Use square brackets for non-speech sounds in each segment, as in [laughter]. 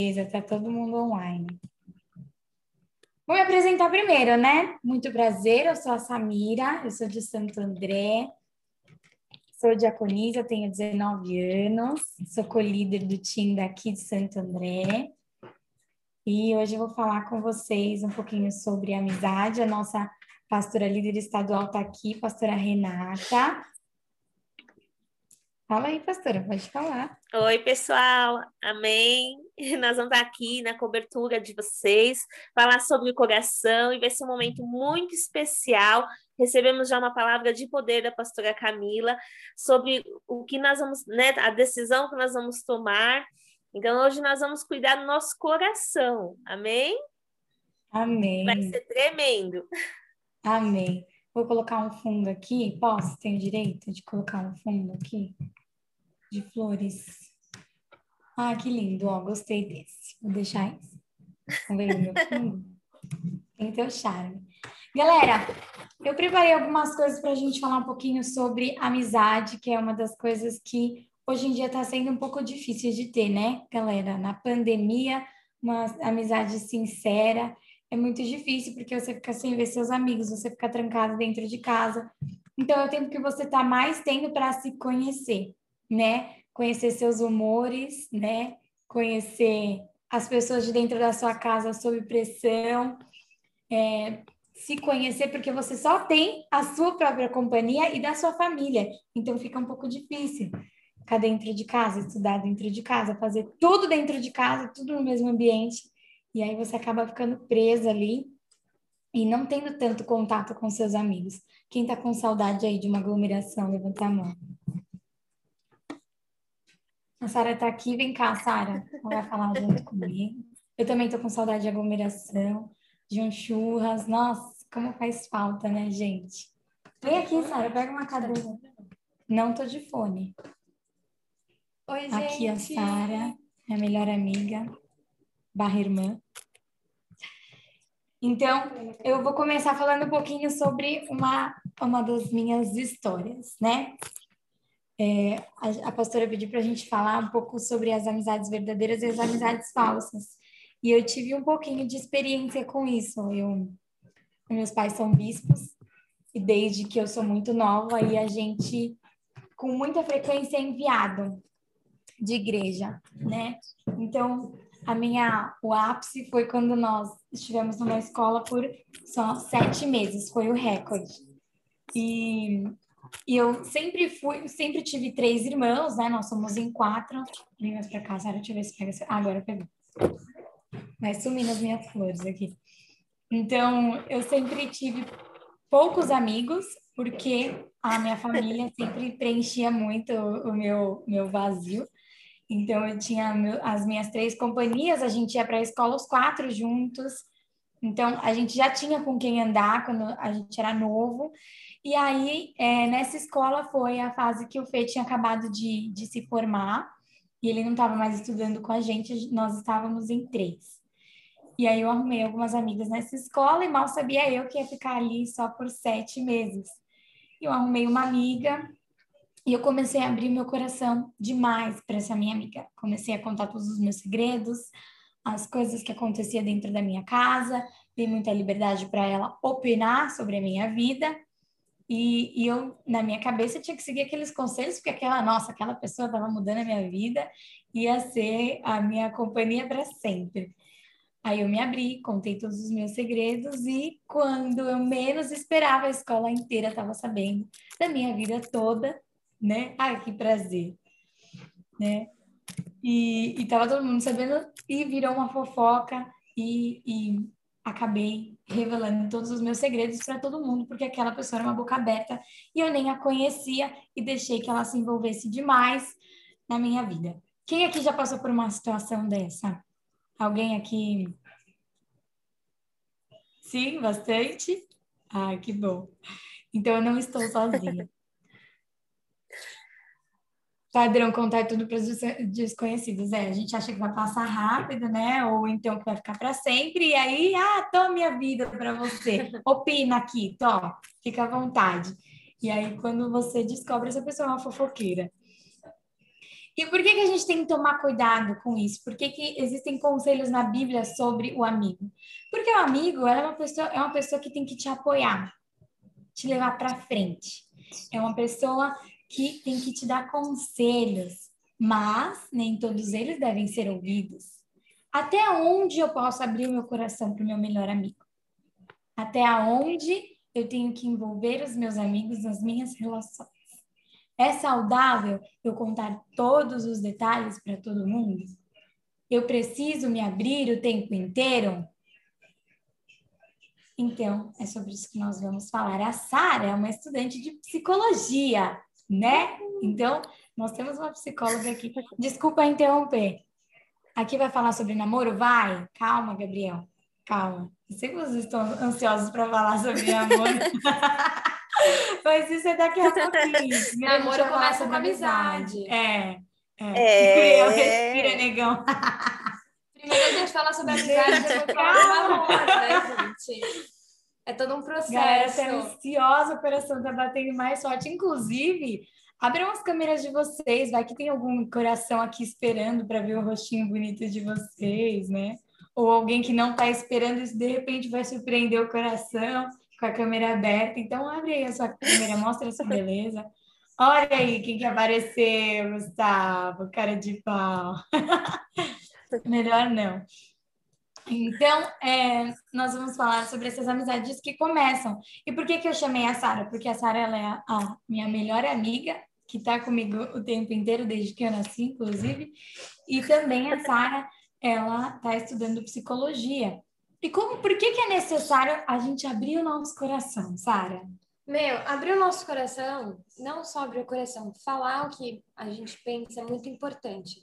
Beleza, tá todo mundo online. Vou me apresentar primeiro, né? Muito prazer, eu sou a Samira, eu sou de Santo André, sou diaconisa, tenho 19 anos, sou co-líder do time daqui de Santo André. E hoje eu vou falar com vocês um pouquinho sobre amizade. A nossa pastora líder estadual está aqui, pastora Renata. Fala aí, pastora, pode falar. Oi, pessoal, amém. [laughs] Nós vamos estar aqui na cobertura de vocês, falar sobre o coração e vai ser um momento muito especial. Recebemos já uma palavra de poder da pastora Camila sobre o que nós vamos, né, a decisão que nós vamos tomar. Então, hoje nós vamos cuidar do nosso coração, amém? Amém. Vai ser tremendo. Amém. Vou colocar um fundo aqui. Posso? Tenho direito de colocar um fundo aqui? de flores. Ah, que lindo, ó, gostei desse. Vou deixar esse. Tá? Tem teu charme. Galera, eu preparei algumas coisas para a gente falar um pouquinho sobre amizade, que é uma das coisas que hoje em dia está sendo um pouco difícil de ter, né, galera? Na pandemia, uma amizade sincera é muito difícil porque você fica sem ver seus amigos, você fica trancado dentro de casa. Então, é o tempo que você está mais tendo para se conhecer né? Conhecer seus humores, né? Conhecer as pessoas de dentro da sua casa sob pressão, é, se conhecer, porque você só tem a sua própria companhia e da sua família. Então fica um pouco difícil ficar dentro de casa, estudar dentro de casa, fazer tudo dentro de casa, tudo no mesmo ambiente. E aí você acaba ficando presa ali e não tendo tanto contato com seus amigos. Quem está com saudade aí de uma aglomeração, levanta a mão. A Sara está aqui, vem cá, Sara. Ela vai falar junto comigo. Eu também estou com saudade de aglomeração, de um churras. Nossa, como faz falta, né, gente? Vem aqui, Sara, pega uma cadeira. Não tô de fone. Oi, gente. Aqui a Sara, minha melhor amiga, barra irmã. Então, eu vou começar falando um pouquinho sobre uma, uma das minhas histórias, né? É, a, a, pastora pediu para a gente falar um pouco sobre as amizades verdadeiras e as amizades falsas. E eu tive um pouquinho de experiência com isso. Eu, meus pais são bispos, e desde que eu sou muito nova, aí a gente, com muita frequência, é enviado de igreja, né? Então, a minha, o ápice foi quando nós estivemos numa escola por só sete meses, foi o recorde. E e eu sempre fui, sempre tive três irmãos, né? Nós somos em quatro. Vem mais pra cá, Sara, deixa eu ver se pega. Ah, agora pegou. Vai sumir nas minhas flores aqui. Então, eu sempre tive poucos amigos, porque a minha família sempre preenchia muito o meu, meu vazio. Então, eu tinha meu, as minhas três companhias, a gente ia para a escola os quatro juntos. Então, a gente já tinha com quem andar quando a gente era novo. E aí, é, nessa escola foi a fase que o Fê tinha acabado de, de se formar, e ele não estava mais estudando com a gente, nós estávamos em três. E aí eu arrumei algumas amigas nessa escola, e mal sabia eu que ia ficar ali só por sete meses. Eu arrumei uma amiga, e eu comecei a abrir meu coração demais para essa minha amiga. Comecei a contar todos os meus segredos, as coisas que acontecia dentro da minha casa, dei muita liberdade para ela opinar sobre a minha vida. E, e, eu, na minha cabeça, tinha que seguir aqueles conselhos, porque aquela, nossa, aquela pessoa estava mudando a minha vida, ia ser a minha companhia para sempre. Aí eu me abri, contei todos os meus segredos e quando eu menos esperava, a escola inteira estava sabendo da minha vida toda, né? Ai, que prazer, né? E, e tava todo mundo sabendo e virou uma fofoca e, e acabei revelando todos os meus segredos para todo mundo, porque aquela pessoa era uma boca aberta e eu nem a conhecia e deixei que ela se envolvesse demais na minha vida. Quem aqui já passou por uma situação dessa? Alguém aqui? Sim, bastante? Ah, que bom. Então eu não estou sozinha. Padrão contar tudo para os desconhecidos. É, a gente acha que vai passar rápido, né? Ou então que vai ficar para sempre, e aí, ah, toma minha vida para você. Opina aqui, tó, fica à vontade. E aí, quando você descobre, essa pessoa é uma fofoqueira. E por que, que a gente tem que tomar cuidado com isso? Por que, que existem conselhos na Bíblia sobre o amigo? Porque o amigo é uma pessoa, é uma pessoa que tem que te apoiar, te levar para frente. É uma pessoa que tem que te dar conselhos, mas nem todos eles devem ser ouvidos. Até onde eu posso abrir o meu coração para o meu melhor amigo? Até onde eu tenho que envolver os meus amigos nas minhas relações? É saudável eu contar todos os detalhes para todo mundo? Eu preciso me abrir o tempo inteiro? Então, é sobre isso que nós vamos falar. A Sara é uma estudante de psicologia, né? Então, nós temos uma psicóloga aqui. Desculpa interromper. Aqui vai falar sobre namoro? Vai. Calma, Gabriel. Calma. Eu sei que vocês estão ansiosos para falar sobre namoro. [laughs] Mas isso é daqui a pouquinho. Namoro começa com amizade. É. É. É. [laughs] Respira, negão. Primeiro a gente fala sobre amizade, [laughs] depois fala sobre amor, né, gente? É todo um processo. Galera, tá ansiosa, o coração tá batendo mais forte. Inclusive, abram as câmeras de vocês, vai que tem algum coração aqui esperando para ver o rostinho bonito de vocês, né? Ou alguém que não tá esperando isso, de repente vai surpreender o coração com a câmera aberta. Então, abre aí a sua câmera, mostra a sua beleza. Olha aí quem que apareceu, Gustavo, cara de pau. [laughs] Melhor não. Então, é, nós vamos falar sobre essas amizades que começam. E por que, que eu chamei a Sara? Porque a Sara é a, a minha melhor amiga, que está comigo o tempo inteiro, desde que eu nasci, inclusive. E também a Sara, ela está estudando psicologia. E como, por que, que é necessário a gente abrir o nosso coração, Sara? Meu, abrir o nosso coração, não só abrir o coração, falar o que a gente pensa é muito importante.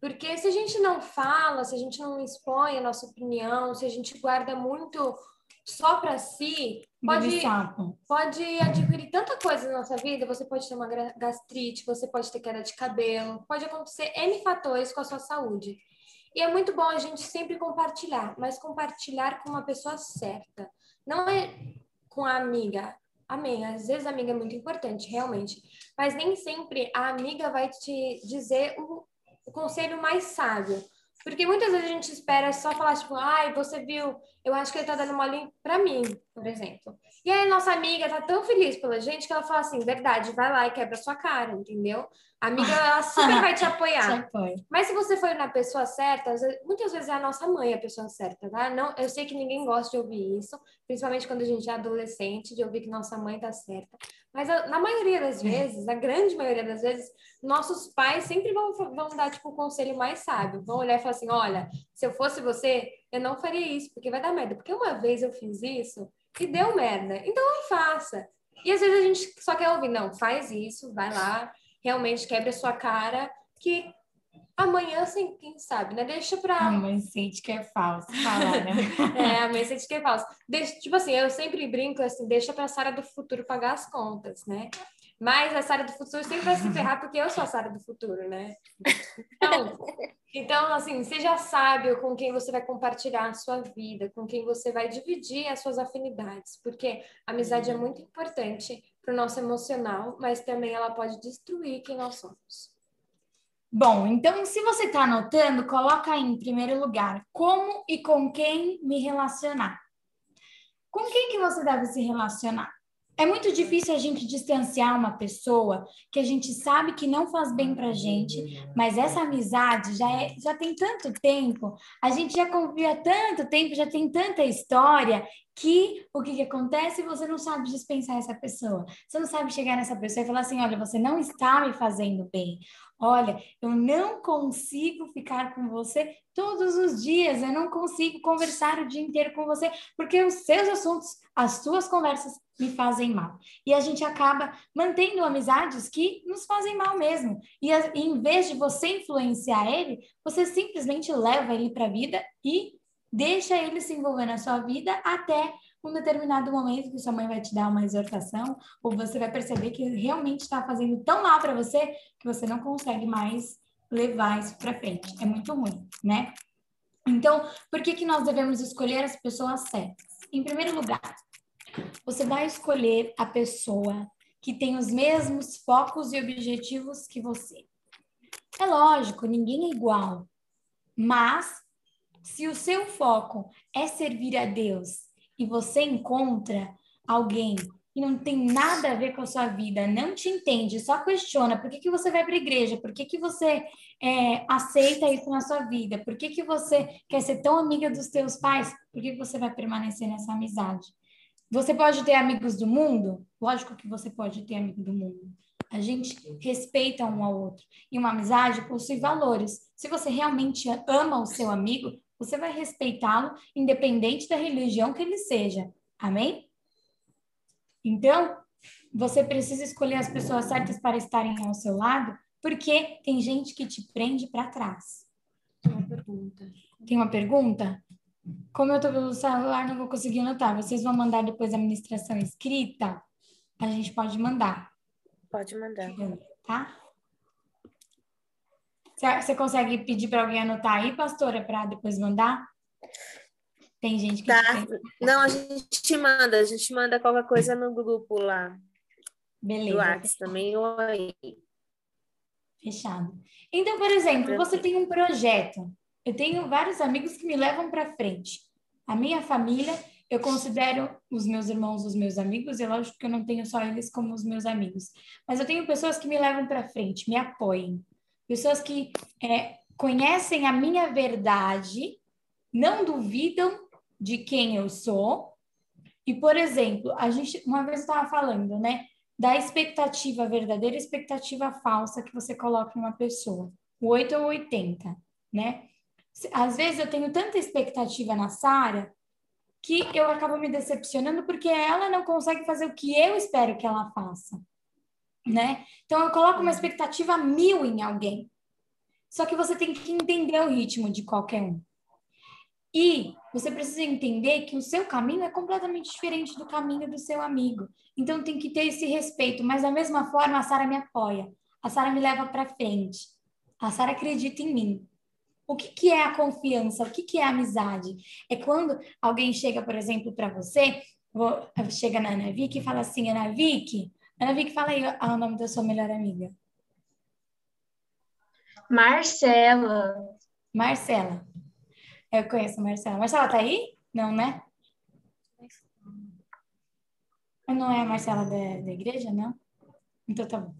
Porque se a gente não fala, se a gente não expõe a nossa opinião, se a gente guarda muito só para si, pode, pode adquirir tanta coisa na nossa vida. Você pode ter uma gastrite, você pode ter queda de cabelo, pode acontecer N fatores com a sua saúde. E é muito bom a gente sempre compartilhar, mas compartilhar com uma pessoa certa. Não é com a amiga. Amém. Às vezes a amiga é muito importante, realmente. Mas nem sempre a amiga vai te dizer o, o conselho mais sábio. Porque muitas vezes a gente espera só falar, tipo, ai, você viu, eu acho que ele tá dando mole pra mim, por exemplo. E aí nossa amiga tá tão feliz pela gente que ela fala assim, verdade, vai lá e quebra sua cara, entendeu? A amiga, [laughs] ela super vai te apoiar. Mas se você for na pessoa certa, muitas vezes é a nossa mãe a pessoa certa, tá? Não, eu sei que ninguém gosta de ouvir isso, principalmente quando a gente é adolescente, de ouvir que nossa mãe tá certa. Mas a, na maioria das vezes, na grande maioria das vezes, nossos pais sempre vão, vão dar, tipo, o conselho mais sábio. Vão olhar e falar assim, olha, se eu fosse você, eu não faria isso, porque vai dar merda. Porque uma vez eu fiz isso e deu merda. Então não faça. E às vezes a gente só quer ouvir, não, faz isso, vai lá, realmente quebra a sua cara, que amanhã, assim, quem sabe, né? Deixa pra. A mãe sente que é falso, falar, né? [laughs] é, a mãe sente que é falso. Deixa, tipo assim, eu sempre brinco assim, deixa pra Sara do futuro pagar as contas, né? Mas a Sara do futuro sempre vai se ferrar porque eu sou a Sara do futuro, né? Então, então, assim, seja sábio com quem você vai compartilhar a sua vida, com quem você vai dividir as suas afinidades, porque a amizade é muito importante para o nosso emocional, mas também ela pode destruir quem nós somos. Bom, então se você está anotando, coloca aí em primeiro lugar como e com quem me relacionar. Com quem que você deve se relacionar? É muito difícil a gente distanciar uma pessoa que a gente sabe que não faz bem pra gente, mas essa amizade já, é, já tem tanto tempo, a gente já convivia tanto tempo, já tem tanta história, que o que, que acontece? Você não sabe dispensar essa pessoa. Você não sabe chegar nessa pessoa e falar assim: olha, você não está me fazendo bem. Olha, eu não consigo ficar com você todos os dias, eu não consigo conversar o dia inteiro com você, porque os seus assuntos, as suas conversas me fazem mal. E a gente acaba mantendo amizades que nos fazem mal mesmo. E, e em vez de você influenciar ele, você simplesmente leva ele para a vida e deixa ele se envolver na sua vida até um determinado momento que sua mãe vai te dar uma exortação, ou você vai perceber que realmente está fazendo tão mal para você que você não consegue mais levar isso para frente. É muito ruim, né? Então, por que, que nós devemos escolher as pessoas certas? Em primeiro lugar, você vai escolher a pessoa que tem os mesmos focos e objetivos que você. É lógico, ninguém é igual. Mas se o seu foco é servir a Deus e você encontra alguém que não tem nada a ver com a sua vida, não te entende, só questiona por que, que você vai para a igreja, por que, que você é, aceita isso na sua vida, por que, que você quer ser tão amiga dos teus pais, por que, que você vai permanecer nessa amizade? Você pode ter amigos do mundo? Lógico que você pode ter amigo do mundo. A gente respeita um ao outro. E uma amizade possui valores. Se você realmente ama o seu amigo, você vai respeitá-lo, independente da religião que ele seja. Amém? Então, você precisa escolher as pessoas certas para estarem ao seu lado, porque tem gente que te prende para trás. Tem uma pergunta. Tem uma pergunta? Como eu estou pelo celular, não vou conseguir anotar. Vocês vão mandar depois a administração escrita? A gente pode mandar. Pode mandar. Tá? Você consegue pedir para alguém anotar aí, pastora, para depois mandar? Tem gente que. Tá. Não, a gente manda, a gente manda qualquer coisa no grupo lá. Beleza. Do WhatsApp também ou aí. Fechado. Então, por exemplo, você tem um projeto. Eu tenho vários amigos que me levam para frente. A minha família, eu considero os meus irmãos os meus amigos, e é lógico que eu não tenho só eles como os meus amigos. Mas eu tenho pessoas que me levam para frente, me apoiem. Pessoas que é, conhecem a minha verdade, não duvidam de quem eu sou. E, por exemplo, a gente uma vez estava falando, né, da expectativa verdadeira expectativa falsa que você coloca em uma pessoa, o 8 ou 80, né? Às vezes eu tenho tanta expectativa na Sara que eu acabo me decepcionando porque ela não consegue fazer o que eu espero que ela faça, né? Então eu coloco uma expectativa mil em alguém. Só que você tem que entender o ritmo de qualquer um. E você precisa entender que o seu caminho é completamente diferente do caminho do seu amigo. Então tem que ter esse respeito, mas da mesma forma a Sara me apoia. A Sara me leva para frente. A Sara acredita em mim. O que, que é a confiança? O que, que é a amizade? É quando alguém chega, por exemplo, para você, chega na Ana Vicky e fala assim, Ana Vicky, Ana Vicky, fala aí o nome da sua melhor amiga. Marcela. Marcela. Eu conheço a Marcela. Marcela tá aí? Não, né? Não é a Marcela da, da igreja, não? Então tá bom.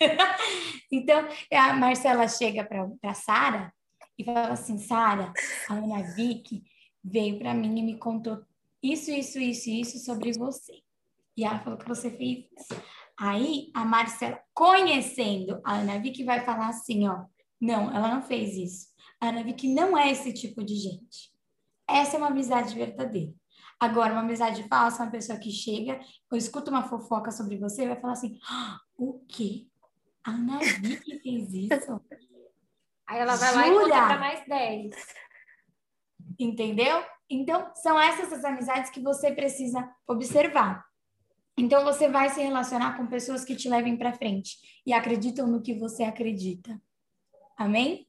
[laughs] então, a Marcela chega para a Sara e fala assim: Sara, a Ana Vicky veio para mim e me contou isso, isso, isso, isso sobre você. E ela falou que você fez isso. Aí a Marcela, conhecendo a Ana Vicky, vai falar assim: ó, não, ela não fez isso. A Ana Vicky não é esse tipo de gente. Essa é uma amizade verdadeira. Agora, uma amizade falsa, uma pessoa que chega, eu escuto uma fofoca sobre você vai falar assim: ah, o quê? A Ana Vicky fez isso? Aí ela vai Jura? lá e conta para mais 10. Entendeu? Então, são essas as amizades que você precisa observar. Então, você vai se relacionar com pessoas que te levem para frente e acreditam no que você acredita. Amém?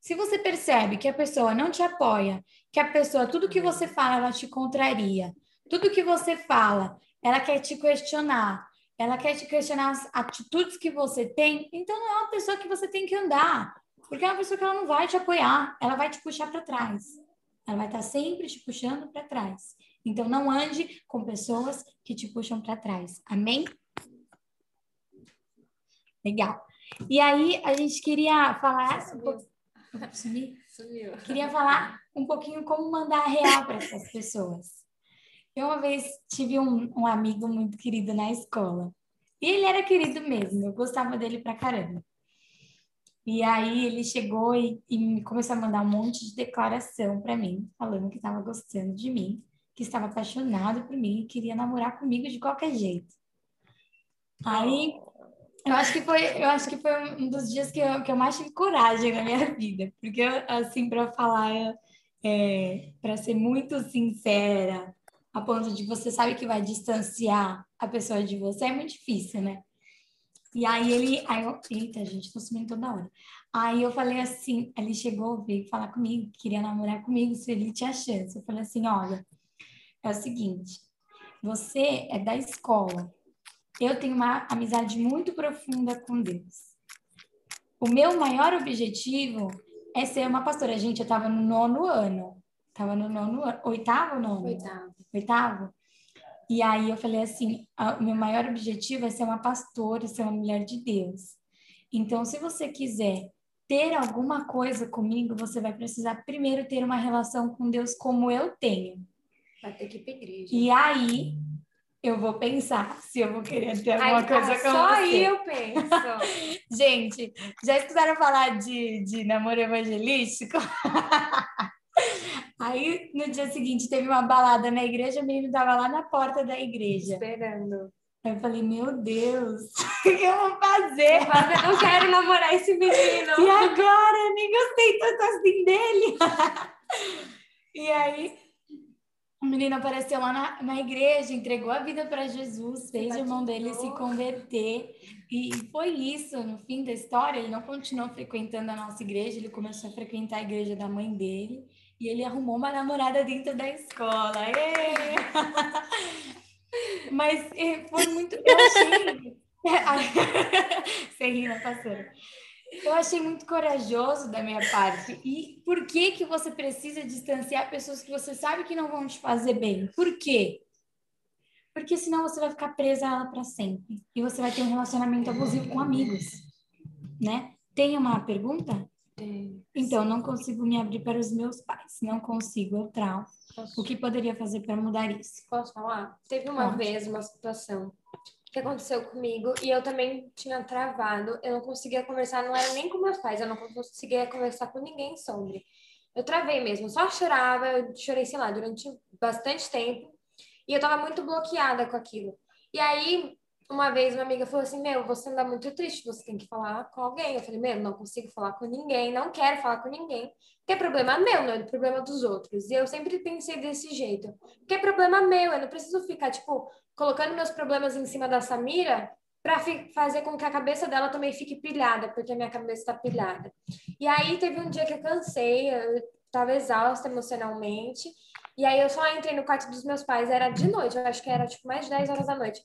Se você percebe que a pessoa não te apoia, que a pessoa, tudo que você fala, ela te contraria, tudo que você fala, ela quer te questionar, ela quer te questionar as atitudes que você tem, então não é uma pessoa que você tem que andar, porque é uma pessoa que ela não vai te apoiar, ela vai te puxar para trás. Ela vai estar sempre te puxando para trás. Então não ande com pessoas que te puxam para trás. Amém? Legal. E aí a gente queria falar um pouco Sumiu? Sumiu. Queria falar um pouquinho como mandar real para essas pessoas. Eu uma vez tive um, um, amigo muito querido na escola. E ele era querido mesmo, eu gostava dele pra caramba. E aí ele chegou e, e começou a mandar um monte de declaração para mim, falando que estava gostando de mim, que estava apaixonado por mim e queria namorar comigo de qualquer jeito. Aí eu acho que foi, eu acho que foi um dos dias que eu, que eu mais tive coragem na minha [laughs] vida, porque assim para falar, é, para ser muito sincera, a ponto de você sabe que vai distanciar a pessoa de você é muito difícil, né? E aí ele, aí eu, eita, gente, tô sumindo toda hora. Aí eu falei assim, ele chegou, veio falar comigo, queria namorar comigo, se ele tinha chance. Eu falei assim, olha, é o seguinte, você é da escola, eu tenho uma amizade muito profunda com Deus. o meu maior objetivo é ser uma pastora. Gente, eu estava no nono ano. Tava no nono ano. Oitavo nono? Oitavo. Oitavo? E aí eu falei assim, o meu maior objetivo é ser uma pastora, ser uma mulher de Deus. Então, se você quiser ter alguma coisa comigo, você vai precisar primeiro ter uma relação com Deus como eu tenho. Vai ter que ir pra igreja. E aí eu vou pensar se eu vou querer ter alguma Aí, coisa com só você. aí eu penso. [laughs] Gente, já escutaram falar de, de namoro evangelístico? [laughs] Aí, no dia seguinte, teve uma balada na igreja, o menino tava lá na porta da igreja. Esperando. Aí eu falei, meu Deus, [laughs] o que eu vou fazer? Eu não quero namorar esse menino. E agora? Eu nem gostei tanto assim dele. e aí, o menino apareceu lá na, na igreja, entregou a vida para Jesus, fez o irmão dele se converter. E foi isso, no fim da história, ele não continuou frequentando a nossa igreja, ele começou a frequentar a igreja da mãe dele. E ele arrumou uma namorada dentro da escola. [laughs] Mas eh, foi muito. Eu achei. Você ri, né, pastora? Eu achei muito corajoso da minha parte. E por que que você precisa distanciar pessoas que você sabe que não vão te fazer bem? Por quê? Porque senão você vai ficar presa a ela para sempre. E você vai ter um relacionamento abusivo com amigos, né? Tem uma pergunta? Então, não consigo me abrir para os meus pais. Não consigo, eu trau. O que poderia fazer para mudar isso? Posso falar? Teve uma Pode. vez uma situação que aconteceu comigo e eu também tinha travado. Eu não conseguia conversar, não era nem com meus pais, eu não conseguia conversar com ninguém sobre. Eu travei mesmo, só chorava, eu chorei, sei lá, durante bastante tempo e eu tava muito bloqueada com aquilo. E aí, uma vez, uma amiga falou assim: Meu, você anda muito triste, você tem que falar com alguém. Eu falei: Meu, não consigo falar com ninguém, não quero falar com ninguém. Porque é problema meu, não é problema dos outros. E eu sempre pensei desse jeito. Porque é problema meu, eu não preciso ficar, tipo, colocando meus problemas em cima da Samira para fazer com que a cabeça dela também fique pilhada, porque a minha cabeça está pilhada. E aí teve um dia que eu cansei, eu estava exausta emocionalmente. E aí eu só entrei no quarto dos meus pais, era de noite, eu acho que era tipo mais de 10 horas da noite.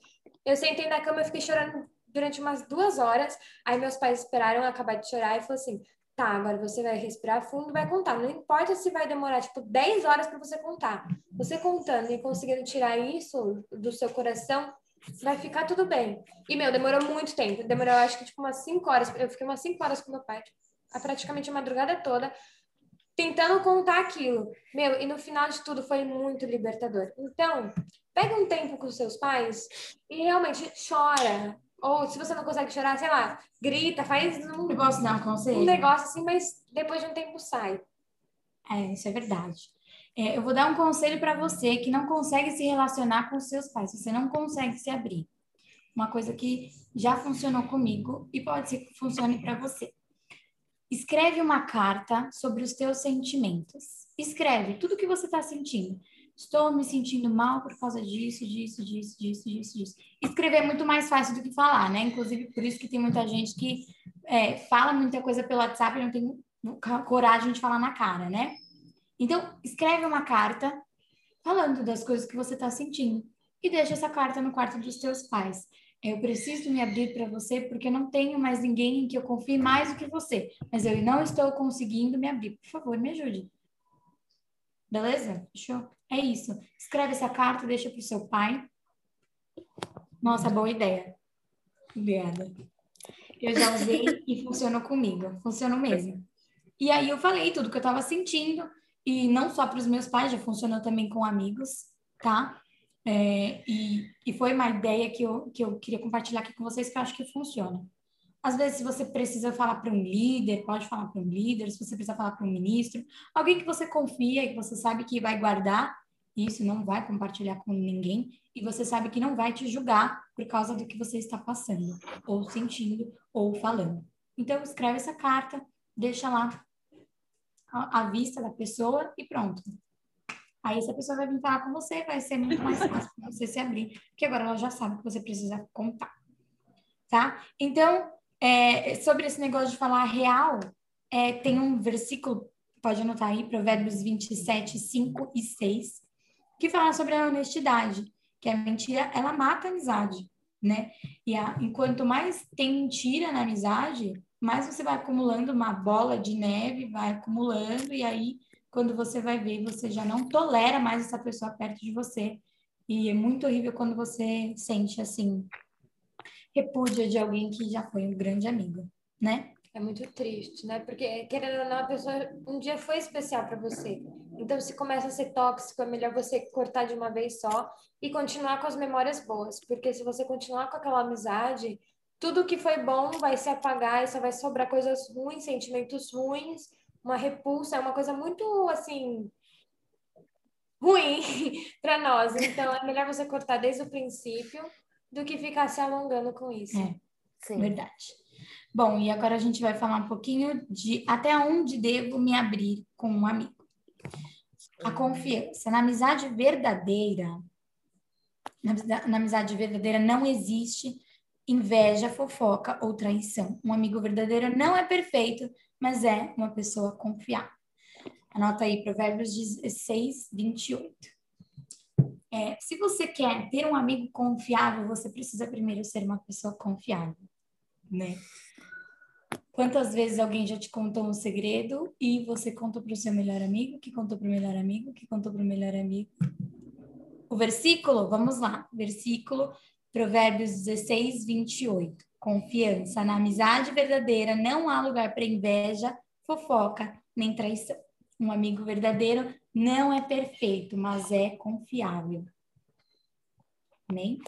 Eu sentei na cama e fiquei chorando durante umas duas horas. Aí meus pais esperaram acabar de chorar e falou assim: tá, agora você vai respirar fundo vai contar. Não importa se vai demorar tipo 10 horas para você contar. Você contando e conseguindo tirar isso do seu coração, vai ficar tudo bem. E meu, demorou muito tempo. Demorou, acho que tipo umas 5 horas. Eu fiquei umas 5 horas com meu pai, tipo, praticamente a madrugada toda tentando contar aquilo. Meu, e no final de tudo foi muito libertador. Então, pega um tempo com seus pais e realmente chora. Ou se você não consegue chorar, sei lá, grita, faz um, posso dar um conselho? um negócio assim, mas depois de um tempo sai. É, isso é verdade. É, eu vou dar um conselho para você que não consegue se relacionar com seus pais, você não consegue se abrir. Uma coisa que já funcionou comigo e pode ser que funcione para você. Escreve uma carta sobre os teus sentimentos. Escreve tudo o que você está sentindo. Estou me sentindo mal por causa disso, disso, disso, disso, disso, disso. Escrever é muito mais fácil do que falar, né? Inclusive, por isso que tem muita gente que é, fala muita coisa pelo WhatsApp e não tem coragem de falar na cara, né? Então, escreve uma carta falando das coisas que você está sentindo e deixa essa carta no quarto dos teus pais. Eu preciso me abrir para você porque eu não tenho mais ninguém em que eu confie mais do que você, mas eu não estou conseguindo me abrir. Por favor, me ajude. Beleza? Fechou? É isso. Escreve essa carta, deixa para o seu pai. Nossa, boa ideia. Obrigada. Eu já usei e funcionou comigo. Funcionou mesmo. E aí eu falei tudo que eu estava sentindo. E não só para os meus pais, já funcionou também com amigos, tá? É, e, e foi uma ideia que eu, que eu queria compartilhar aqui com vocês que eu acho que funciona. Às vezes, se você precisa falar para um líder, pode falar para um líder, se você precisa falar para um ministro, alguém que você confia que você sabe que vai guardar isso, não vai compartilhar com ninguém, e você sabe que não vai te julgar por causa do que você está passando, ou sentindo, ou falando. Então, escreve essa carta, deixa lá à vista da pessoa e pronto. Aí essa pessoa vai vir falar com você, vai ser muito mais fácil para você se abrir, porque agora ela já sabe que você precisa contar, tá? Então, é, sobre esse negócio de falar real, é, tem um versículo, pode anotar aí, Provérbios 27, 5 e 6, que fala sobre a honestidade, que a mentira, ela mata a amizade, né? E a, enquanto mais tem mentira na amizade, mais você vai acumulando uma bola de neve, vai acumulando, e aí, quando você vai ver, você já não tolera mais essa pessoa perto de você. E é muito horrível quando você sente assim, repúdia de alguém que já foi um grande amigo, né? É muito triste, né? Porque, querendo ou não, a pessoa um dia foi especial para você. Então, se começa a ser tóxico, é melhor você cortar de uma vez só e continuar com as memórias boas. Porque se você continuar com aquela amizade, tudo que foi bom vai se apagar e só vai sobrar coisas ruins, sentimentos ruins, uma repulsa, é uma coisa muito, assim, ruim [laughs] para nós. Então, é melhor você cortar desde o princípio do que ficar se alongando com isso. É, Sim. verdade. Bom, e agora a gente vai falar um pouquinho de até onde devo me abrir com um amigo. A confiança. Na amizade verdadeira, na, na amizade verdadeira não existe inveja, fofoca ou traição. Um amigo verdadeiro não é perfeito, mas é uma pessoa confiável. Anota aí, Provérbios 16, 28. É, se você quer ter um amigo confiável, você precisa primeiro ser uma pessoa confiável, né? Quantas vezes alguém já te contou um segredo e você contou para o seu melhor amigo, que contou para o melhor amigo, que contou para o melhor amigo? O versículo, vamos lá, versículo Provérbios 16, 28. Confiança na amizade verdadeira não há lugar para inveja, fofoca nem traição. Um amigo verdadeiro não é perfeito, mas é confiável. Amém?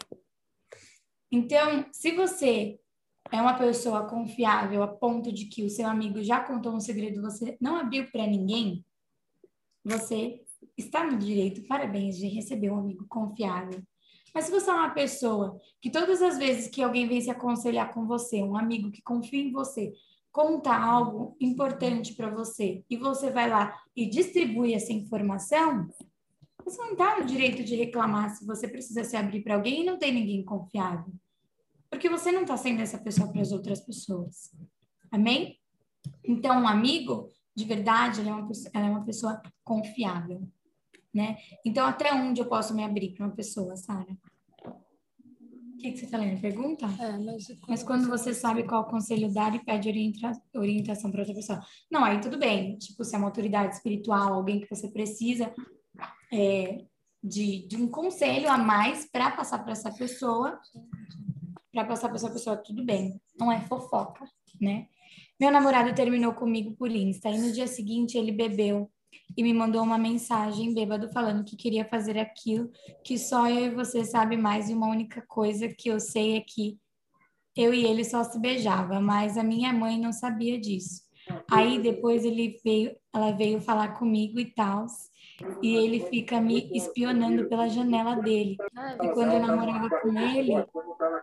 Então, se você é uma pessoa confiável a ponto de que o seu amigo já contou um segredo, você não abriu para ninguém, você está no direito, parabéns, de receber um amigo confiável. Mas se você é uma pessoa que todas as vezes que alguém vem se aconselhar com você, um amigo que confia em você, conta algo importante para você e você vai lá e distribui essa informação, você não está no direito de reclamar se você precisa se abrir para alguém e não tem ninguém confiável. Porque você não está sendo essa pessoa para as outras pessoas. Amém? Então, um amigo, de verdade, ela é uma, ela é uma pessoa confiável né? Então, até onde eu posso me abrir para uma pessoa, Sara? O que, que você está lendo? Pergunta? É, mas, mas, quando você sabe qual conselho dar e pede orienta orientação para outra pessoa. Não, aí tudo bem. Tipo, se é uma autoridade espiritual, alguém que você precisa é, de, de um conselho a mais para passar para essa pessoa, para passar para essa pessoa, tudo bem. Não é fofoca, né? Meu namorado terminou comigo por Insta e no dia seguinte ele bebeu e me mandou uma mensagem bêbado falando que queria fazer aquilo que só eu e você sabe mais e uma única coisa que eu sei é que eu e ele só se beijava, mas a minha mãe não sabia disso. Aí depois ele veio, ela veio falar comigo e tal, e ele fica me espionando pela janela dele. E quando eu namorava com ele,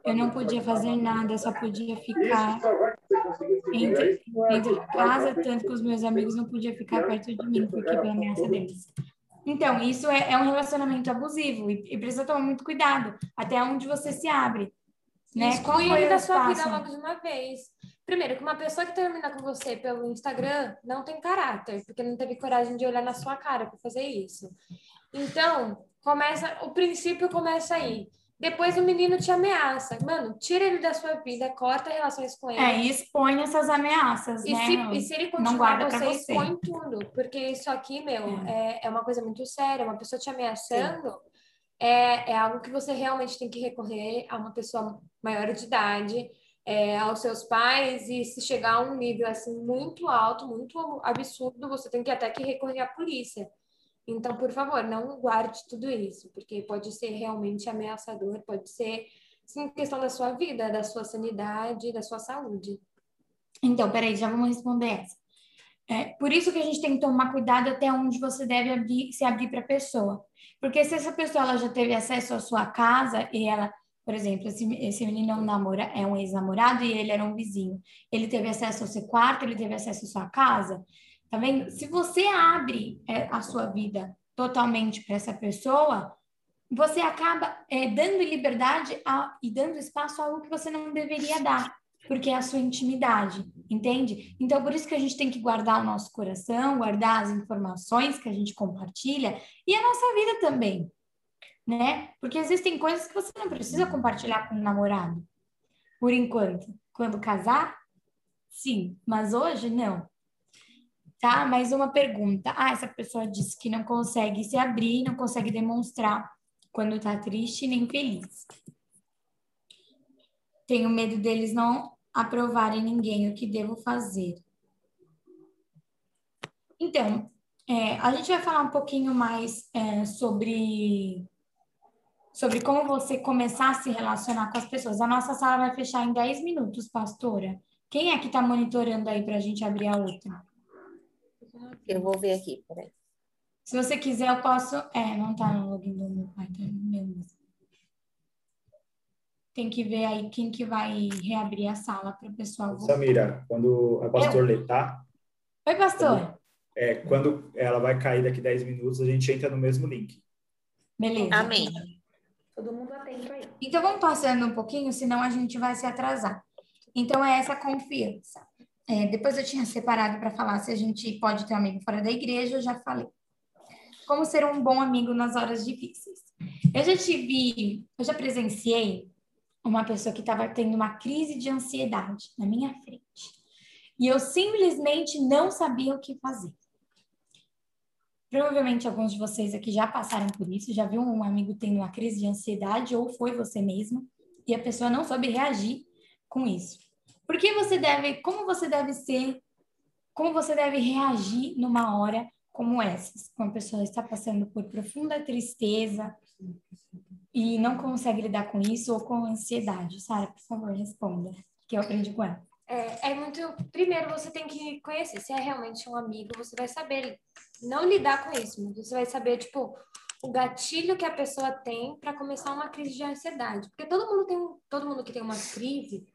eu não podia fazer nada, só podia ficar entre, entre casa, tanto que os meus amigos não podiam ficar perto de mim, porque pela ameaça deles. Então, isso é, é um relacionamento abusivo e, e, precisa tomar muito cuidado até onde você se abre. Né? Exclui ele da sua vida logo de uma vez. Primeiro, que uma pessoa que termina com você pelo Instagram não tem caráter, porque não teve coragem de olhar na sua cara para fazer isso. Então, começa, o princípio começa aí. Depois o menino te ameaça. Mano, tira ele da sua vida, corta relações com ele. É, e expõe essas ameaças, e né? Se, e se ele continuar, você, você expõe tudo. Porque isso aqui, meu, é. é, é uma coisa muito séria. Uma pessoa te ameaçando é, é algo que você realmente tem que recorrer a uma pessoa maior de idade é, aos seus pais e se chegar a um nível assim muito alto, muito absurdo, você tem que até que recorrer à polícia. Então, por favor, não guarde tudo isso, porque pode ser realmente ameaçador, pode ser sim questão da sua vida, da sua sanidade, da sua saúde. Então, peraí, já vamos responder essa. É, por isso que a gente tem que tomar cuidado até onde você deve abrir, se abrir para a pessoa. Porque se essa pessoa ela já teve acesso à sua casa e ela por exemplo, esse, esse menino é namora, é um ex-namorado e ele era um vizinho. Ele teve acesso ao seu quarto, ele teve acesso à sua casa. Tá vendo? Se você abre é, a sua vida totalmente para essa pessoa, você acaba é, dando liberdade a, e dando espaço a algo que você não deveria dar, porque é a sua intimidade, entende? Então, por isso que a gente tem que guardar o nosso coração, guardar as informações que a gente compartilha e a nossa vida também né? Porque existem coisas que você não precisa compartilhar com o namorado, por enquanto. Quando casar, Sim, mas hoje não. Tá? Mais uma pergunta. Ah, essa pessoa disse que não consegue se abrir, não consegue demonstrar quando tá triste nem feliz. Tenho medo deles não aprovarem ninguém o que devo fazer. Então, é, a gente vai falar um pouquinho mais é, sobre sobre como você começar a se relacionar com as pessoas. A nossa sala vai fechar em 10 minutos, pastora. Quem é que está monitorando aí para a gente abrir a outra? Eu vou ver aqui, peraí. Se você quiser, eu posso. É, não está no login do meu pai, tá no meu mesmo. Tem que ver aí quem que vai reabrir a sala para o pessoal. Samira, quando a pastor lê, tá? Oi, pastor. É, quando ela vai cair daqui 10 minutos, a gente entra no mesmo link. Beleza. Amém. Todo mundo atento aí. Então vamos passando um pouquinho, senão a gente vai se atrasar. Então é essa confiança. É, depois eu tinha separado para falar se a gente pode ter um amigo fora da igreja, eu já falei. Como ser um bom amigo nas horas difíceis. Eu já tive, eu já presenciei uma pessoa que estava tendo uma crise de ansiedade na minha frente. E eu simplesmente não sabia o que fazer. Provavelmente alguns de vocês aqui já passaram por isso, já viu um amigo tendo uma crise de ansiedade ou foi você mesmo e a pessoa não soube reagir com isso. Por que você deve, como você deve ser, como você deve reagir numa hora como essa? Quando a pessoa está passando por profunda tristeza e não consegue lidar com isso ou com ansiedade. Sara, por favor, responda, que eu aprendi com ela. É, é muito. Primeiro, você tem que conhecer. Se é realmente um amigo, você vai saber não lidar com isso. Você vai saber, tipo, o gatilho que a pessoa tem para começar uma crise de ansiedade. Porque todo mundo tem, todo mundo que tem uma crise,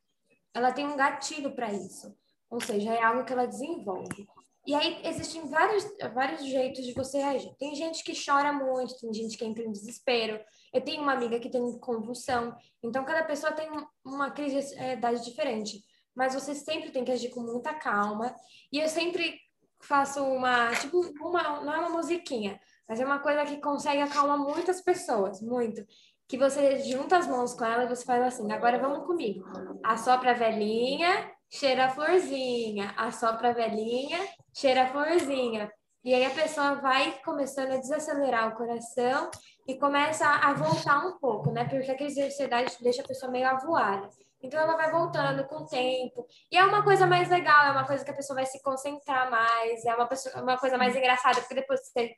ela tem um gatilho para isso. Ou seja, é algo que ela desenvolve. E aí existem vários, vários jeitos de você reagir. Tem gente que chora muito, tem gente que entra em desespero. Eu tenho uma amiga que tem convulsão. Então, cada pessoa tem uma crise de ansiedade diferente mas você sempre tem que agir com muita calma. E eu sempre faço uma, tipo, uma, não é uma musiquinha, mas é uma coisa que consegue acalmar muitas pessoas, muito. Que você junta as mãos com ela e você faz assim, agora vamos comigo. Assopra a velhinha, cheira a florzinha. Assopra a velhinha, cheira a florzinha. E aí a pessoa vai começando a desacelerar o coração e começa a voltar um pouco, né? Porque a crise de ansiedade deixa a pessoa meio avoada. Então ela vai voltando com o tempo. E é uma coisa mais legal, é uma coisa que a pessoa vai se concentrar mais, é uma, pessoa, uma coisa mais engraçada, porque depois você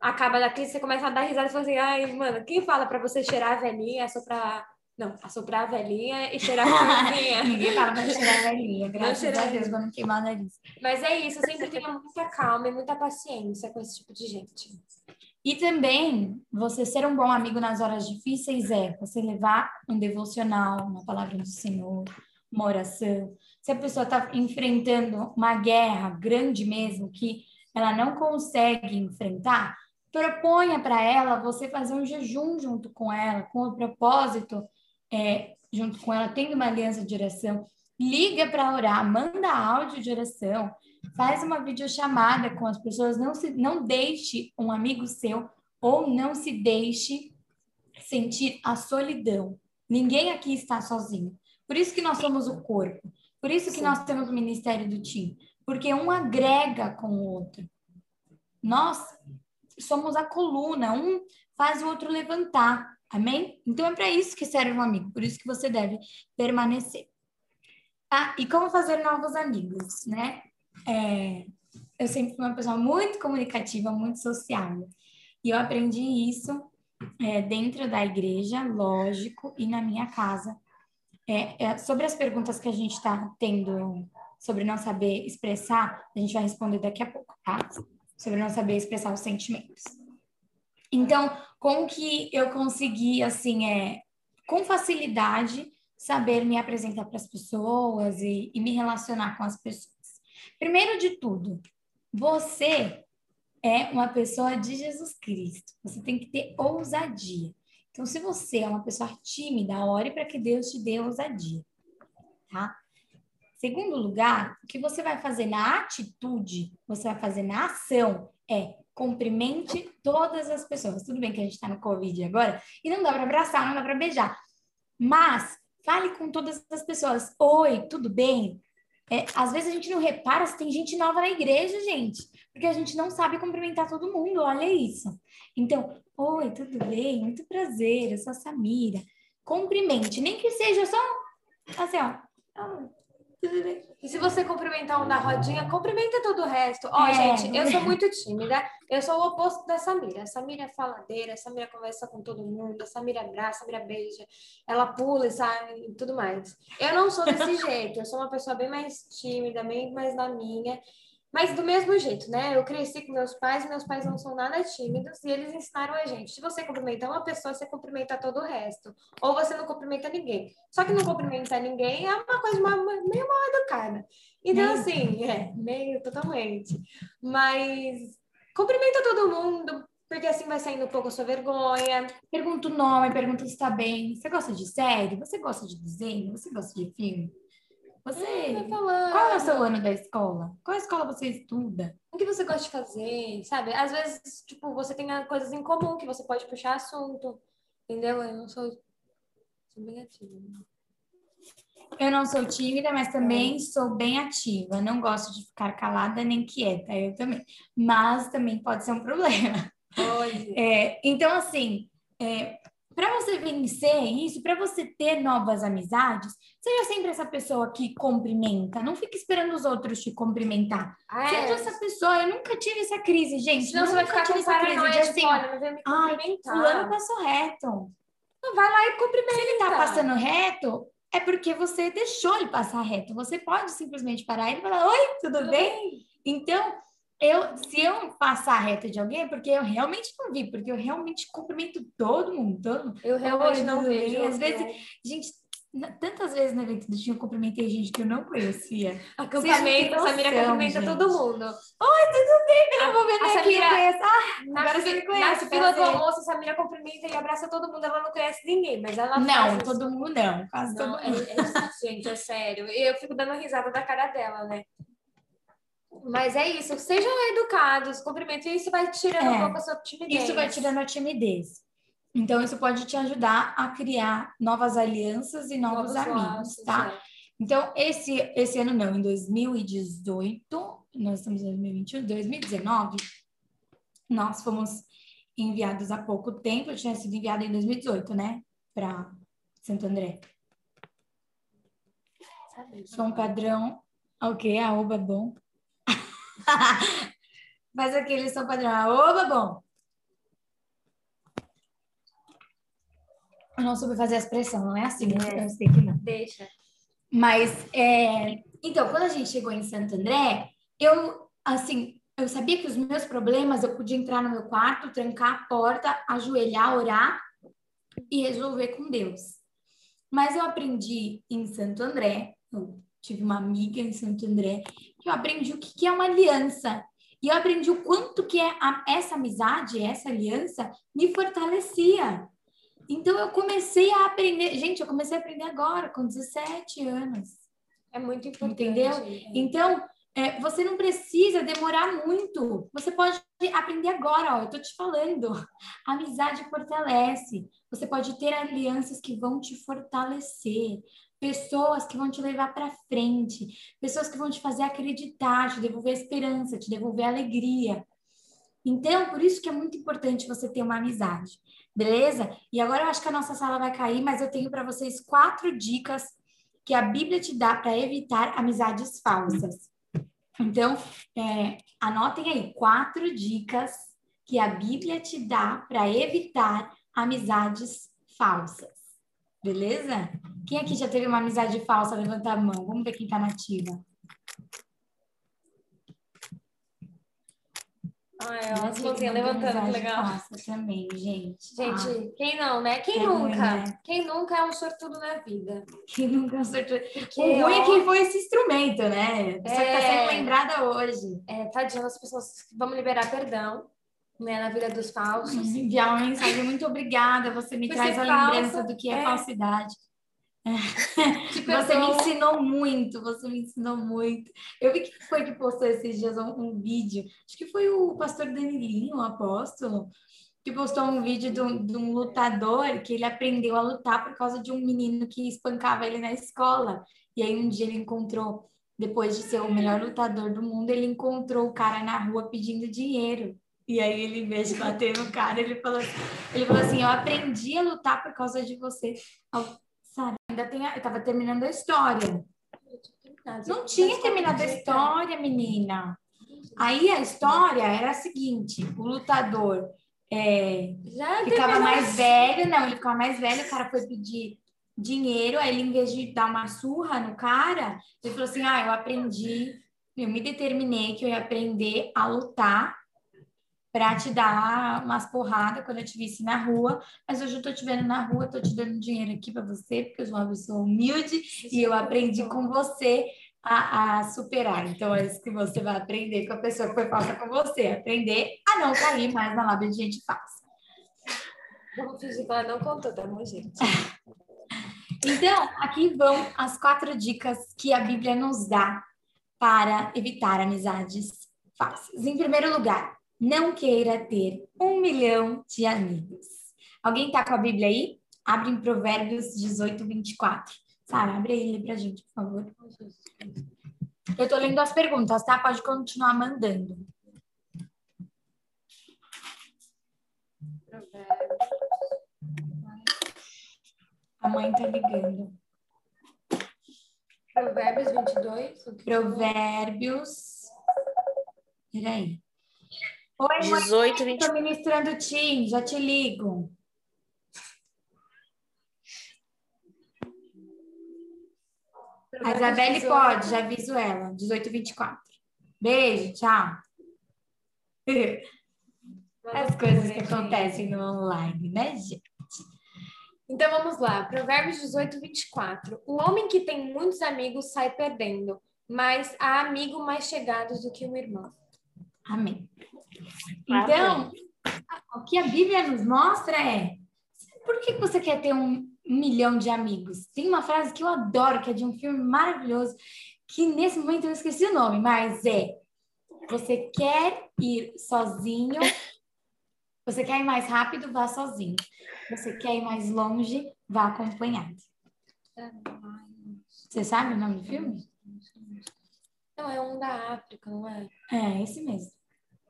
acaba da crise, você começa a dar risada e fala assim, ai, mano, quem fala para você cheirar a velhinha é. Não, assoprar a velhinha e cheirar a [laughs] florzinha. Ninguém fala pra cheirar a velhinha, graças a Deus, não queimar o nariz. Mas é isso, eu sempre tenho muita calma e muita paciência com esse tipo de gente. E também, você ser um bom amigo nas horas difíceis é você levar um devocional, uma palavra do Senhor, uma oração. Se a pessoa está enfrentando uma guerra grande mesmo, que ela não consegue enfrentar, proponha para ela você fazer um jejum junto com ela, com o propósito, é, junto com ela, tendo uma aliança de oração. Liga para orar, manda áudio de oração, Faz uma videochamada com as pessoas, não, se, não deixe um amigo seu ou não se deixe sentir a solidão. Ninguém aqui está sozinho. Por isso que nós somos o corpo. Por isso que Sim. nós temos o ministério do time. Porque um agrega com o outro. Nós somos a coluna, um faz o outro levantar. Amém? Então é para isso que serve um amigo. Por isso que você deve permanecer. Ah, e como fazer novos amigos, né? É, eu sempre fui uma pessoa muito comunicativa, muito sociável. E eu aprendi isso é, dentro da igreja, lógico, e na minha casa. É, é sobre as perguntas que a gente está tendo sobre não saber expressar, a gente vai responder daqui a pouco, tá? Sobre não saber expressar os sentimentos. Então, como que eu consegui, assim, é, com facilidade, saber me apresentar para as pessoas e, e me relacionar com as pessoas? Primeiro de tudo, você é uma pessoa de Jesus Cristo. Você tem que ter ousadia. Então, se você é uma pessoa tímida, ore para que Deus te dê ousadia, tá? Segundo lugar, o que você vai fazer na atitude, você vai fazer na ação, é cumprimente todas as pessoas. Tudo bem que a gente está no Covid agora e não dá para abraçar, não dá para beijar. Mas fale com todas as pessoas. Oi, tudo bem? É, às vezes a gente não repara se tem gente nova na igreja, gente, porque a gente não sabe cumprimentar todo mundo, olha isso. Então, oi, tudo bem? Muito prazer, eu sou a Samira. Cumprimente, nem que seja só assim, ó. E se você cumprimentar um da rodinha, cumprimenta todo o resto. Ó, É. gente, eu sou muito tímida. Eu sou o oposto da Samira. A Samira é faladeira, a Samira conversa com todo mundo, a Samira abraça, a Samira beija, ela pula e sai e tudo mais. Eu não sou desse [laughs] jeito. Eu sou uma pessoa bem mais tímida, bem mais na minha. Mas do mesmo jeito, né? Eu cresci com meus pais, e meus pais não são nada tímidos, e eles ensinaram a gente: se você cumprimentar uma pessoa, você cumprimenta todo o resto. Ou você não cumprimenta ninguém. Só que não cumprimentar ninguém é uma coisa ma- ma- meio mal educada. Então, Meio. assim, é, meio totalmente. Mas cumprimenta todo mundo, porque assim vai saindo um pouco a sua vergonha. Pergunta o nome, pergunta se está bem. Você gosta de série? Você gosta de desenho? Você gosta de filme? Você. Falando. Qual é o seu ano da escola? Qual escola você estuda? O que você gosta de fazer, sabe? Às vezes, tipo, você tem coisas em comum que você pode puxar assunto, entendeu? Eu não sou, sou bem ativa. né? Eu não sou tímida, mas também sou bem ativa. Não gosto de ficar calada nem quieta. Eu também. Mas também pode ser um problema. [laughs] É, então, assim, para você vencer isso, para você ter novas amizades, seja sempre essa pessoa que cumprimenta. Não fique esperando os outros te cumprimentar. Ah, Seja é. essa pessoa. Eu nunca tive essa crise, gente. Senão você vai ficar com essa crise de assim, olha, não veio me ai, cumprimentar. fulano passou reto. Vai lá e cumprimenta. Se ele tá passando reto, é porque você deixou ele passar reto. Você pode simplesmente parar e falar, oi, tudo, Tudo bem? Então, eu, se eu passar reto de alguém, é porque eu realmente não vi, porque eu realmente cumprimento todo mundo, todo mundo. Eu realmente Oi, não tudo bem? vejo. Às vezes, Gente, na- tantas vezes no evento do Tinha eu cumprimentei gente que eu não conhecia. acampamento, a não Samira cumprimenta todo mundo. Eu vou ver aqui, Samira- conheço. Ah, Na, agora você me na conhece. fila do almoço, a Samira cumprimenta e abraça todo mundo. Ela não conhece ninguém, mas ela Não, todo mundo não. Quase Não, todo é, mundo. é- gente, é sério. Eu fico dando risada da cara dela, né? Mas é isso, sejam educados, cumprimentem, e isso vai tirando É, um pouco a sua timidez. Isso vai tirando a timidez. Então, isso pode te ajudar a criar novas alianças e novos, amigos, laços, tá? é. Então, esse, esse ano não, em 2018, nós estamos em 2021, 2019, nós fomos enviados há pouco tempo, eu tinha sido enviada em 2018, né? Para Santo André. Sou um padrão. Ok, arroba bom. [laughs] Faz aquele som padrão. Arroba bom. Eu não soube fazer a expressão, não é assim, É. eu sei que não. Deixa. Mas, é... então, quando a gente chegou em Santo André, eu, assim, eu sabia que os meus problemas, eu podia entrar no meu quarto, trancar a porta, ajoelhar, orar e resolver com Deus. Mas eu aprendi em Santo André, eu tive uma amiga em Santo André, eu aprendi o que é uma aliança. E eu aprendi o quanto que é a- essa amizade, essa aliança, me fortalecia. Então eu comecei a aprender, gente, eu comecei a aprender agora, com 17 anos. É muito importante. Entendeu? É. Então, é, você não precisa demorar muito. Você pode aprender agora, ó. Eu tô te falando. A amizade fortalece. Você pode ter alianças que vão te fortalecer. Pessoas que vão te levar para frente. Pessoas que vão te fazer acreditar, te devolver esperança, te devolver alegria. Então, por isso que é muito importante você ter uma amizade. Beleza? E agora eu acho que a nossa sala vai cair, mas eu tenho para vocês quatro dicas que a Bíblia te dá para evitar amizades falsas. Então, é, anotem aí quatro dicas que a Bíblia te dá para evitar amizades falsas. Beleza? Quem aqui já teve uma amizade falsa? Levanta a mão. Vamos ver quem está nativa. Ai, Já ó, as mãozinhas levantando, que legal. falsa também, gente. Gente, quem não, né? Quem É ruim, nunca? né? Quem nunca é um sortudo na vida? Ah, quem nunca acertou? Porque, O ruim é quem foi esse instrumento, né? A pessoa que está É. sendo lembrada hoje. é, tadinho, as pessoas vamos liberar perdão, né, na vida dos falsos. [laughs] enviar uma mensagem muito obrigada, você me Por traz a lembrança do que é, é. falsidade. [laughs] Te Você me ensinou muito, você me ensinou muito. Eu vi que foi que postou esses dias um, um vídeo, acho que foi o pastor Danilinho, o apóstolo, que postou um vídeo de um, de um lutador que ele aprendeu a lutar por causa de um menino que espancava ele na escola. E aí um dia ele encontrou depois de ser o melhor lutador do mundo, ele encontrou o cara na rua pedindo dinheiro. E aí ele, em vez de bater no cara, ele falou, assim- ele falou assim, eu aprendi a lutar por causa de você. Sabe, ainda tem, a- eu tava terminando a história. Não tinha terminado a história, menina. Aí a história era a seguinte: o lutador é, ficava mais velho, não, ele ficava mais velho, o cara foi pedir dinheiro, aí ele, em vez de dar uma surra no cara, ele falou assim: Ah, eu aprendi, eu me determinei que eu ia aprender a lutar pra te dar umas porradas quando eu te visse na rua, mas hoje eu tô te vendo na rua, tô te dando dinheiro aqui pra você, porque eu sou uma pessoa humilde e eu aprendi com você a, a superar. Então, é isso que você vai aprender com a pessoa que foi falsa com você. Aprender a não cair mais na lábia de gente falsa. Vamos fingir que ela não contou, tá bom, gente? [laughs] Então, aqui vão as quatro dicas que a Bíblia nos dá para evitar amizades falsas. Em primeiro lugar, não queira ter um milhão de amigos. Alguém tá com a Bíblia aí? Abre em Provérbios 18, 24. Sara, abre aí e lê pra gente, por favor. Eu tô lendo as perguntas, tá? Pode continuar mandando. A mãe tá ligando. Provérbios 22. o que Provérbios. Peraí. Oi, mãe, 18, 20. tô ministrando o Tim, já te ligo. A Isabelle 18. pode, já aviso ela. 18 24. Beijo, tchau. [laughs] As coisas que acontecem no online, né, gente? Então vamos lá, Provérbios 18, 24. O homem que tem muitos amigos sai perdendo, mas há amigos mais chegados do que um irmão. Amém. Então, o que a Bíblia nos mostra é por que você quer ter um milhão de amigos? Tem uma frase que eu adoro, que é de um filme maravilhoso, que nesse momento eu esqueci o nome, mas é você quer ir sozinho, você quer ir mais rápido, vá sozinho. Você quer ir mais longe, vá acompanhado. Você sabe o nome do filme? Não, é um da África, não é? É, esse mesmo.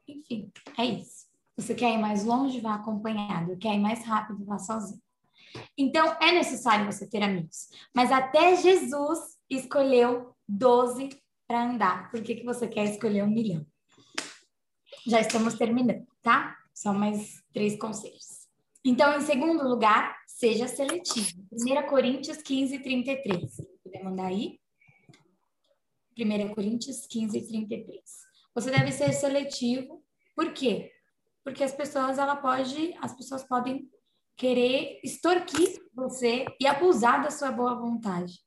Enfim, é isso. Você quer ir mais longe, vá acompanhado. Quer ir mais rápido, vá sozinho. Então, é necessário você ter amigos. Mas até Jesus escolheu 12 para andar. Por que, que você quer escolher um milhão? Já estamos terminando, tá? Só mais três conselhos. Então, em segundo lugar, seja seletivo. 1 Coríntios 15, 33. Se puder mandar aí. 1 Coríntios 15, 33. Você deve ser seletivo. Por quê? Porque as pessoas, ela pode, as pessoas podem querer extorquir você e abusar da sua boa vontade.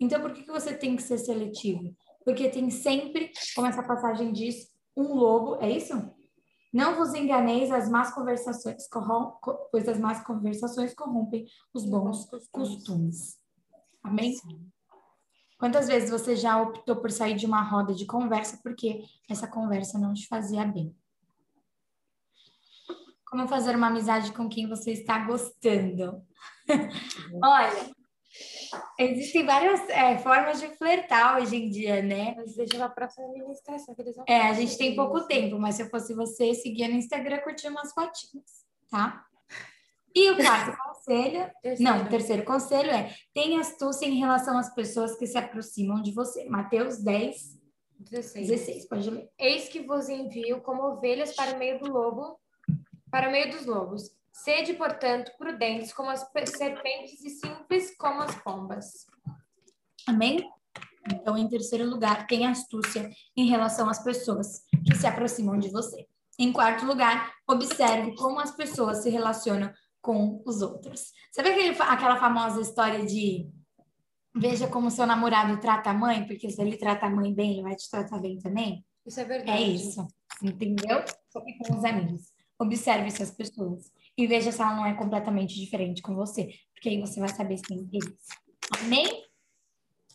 Então, por que, que você tem que ser seletivo? Porque tem sempre, como essa passagem diz, um lobo, é isso? Não vos enganeis, as más conversações corrom co- pois as más conversações corrompem os bons costumes. Amém? Quantas vezes você já optou por sair de uma roda de conversa porque essa conversa não te fazia bem? Como fazer uma amizade com quem você está gostando? [laughs] Olha, existem várias é, formas de flertar hoje em dia, né? Mas deixa pra próxima ministração, que eles vão É, a gente tem pouco tempo, mas se eu fosse você, seguia no Instagram, curtir umas fotinhas, tá? E o quarto conselho, Terceiro. não, o terceiro conselho é tenha astúcia em relação às pessoas que se aproximam de você. Mateus 10, 16. 16, pode ler. Eis que vos envio como ovelhas para o meio do lobo, para o meio dos lobos. Sede, portanto, prudentes como as pe- serpentes e simples como as pombas. Amém? Então, em terceiro lugar, tenha astúcia em relação às pessoas que se aproximam de você. Em quarto lugar, observe como as pessoas se relacionam com os outros. Sabe aquele, aquela famosa história de veja como seu namorado trata a mãe, porque se ele trata a mãe bem, ele vai te tratar bem também? Isso é verdade. É isso, entendeu? Só que com os amigos. Observe essas pessoas e veja se ela não é completamente diferente com você, porque aí você vai saber se tem interesse. Amém?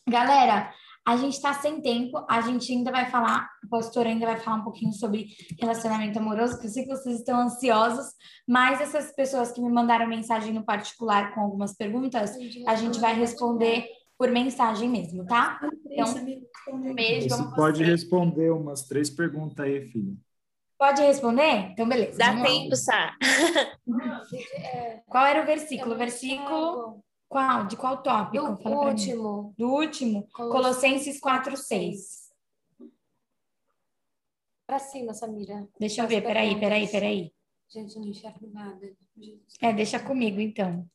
Galera, a gente está sem tempo, a gente ainda vai falar, o pastor ainda vai falar um pouquinho sobre relacionamento amoroso, que eu sei que vocês estão ansiosos, mas essas pessoas que me mandaram mensagem no particular com algumas perguntas, a gente vai responder por mensagem mesmo, tá? Então, um beijo. Você pode responder umas três perguntas aí, filha. Pode responder? Então, beleza. Dá tempo, Sá. [laughs] Qual era o versículo? O versículo qual? De qual tópico? Do último. Do último? Colossenses 4, 6. Pra cima, Samira. Deixa eu ver, peraí, peraí, peraí. Gente, não enxergo nada. É, deixa comigo, então.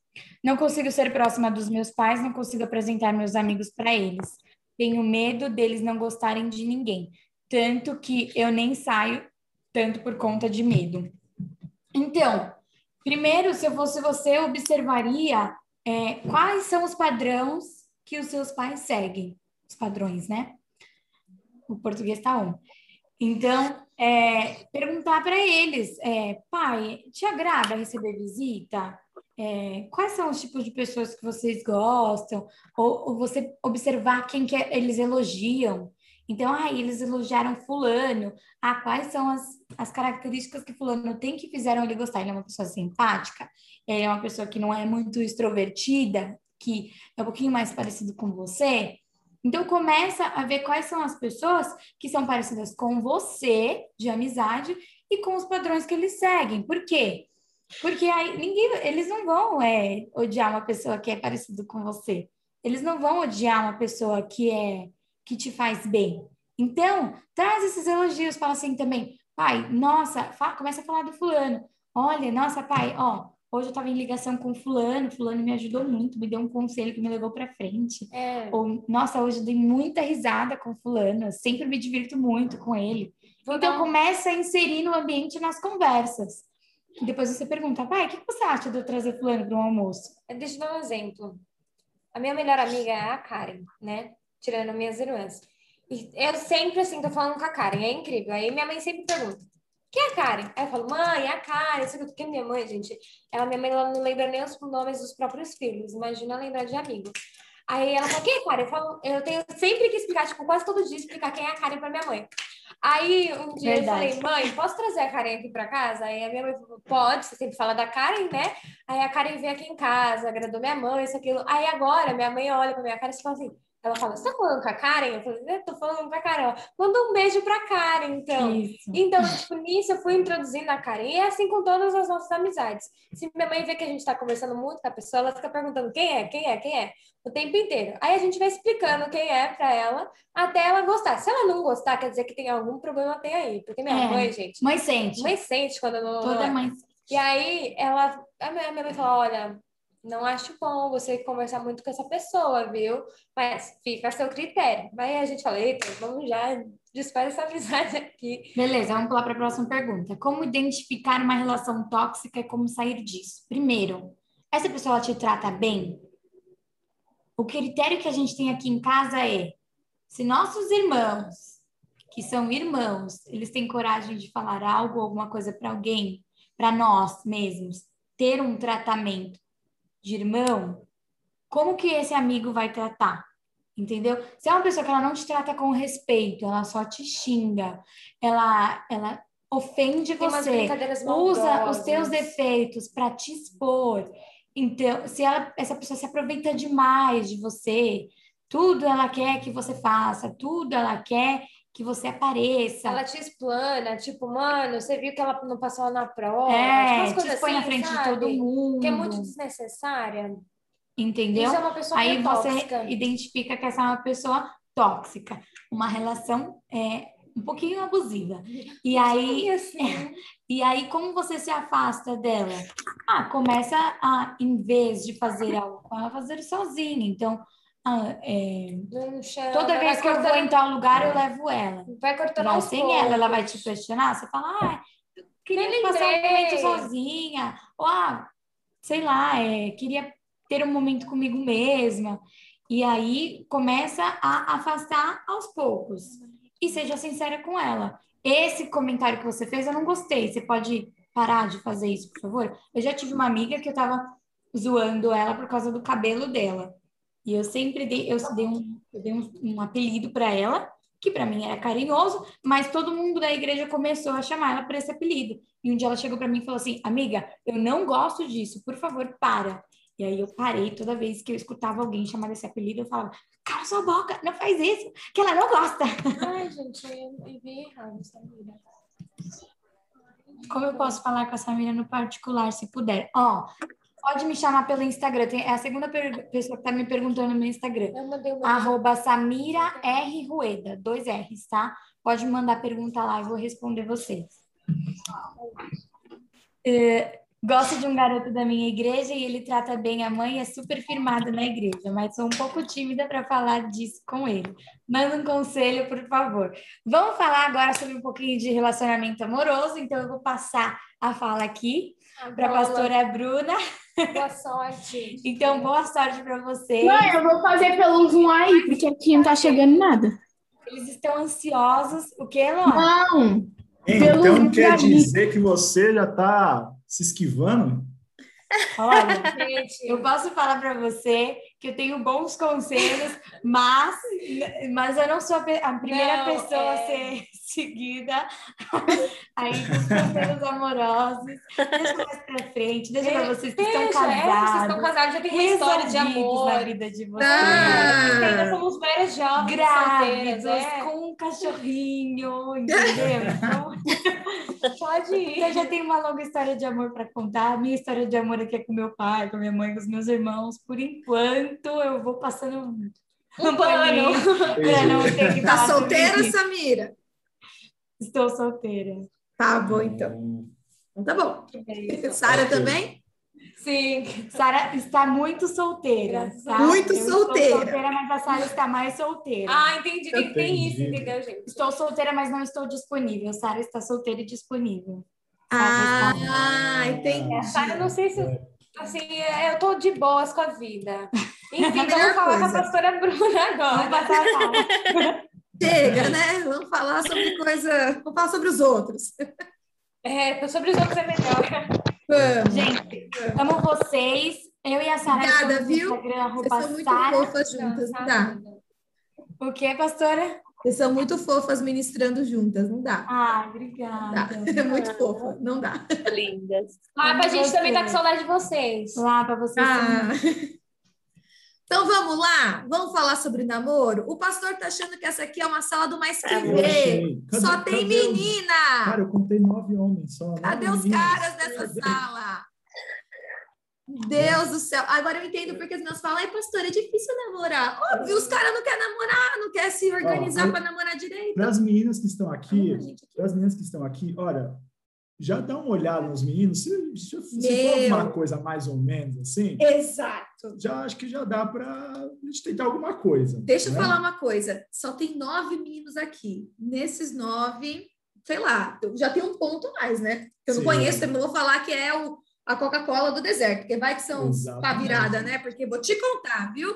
Não consigo ser próxima dos meus pais, não consigo apresentar meus amigos para eles. Tenho medo deles não gostarem de ninguém. Tanto que eu nem saio tanto por conta de medo. Então, primeiro, se eu fosse você, observaria é, quais são os padrões que os seus pais seguem. Os padrões, né? O português tá on. Então, é, perguntar para eles, é, pai, te agrada receber visita? É, quais são os tipos de pessoas que vocês gostam? Ou, ou você observar quem que é, eles elogiam. Então, ah, eles elogiaram fulano. Ah, quais são as, as características que fulano tem que fizeram ele gostar? Ele é uma pessoa simpática? Ele é uma pessoa que não é muito extrovertida? Que é um pouquinho mais parecido com você? Então começa a ver quais são as pessoas que são parecidas com você, de amizade, e com os padrões que eles seguem. Por quê? Porque aí ninguém, eles não vão é, odiar uma pessoa que é parecido com você. Eles não vão odiar uma pessoa que é que te faz bem. Então, traz esses elogios, fala assim também, pai, nossa, fala, começa a falar do fulano. Olha, nossa, pai, ó, hoje eu estava em ligação com fulano, fulano me ajudou muito, me deu um conselho que me levou para frente. É. Ou, nossa, hoje eu dei muita risada com fulano, eu sempre me divirto muito com ele. Vou então, dar... começa a inserir no ambiente nas conversas. Depois você pergunta, pai, o que você acha de eu trazer fulano para um almoço? Deixa eu dar um exemplo. A minha melhor amiga é a Karen, né? Tirando minhas irmãs. E eu sempre, assim, tô falando com a Karen, é incrível. Aí minha mãe sempre pergunta, quem é a Karen? Aí eu falo, mãe, é a Karen. Isso aqui, minha mãe, gente, ela, minha mãe ela não lembra nem os nomes dos próprios filhos. Imagina lembrar de amigo. Aí ela falou, quem é a Karen? Eu, falo, eu tenho sempre que explicar, tipo, quase todo dia, explicar quem é a Karen para minha mãe. Aí um dia Verdade. eu falei, mãe, posso trazer a Karen aqui para casa? Aí a minha mãe falou, pode, você sempre fala da Karen, né? Aí a Karen veio aqui em casa, agradou minha mãe, isso, aquilo. Aí agora minha mãe olha para minha cara e fala assim, ela fala, você tá falando com a Karen? Eu falei, eu tô falando com a Karen. Manda um beijo pra Karen, então. Isso. Então, tipo, nisso eu fui introduzindo a Karen. E é assim com todas as nossas amizades. Se minha mãe vê que a gente tá conversando muito com a pessoa, ela fica perguntando quem é, quem é, quem é, o tempo inteiro. Aí a gente vai explicando quem é pra ela, até ela gostar. Se ela não gostar, quer dizer que tem algum problema tem aí. Porque minha é. mãe, gente... Mãe sente. Mãe sente quando não... Toda mãe E aí, ela... A minha mãe fala, olha não acho bom você conversar muito com essa pessoa, viu? Mas fica a seu critério. Aí a gente fala, eita, vamos já desfaz essa [laughs] amizade aqui. Beleza, vamos pular para a próxima pergunta. Como identificar uma relação tóxica e como sair disso? Primeiro, essa pessoa te trata bem? O critério que a gente tem aqui em casa é se nossos irmãos, que são irmãos, eles têm coragem de falar algo, alguma coisa para alguém, para nós mesmos, ter um tratamento de irmão, como que esse amigo vai tratar? Entendeu? Se é uma pessoa que ela não te trata com respeito, ela só te xinga, ela, ela ofende Tem você, usa os teus defeitos para te expor. Então, se ela, essa pessoa se aproveita demais de você, tudo ela quer que você faça, tudo ela quer que você apareça. Ela te explana, tipo, mano, você viu que ela não passou na prova. É, tipo, te põe assim, na frente sabe? de todo mundo. Que é muito desnecessária. Entendeu? Isso é uma pessoa Aí você tóxica. identifica que essa é uma pessoa tóxica. Uma relação é, um pouquinho abusiva. E aí, [laughs] assim. é, e aí, como você se afasta dela? Ah, começa a, em vez de fazer algo com ela, fazer sozinha. Então, ah, é... Toda vez que eu vou em tal lugar, eu levo ela. Vai cortando Mas sem poucos. ela, ela vai te questionar. Você fala, ah, queria passar um momento sozinha. Ou, ah, sei lá, é, queria ter um momento comigo mesma. E aí começa a afastar aos poucos. E seja sincera com ela. Esse comentário que você fez, eu não gostei. Você pode parar de fazer isso, por favor? Eu já tive uma amiga que eu tava zoando ela por causa do cabelo dela. E eu sempre dei, eu dei um, eu dei um, um apelido para ela, que para mim era carinhoso, mas todo mundo da igreja começou a chamar ela por esse apelido. E um dia ela chegou para mim e falou assim: "Amiga, eu não gosto disso, por favor, para". E aí eu parei toda vez que eu escutava alguém chamar esse apelido, eu falava, cala sua boca, não faz isso, que ela não gosta. Ai, gente, eu vi errado, Samira. Como eu posso falar com a Samira no particular, se puder? Ó, pode me chamar pelo Instagram. Tem, é a segunda pessoa que tá me perguntando no meu Instagram. Eu mandei uma. Arroba Samira R. Rueda, dois R's, tá? Pode me mandar pergunta lá, eu vou responder vocês. É, gosto de um garoto da minha igreja e ele trata bem a mãe é super firmado na igreja, mas sou um pouco tímida para falar disso com ele. Manda um conselho, por favor. Vamos falar agora sobre um pouquinho de relacionamento amoroso, então eu vou passar a fala aqui para a pastora Bruna. Boa sorte. [laughs] Então, boa sorte para vocês. Mãe, eu vou fazer pelo Zoom aí, porque aqui não tá chegando nada. Eles estão ansiosos. O que, Lô? Não, Então quer dizer que você já está se esquivando? Olha, [laughs] Gente, eu posso falar para você que eu tenho bons conselhos, mas, mas eu não sou a, a primeira Não, pessoa a é. ser seguida [laughs] aí dos conselhos amorosos. Deixa mais para frente, deixa para vocês que estão Deixa, é, vocês estão casados. casados, já tem uma história de amor. na vida de vocês. Nós ainda somos mulheres jovens, Grávidos, é. com um cachorrinho, entendeu? [laughs] Então, Pode ir. Eu já tenho uma longa história de amor para contar. A minha história de amor aqui é com meu pai, com minha mãe, com os meus irmãos. Por enquanto, eu vou passando um, Um pano. não ter que Tá solteira. Samira? Estou solteira. Tá bom, então. Então tá bom. Sara também? Sim. Sara está muito solteira. Tá? Muito Eu estou solteira. solteira, mas a Sara está mais solteira. Ah, entendi. Tem, tem isso, Entendi. entendeu, gente? Estou solteira, mas não estou disponível. Sara está solteira e disponível. Está- Ah, entendi. Sara, não sei se. Assim, é, eu tô de boas com a vida. [laughs] Enfim, vamos falar com a pastora Bruna Vamos agora. passar a. [laughs] Chega, [laughs] né? Vamos falar sobre coisa. Vamos falar sobre os outros. É, sobre os outros é melhor. Vamos. Gente, amo vocês. Eu e a Sara Obrigada, viu? Instagram, Vocês são muito Sara. fofas juntas, não dá. O que, pastora? Vocês são muito fofas ministrando juntas, não dá. Ah, Dá. obrigada. É [laughs] muito fofa, não dá. Lindas. Ah, pra gente também tá com saudade de vocês. Lá para vocês. Ah. [laughs] Então vamos lá, vamos falar sobre namoro. O pastor tá achando que essa aqui é uma sala do mais que vê. achei. Cadê- Só tem cadê os- menina. Cara, eu contei nove homens só. Cadê os meninas. caras dessa sala? Deus do céu. Agora eu entendo porque os meus falam, ai, pastor, é difícil namorar. Óbvio, os caras não querem namorar, não querem se organizar para namorar direito. Para as meninas que estão aqui, para as meninas que estão aqui, olha, já dá uma olhada nos meninos. Se, se, for uma coisa mais ou menos assim, Exato. já acho que já dá para a gente tentar alguma coisa. Deixa eu né? falar uma coisa. Só tem nove meninos aqui. Nesses nove, sei lá, eu já tem um ponto mais, né? Eu não Sim. conheço, eu não vou falar que é o, a Coca-Cola do deserto, porque vai que são Exatamente. pá virada, né? Porque vou te contar, viu?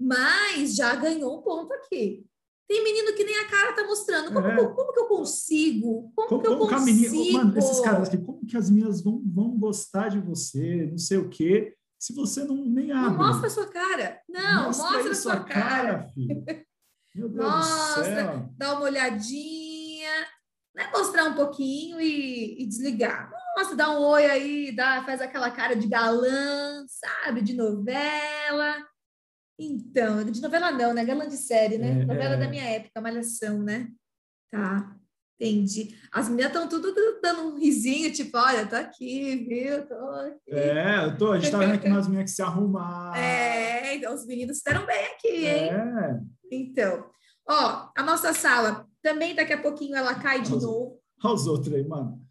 Mas já ganhou um ponto aqui. Tem menino que nem a cara tá mostrando. Como, É. que, eu, como que eu consigo? Como, Como, que eu como consigo? menina, mano, esses caras aqui, como que as meninas vão, vão gostar de você, não sei o quê, se você não nem abre. Não mostra a sua cara. Não, mostra, aí a sua cara. filho. [laughs] Meu Deus Mostra. do céu. dá uma olhadinha, né? Mostrar um pouquinho e, e desligar. Mostra, dá um oi aí, dá, faz aquela cara de galã, sabe? De novela. Então, de novela não, né? Galã de série, né? É, novela é. da minha época, Malhação, né? Tá, entendi. As meninas estão tudo dando um risinho, tipo, olha, tô aqui, viu? Tô aqui. É, eu tô, a gente tá vendo aqui umas meninas que se arrumaram. É, então os meninos fizeram bem aqui, hein? É. Então, ó, a nossa sala também daqui a pouquinho ela cai de Nossa. novo. Olha os outros aí, mano.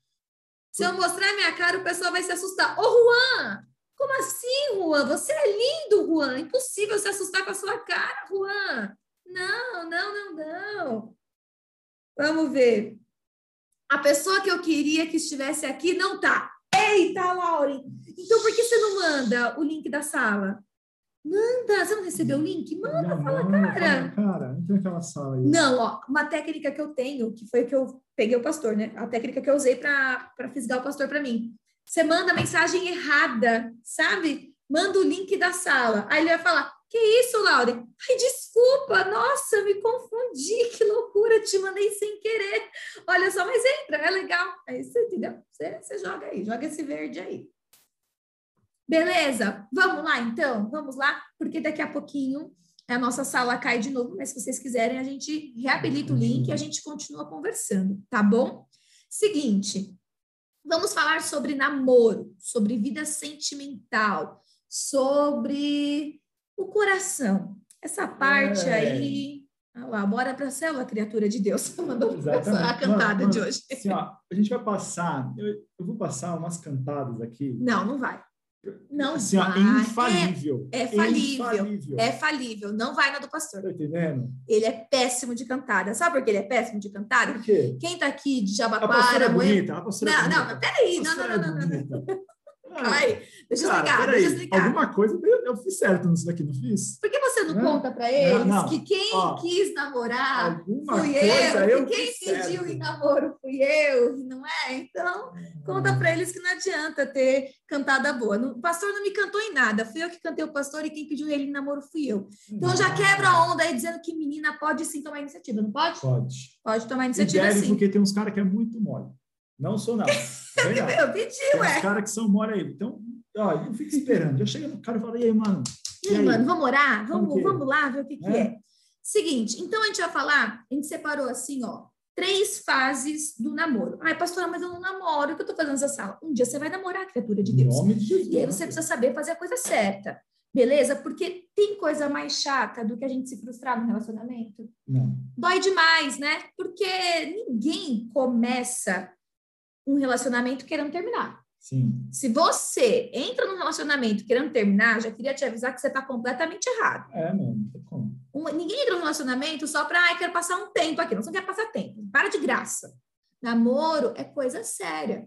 Se eu mostrar a minha cara, o pessoal vai se assustar. Ô, Juan! Como assim, Juan? Você é lindo, Juan. Impossível se assustar com a sua cara, Juan. Não, não, não, não. Vamos ver. A pessoa que eu queria que estivesse aqui não tá. Eita, Lauren! Então por que você não manda o link da sala? Manda! Você não recebeu o link? Manda, Minha fala, mãe, cara. fala, Cara, entra naquela sala aí. Não, ó, uma técnica que eu tenho, que foi que eu peguei o pastor, né? A técnica que eu usei para fisgar o pastor para mim. Você manda a mensagem errada, sabe? Manda o link da sala. Aí ele vai falar: Que isso, Laura? Ai, desculpa, nossa, me confundi, [laughs] que loucura, te mandei sem querer. Olha só, mas entra, é legal. Aí você entendeu? Você, você joga aí, joga esse verde aí. Beleza? Vamos lá, então? Vamos lá? Porque daqui a pouquinho a nossa sala cai de novo, mas se vocês quiserem, a gente reabilita o link e a gente continua conversando, tá bom? Seguinte, vamos falar sobre namoro, sobre vida sentimental, sobre o coração. Essa parte É. aí. Ah lá, bora para a célula, criatura de Deus. [laughs] Mandou a cantada Mano, de hoje. Assim, ó, a gente vai passar, eu, eu vou passar umas cantadas aqui. Não, não vai. Não assim, ó, vai. infalível. É- é falível. Infalível. É falível, não vai na do pastor. Tá entendendo? Ele é péssimo de cantada. Sabe por que ele é péssimo de cantada? Por quê? Quem tá aqui de A pastora Jabaquara, é bonita. A pastora é Não, não, bonita. não, peraí. Não, não, não, é não, não, não. Bonita. Ah. Deixa eu cara, explicar, peraí, deixa eu explicar. Alguma coisa eu, eu fiz certo nisso daqui, não fiz? Por que você não Não. conta para eles Não, não. que quem Ó, quis namorar Alguma fui coisa eu, eu que quem pediu certo. em namoro fui eu, não é? Então, conta para eles que não adianta ter cantada boa. Não- O pastor não me cantou em nada, fui eu que cantei o pastor e quem pediu ele em namoro fui eu. Então já quebra a onda aí dizendo que menina pode sim tomar iniciativa, não pode? Pode. Pode tomar E iniciativa deve, sim. porque tem uns caras que é muito mole. Não sou não. Lá. [laughs] Eu pedi, Tem ué. caras que são mole aí. Então, ó, não fica esperando. Já chega no cara e fala, e aí, mano? E aí, mano, vamos orar? Vamos, é? vamos lá ver o que, que É. é. Seguinte, então a gente vai falar, a gente separou assim, ó, três fases do namoro. Ai, pastora, mas eu não namoro, o que eu tô fazendo nessa sala? Um dia você vai namorar, criatura de Deus. nome de Jesus. E aí você precisa saber fazer a coisa certa, beleza? Porque tem coisa mais chata do que a gente se frustrar no relacionamento. Não. Dói demais, né? Porque ninguém começa um relacionamento querendo terminar. Sim. Se você entra num relacionamento querendo terminar, já queria te avisar que você está completamente errado. É, mano. Não tem como. Um- ninguém entra num relacionamento só para, ai, quero passar um tempo aqui. Não, você não quer passar tempo. Para de graça. Namoro é coisa séria.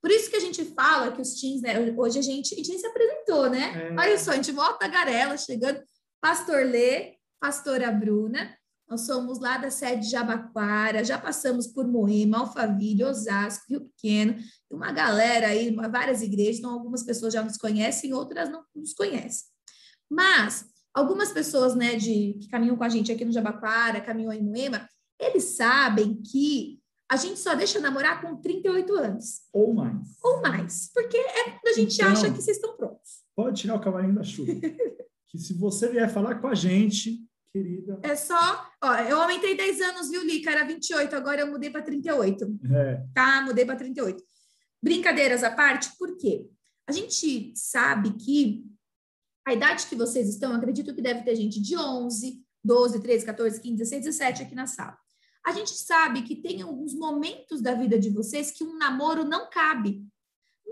Por isso que a gente fala que os teens, né? Hoje a gente, a gente nem se apresentou, né? É. Olha só, a gente volta a garela chegando. Pastor Lê, pastora Bruna. Nós somos lá da sede de Jabaquara, já passamos por Moema, Alphaville, Osasco, Rio Pequeno, e uma galera aí, várias igrejas, então algumas pessoas já nos conhecem, outras não nos conhecem. Mas algumas pessoas, né, de, que caminham com a gente aqui no Jabaquara, caminham em Moema, eles sabem que a gente só deixa namorar com 38 anos Ou mais. ou mais, porque é quando a gente Então- acha que vocês estão prontos. Pode tirar o cavalinho da chuva. [laughs] que se você vier falar com a gente, querida, É só, ó, eu aumentei 10 anos, viu, Lica? Era 28, agora eu mudei para 38. é, tá? Mudei para 38. Brincadeiras à parte, por quê? A gente sabe que a idade que vocês estão, acredito que deve ter gente de 11, 12, 13, 14, 15, 16, 17 aqui na sala. A gente sabe que tem alguns momentos da vida de vocês que um namoro não cabe.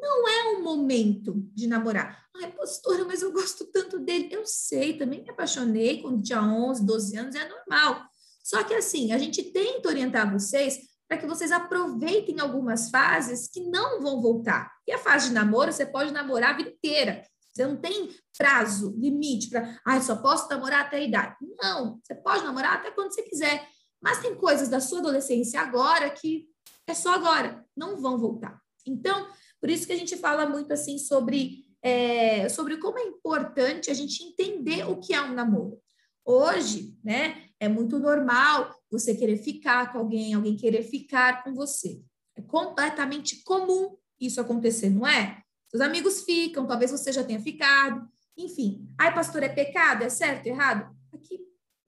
Não é um momento de namorar. Ai, pastora, mas eu gosto tanto dele. Eu sei, também me apaixonei quando tinha 11, 12 anos, é normal. Só que assim, a gente tenta orientar vocês para que vocês aproveitem algumas fases que não vão voltar. E a fase de namoro, você pode namorar a vida inteira. Você não tem prazo, limite para, ai, só posso namorar até a idade. Não, você pode namorar até quando você quiser. Mas tem coisas da sua adolescência agora que é só agora, não vão voltar. Então, por isso que a gente fala muito assim sobre, é, sobre como é importante a gente entender o que é um namoro. Hoje, né, é muito normal você querer ficar com alguém, alguém querer ficar com você. É completamente comum isso acontecer, não é? Seus amigos ficam, talvez você já tenha ficado, enfim. Ai, pastor, é pecado? É certo, errado? Aqui,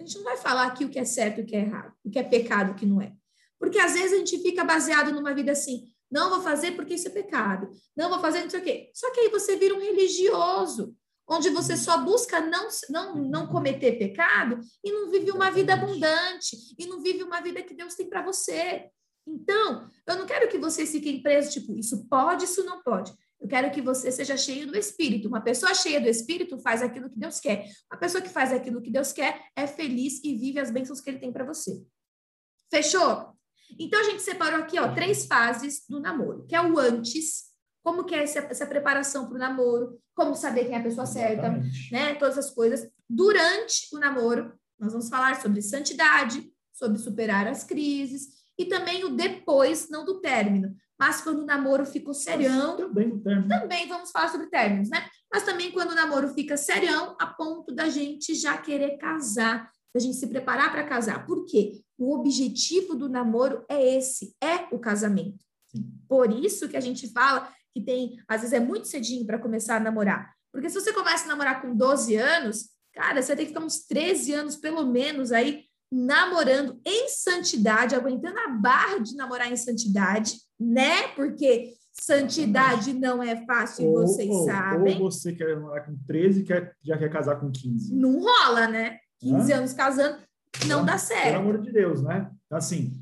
a gente não vai falar aqui o que é certo e o que é errado, o que é pecado e o que não é. Porque às vezes a gente fica baseado numa vida assim, não vou fazer porque isso é pecado, não vou fazer não sei o quê. Só que aí você vira um religioso, onde você só busca não, não, não cometer pecado e não vive uma vida abundante, e não vive uma vida que Deus tem para você. Então, eu não quero que vocês fiquem presos, tipo, isso pode, isso não pode. Eu quero que você seja cheio do Espírito. Uma pessoa cheia do Espírito faz aquilo que Deus quer. Uma pessoa que faz aquilo que Deus quer é feliz e vive as bênçãos que Ele tem para você. Fechou? Então, a gente separou aqui, ó, três fases do namoro, que é o antes, como que é essa, essa preparação para o namoro, como saber quem é a pessoa certa, exatamente. né? Todas as coisas. Durante o namoro, nós vamos falar sobre santidade, sobre superar as crises, e também o depois, não do término. Mas quando o namoro ficou serião, Também no término. também vamos falar sobre términos, né? Mas também quando o namoro fica serião, a ponto da gente já querer casar, da gente se preparar para casar. Por quê? O objetivo do namoro é esse, é o casamento. Por isso que a gente fala que tem, às vezes é muito cedinho para começar a namorar. Porque se você começa a namorar com 12 anos, cara, você tem que ficar uns 13 anos pelo menos aí namorando em santidade, aguentando a barra de namorar em santidade, né? Porque santidade não é fácil, Ou- vocês ou- sabem. Ou você quer namorar com 13 e quer, já quer casar com 15. Não rola, né? 15 Hã? anos casando, não dá Pelo certo. amor de Deus, né? Então, assim,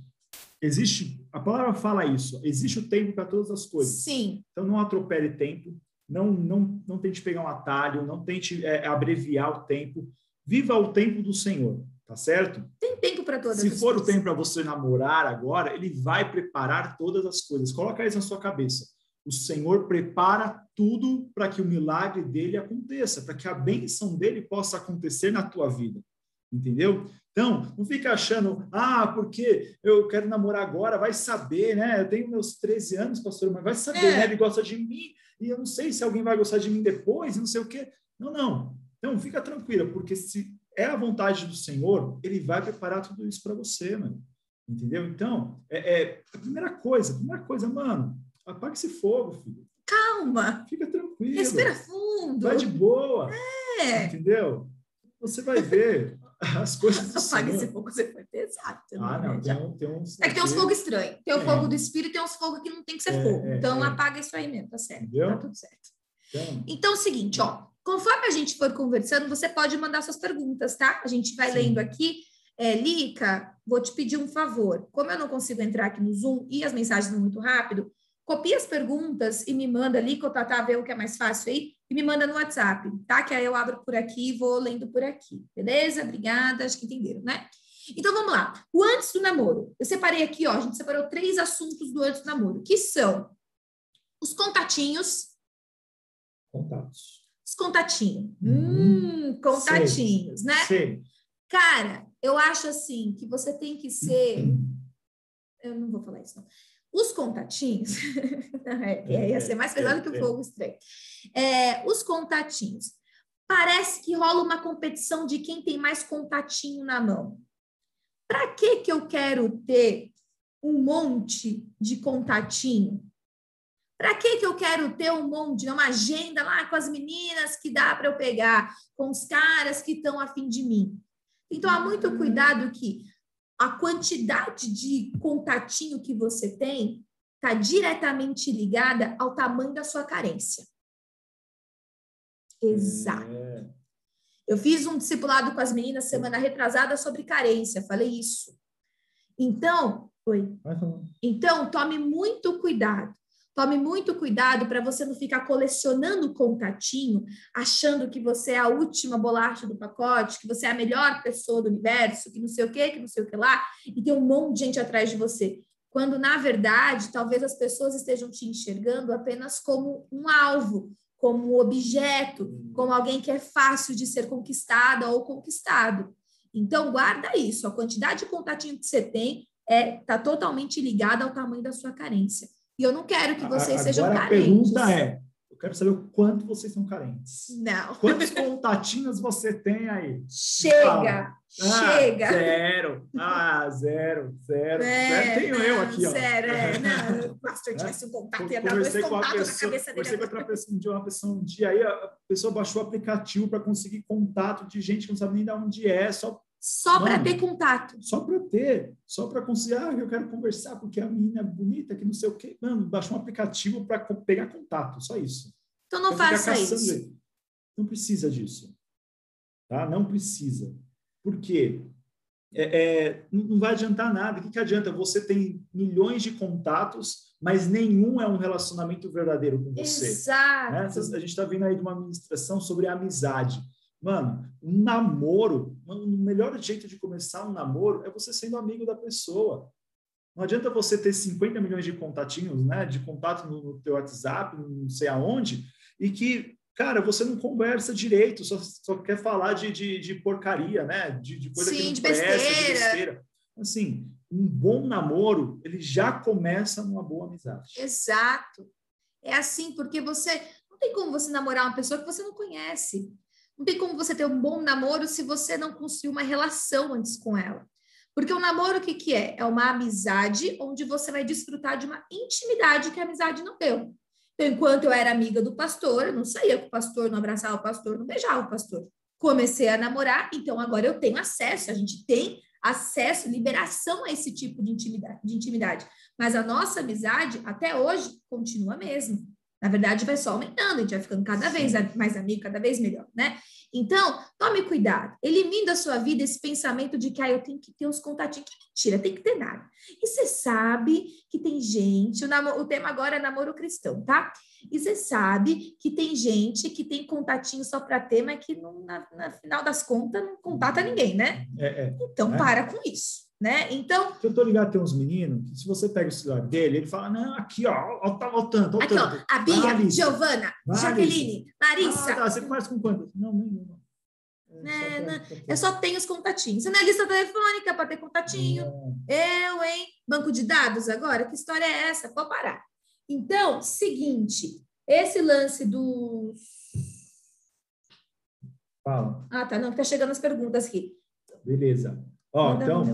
existe, a palavra fala isso, existe o tempo para todas as coisas. Sim, Então, não atropele tempo, não, não, não tente pegar um atalho, não tente é, abreviar o tempo. Viva o tempo do Senhor, tá certo? tem tempo para todas Se as for o coisas. tempo para você namorar agora, ele vai preparar todas as coisas. Coloca isso na sua cabeça. O Senhor prepara tudo para que o milagre dele aconteça, para que a bênção dele possa acontecer na tua vida. Entendeu? Então, não fica achando, ah, porque eu quero namorar agora, vai saber, né? Eu tenho meus 13 anos, pastor, mas vai saber, É. né? Ele gosta de mim, e eu não sei se alguém vai gostar de mim depois, não sei o quê. Não, não. Então, fica tranquila, porque se é a vontade do Senhor, ele vai preparar tudo isso para você, mano. Entendeu? Então, é, é a primeira coisa, a primeira coisa, mano, apaga esse fogo, filho. Calma, Fica tranquilo. respira fundo. Vai de boa. É. Entendeu? Você vai ver [laughs] as coisas [laughs] Apaga esse fogo, você foi pesado. Ah, não, tem, um, tem uns. É que tem uns fogos estranhos. Tem o Tem. fogo do espírito e tem uns fogos que não tem que ser É, fogo. é, então é. apaga isso aí mesmo, tá certo. Entendeu? Tá tudo certo. Então, Então é o seguinte, ó. Conforme a gente for conversando, você pode mandar suas perguntas, tá? A gente vai Sim. lendo aqui. É, Lica, vou te pedir um favor. Como eu não consigo entrar aqui no Zoom e as mensagens vão muito rápido, copia as perguntas e me manda, Lica ou Tatá, vê o que é mais fácil aí, e me manda no WhatsApp, tá? Que aí eu abro por aqui e vou lendo por aqui. Beleza? Obrigada, acho que entenderam, né? Então vamos lá. O antes do namoro. Eu separei aqui, ó, a gente separou três assuntos do antes do namoro, que são os contatinhos, contatos. os contatinhos. Uhum. Hum, contatinhos, né? Sei. Cara, eu acho assim que você tem que ser. Eu não vou falar isso, não. Os contatinhos. [laughs] é, é, ia ser mais pesado que o É, é. fogo estranho. É, os contatinhos. Parece que rola uma competição de quem tem mais contatinho na mão. Para que que eu quero ter um monte de contatinho? Para que que eu quero ter um monte, uma agenda lá com as meninas que dá para eu pegar, com os caras que estão afim de mim? Então, há muito cuidado que a quantidade de contatinho que você tem está diretamente ligada ao tamanho da sua carência. Exato. É, Eu fiz um discipulado com as meninas semana retrasada sobre carência, falei isso. Então, oi. Então, tome muito cuidado. Tome muito cuidado para você não ficar colecionando contatinho, achando que você é a última bolacha do pacote, que você é a melhor pessoa do universo, que não sei o que, que não sei o que lá, e tem um monte de gente atrás de você. Quando, na verdade, talvez as pessoas estejam te enxergando apenas como um alvo, como um objeto, como alguém que é fácil de ser conquistada ou conquistado. Então, guarda isso. A quantidade de contatinho que você tem é tá totalmente ligada ao tamanho da sua carência. E eu não quero que vocês sejam carentes. a pergunta é: eu quero saber o quanto vocês são carentes. Não. Quantos contatinhos você tem aí? Chega! Ah, chega! Zero. Ah, zero, zero. É, zero. Tenho eu não, aqui, ó. Zero, é. [laughs] Não, o pastor tivesse um contato, ia dar dois Conversei com uma contatos na cabeça dele. conversei com outra pessoa, um dia, uma pessoa um dia aí a pessoa baixou o aplicativo para conseguir contato de gente que não sabe nem de onde é, só Só para ter contato. só para ter, só para conseguir, ah, eu quero conversar porque a menina é bonita, que não sei o quê. Mano, baixou um aplicativo para pegar contato, só isso. Então não Pra faça isso. ele. Não precisa disso. Tá? Não precisa. Por quê? É, é, não vai adiantar nada. O que, que adianta? Você tem milhões de contatos, mas nenhum é um relacionamento verdadeiro com você. né? Exato. A gente está vindo aí de uma administração sobre amizade. Mano, um namoro, o melhor jeito de começar um namoro é você sendo amigo da pessoa. Não adianta você ter 50 milhões de contatinhos, né, de contato no, no teu WhatsApp, não sei aonde, e que, cara, você não conversa direito, só, só quer falar de, de, de porcaria, né, de, de coisa que Sim, não de presta, de besteira. besteira. Assim, um bom namoro, ele já começa numa boa amizade. Exato. É assim, porque você não tem como você namorar uma pessoa que você não conhece. Não tem como você ter um bom namoro se você não construiu uma relação antes com ela. Porque o namoro, o que, que é? É uma amizade onde você vai desfrutar de uma intimidade que a amizade não deu. Então, enquanto eu era amiga do pastor, eu não saía com o pastor, não abraçava o pastor, não beijava o pastor. Comecei a namorar, então agora eu tenho acesso, a gente tem acesso, liberação a esse tipo de intimidade, de intimidade. Mas a nossa amizade, até hoje, continua a mesma. Na verdade, vai só aumentando, a gente vai ficando cada vez mais amigo, cada vez melhor, né? Então, tome cuidado. Elimine da sua vida esse pensamento de que ah, eu tenho que ter uns contatinhos. Que mentira, tem que ter nada. E você sabe que tem gente, o, namoro, o tema agora é namoro cristão, tá? E você sabe que tem gente que tem contatinho só para ter, mas que não, na, na, final das contas não contata ninguém, né? É, é. Então, É. para com isso, né? Então, Eu tô ligado, tem uns meninos que se você pega o celular dele, ele fala, não, aqui, ó, ó, tá ó, tanto, ó, aqui, ó, tanto. a Bia. Giovana. Jaqueline, Larissa, Ah, tá, você conversa com quantas? Não, nenhuma. É, só né, pra- eu só tenho os contatinhos. Você não é lista telefônica para ter contatinho. É. Eu, hein? Banco de dados agora? Que história é essa? Pode parar. Então, seguinte, esse lance do. Fala, Ah, tá, não, tá chegando as perguntas aqui. beleza. Ó, Manda então,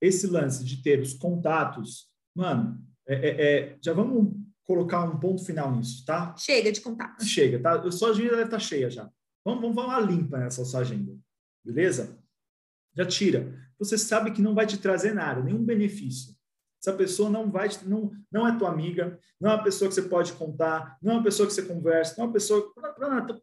esse lance de ter os contatos, mano, é, é- é- já vamos colocar um ponto final nisso, tá? Chega de contato. Chega, tá? A sua agenda deve estar cheia já. Vamos, vamos dar uma limpa nessa sua agenda, beleza? Já tira. Você sabe que não vai te trazer nada, nenhum benefício. Essa pessoa não vai, te- não, não é tua amiga, não é uma pessoa que você pode contar, não é uma pessoa que você conversa, não é uma pessoa.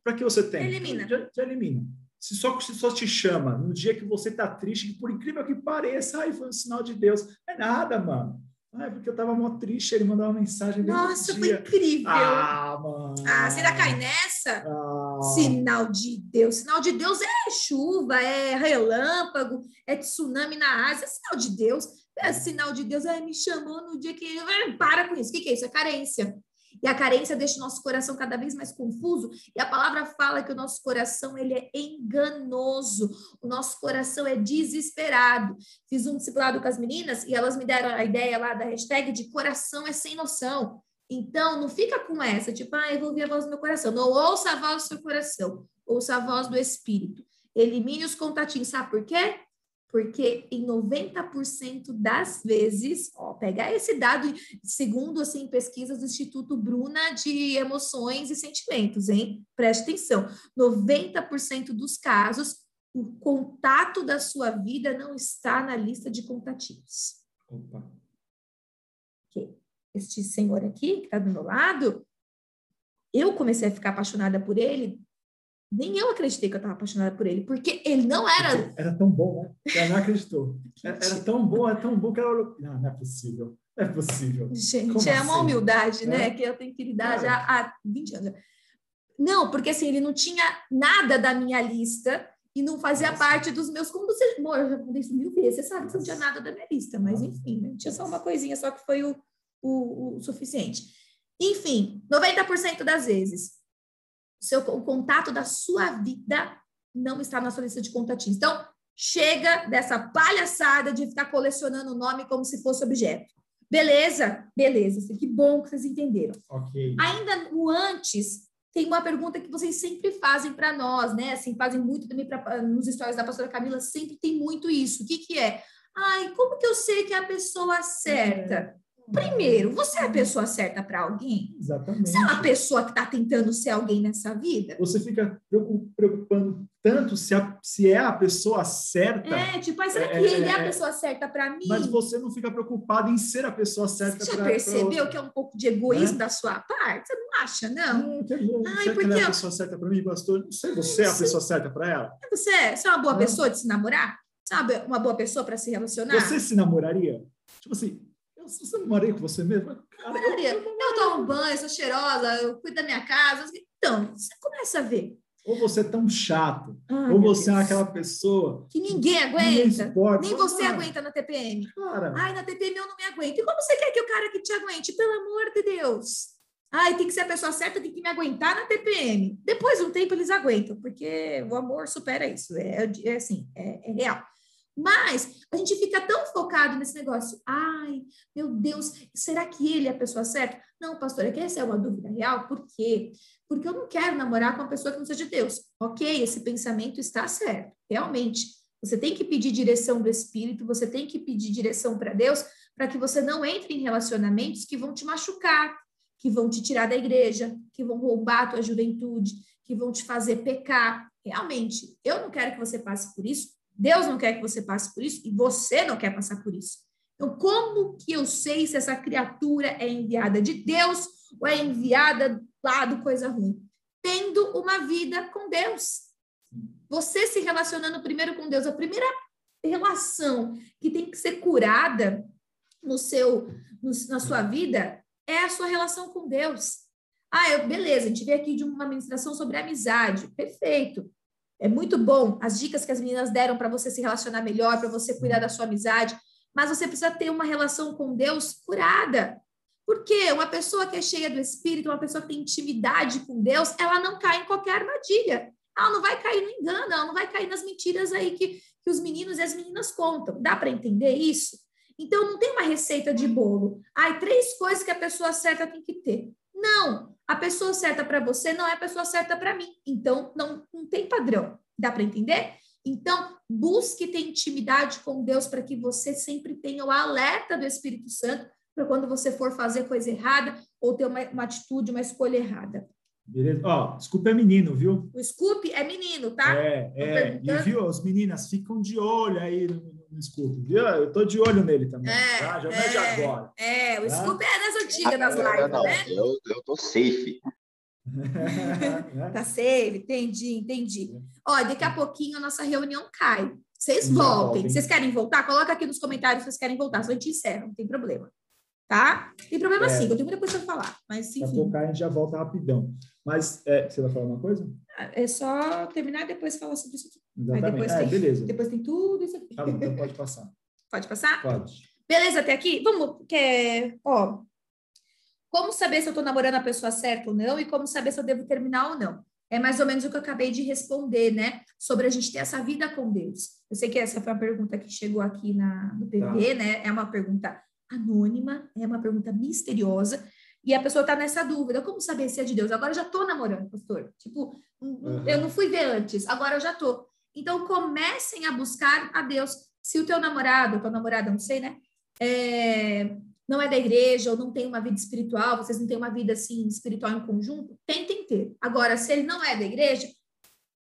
Para que você tem? Elimina. Já, já elimina. Se só, se só te chama no dia que você tá triste, que por incrível que pareça, ai, foi um sinal de Deus. É nada, mano. Ah, é porque eu tava mó triste, ele mandou uma mensagem Nossa, foi incrível. Ah, Ah, mano. você ainda cai nessa? Ah. Sinal de Deus. Sinal de Deus é chuva, é relâmpago, é tsunami na Ásia. É sinal de Deus. É sinal de Deus. Ai, me chamou no dia que. Para com isso. O que, que é isso? É carência. E a carência deixa o nosso coração cada vez mais confuso. E a palavra fala que o nosso coração ele é enganoso. O nosso coração é desesperado. Fiz um discipulado com as meninas e elas me deram a ideia lá da hashtag de coração é sem noção. Então, não fica com essa, tipo, ah, eu vou ouvir a voz do meu coração. Não ouça a voz do seu coração, ouça a voz do Espírito. Elimine os contatinhos. Sabe por quê? Porque em 90% das vezes, ó, pegar esse dado, segundo assim, pesquisas do Instituto Bruna de Emoções e Sentimentos, hein? Preste atenção. 90% dos casos, o contato da sua vida não está na lista de contatinhos Opa. este senhor aqui, que está do meu lado, eu comecei a ficar apaixonada por ele, nem eu acreditei que eu estava apaixonada por ele, porque ele não era. Era tão bom, né? [laughs] Ela não acreditou. Era, era tão bom, era tão bom que ela olhou. Não, não é possível. Não é possível. Gente, Como é uma assim? humildade, né? É. Que eu tenho que lidar Cara. já há 20 anos. Não, porque assim, ele não tinha nada da minha lista e não fazia Nossa. parte dos meus. Como você. Amor, eu já contei isso mil vezes, você sabe que você não tinha nada da minha lista, mas enfim, né? Tinha só uma coisinha, só que foi o, o, o suficiente. Enfim, 90% das vezes, seu, o contato da sua vida não está na sua lista de contatinhos. Então, chega dessa palhaçada de ficar colecionando o nome como se fosse objeto. Beleza? Beleza. Que bom que vocês entenderam. Ok. Ainda no antes, tem uma pergunta que vocês sempre fazem para nós, né? Assim, fazem muito também pra, nos stories da pastora Camila, sempre tem muito isso. O que, que é? Ai, como que eu sei que é a pessoa certa? Primeiro, você é a pessoa certa para alguém? Exatamente. Você é uma pessoa que está tentando ser alguém nessa vida? Você fica preocu- preocupando tanto se, a- se é a pessoa certa, É, tipo, será que É, ele é a é, pessoa certa para mim? mas você não fica preocupado em ser a pessoa certa Você já percebeu que é um pouco de egoísmo Né? da sua parte? Você não acha, não? Não, quer dizer, Ai, será que ela é a pessoa certa para mim, pastor? Não sei, você é a pessoa certa para ela? Você, é- você é uma boa Não. pessoa de se namorar? Sabe, uma boa pessoa para se relacionar? Você se namoraria? Tipo assim, eu, você namoraria com você mesmo? Cara, eu- Maria, eu tomo banho, sou cheirosa, eu cuido da minha casa. Então, você começa a ver. ou você é tão chato, Ai, ou você é Deus. aquela pessoa Que ninguém aguenta. Nem você Cara, aguenta na TPM. Cara, Ai, na TPM eu não me aguento. E como você quer que o cara que te aguente? Pelo amor de Deus. Ai, tem que ser a pessoa certa, tem que me aguentar na TPM. Depois de um tempo eles aguentam, porque o amor supera isso. É, é assim, é, é real. Mas a gente fica tão focado nesse negócio. Ai, meu Deus, será que ele é a pessoa certa? Não, pastor, é essa é uma dúvida real. Por quê? Porque eu não quero namorar com uma pessoa que não seja de Deus. Ok, esse pensamento está certo, realmente. Você tem que pedir direção do Espírito, você tem que pedir direção para Deus, para que você não entre em relacionamentos que vão te machucar, que vão te tirar da igreja, que vão roubar a tua juventude, que vão te fazer pecar. Realmente, eu não quero que você passe por isso, Deus não quer que você passe por isso e você não quer passar por isso. Então, como que eu sei se essa criatura é enviada de Deus ou é enviada lá do coisa ruim? Tendo uma vida com Deus. Você se relacionando primeiro com Deus, a primeira relação que tem que ser curada no seu no, na sua vida é a sua relação com Deus. Ah, eu, beleza, a gente veio aqui de uma ministração sobre amizade. Perfeito. É muito bom as dicas que as meninas deram para você se relacionar melhor, para você cuidar da sua amizade, mas você precisa ter uma relação com Deus curada. Porque uma pessoa que é cheia do Espírito, uma pessoa que tem intimidade com Deus, ela não cai em qualquer armadilha. Ela não vai cair no engano, ela não vai cair nas mentiras aí que, que os meninos e as meninas contam. Dá para entender isso? Então, não tem uma receita de bolo. Ai, três coisas que a pessoa certa tem que ter. Não, a pessoa certa para você não é a pessoa certa para mim. Então, não, não tem padrão. Dá para entender? Então, busque ter intimidade com Deus para que você sempre tenha o alerta do Espírito Santo para quando você for fazer coisa errada ou ter uma, uma atitude, uma escolha errada. Beleza? Ó, Scoop é menino, viu? O Scoop é menino, tá? É, é. E viu, as meninas ficam de olho aí no, no Scoop, viu? Eu tô de olho nele também, é, tá? Já é de agora. É, o tá? Scoop é das antigas, das lives, não, né? Eu, eu tô safe. tá safe, entendi, entendi. Ó, daqui a pouquinho a nossa reunião cai. Vocês voltem. Vocês querem voltar? Coloca aqui nos comentários se vocês querem voltar, só a gente encerra, não tem problema tá? Tem problema é. sim, eu tenho muita coisa para falar, mas enfim. Daqui a pouco a gente já volta rapidão. Mas é, você vai falar uma coisa? É só terminar e depois falar sobre isso aqui. Exatamente. depois, é, tem, beleza. depois tem tudo isso aqui. Tá bom, então pode passar. Pode passar? Pode. Beleza até aqui? Vamos, quer, ó, como saber se eu estou namorando a pessoa certa ou não e como saber se eu devo terminar ou não? É mais ou menos o que eu acabei de responder, né? Sobre a gente ter essa vida com Deus. Eu sei que essa foi uma pergunta que chegou aqui na, no PV, tá. né? É uma pergunta anônima, é uma pergunta misteriosa, e a pessoa está nessa dúvida, como saber se é de Deus? Agora eu já estou namorando, pastor. Tipo, uhum. eu não fui ver antes, agora eu já estou. Então comecem a buscar a Deus. Se o teu namorado, tua namorada, não sei, né? É, não é da igreja ou não tem uma vida espiritual, vocês não têm uma vida assim espiritual em conjunto, tentem ter. Agora, se ele não é da igreja,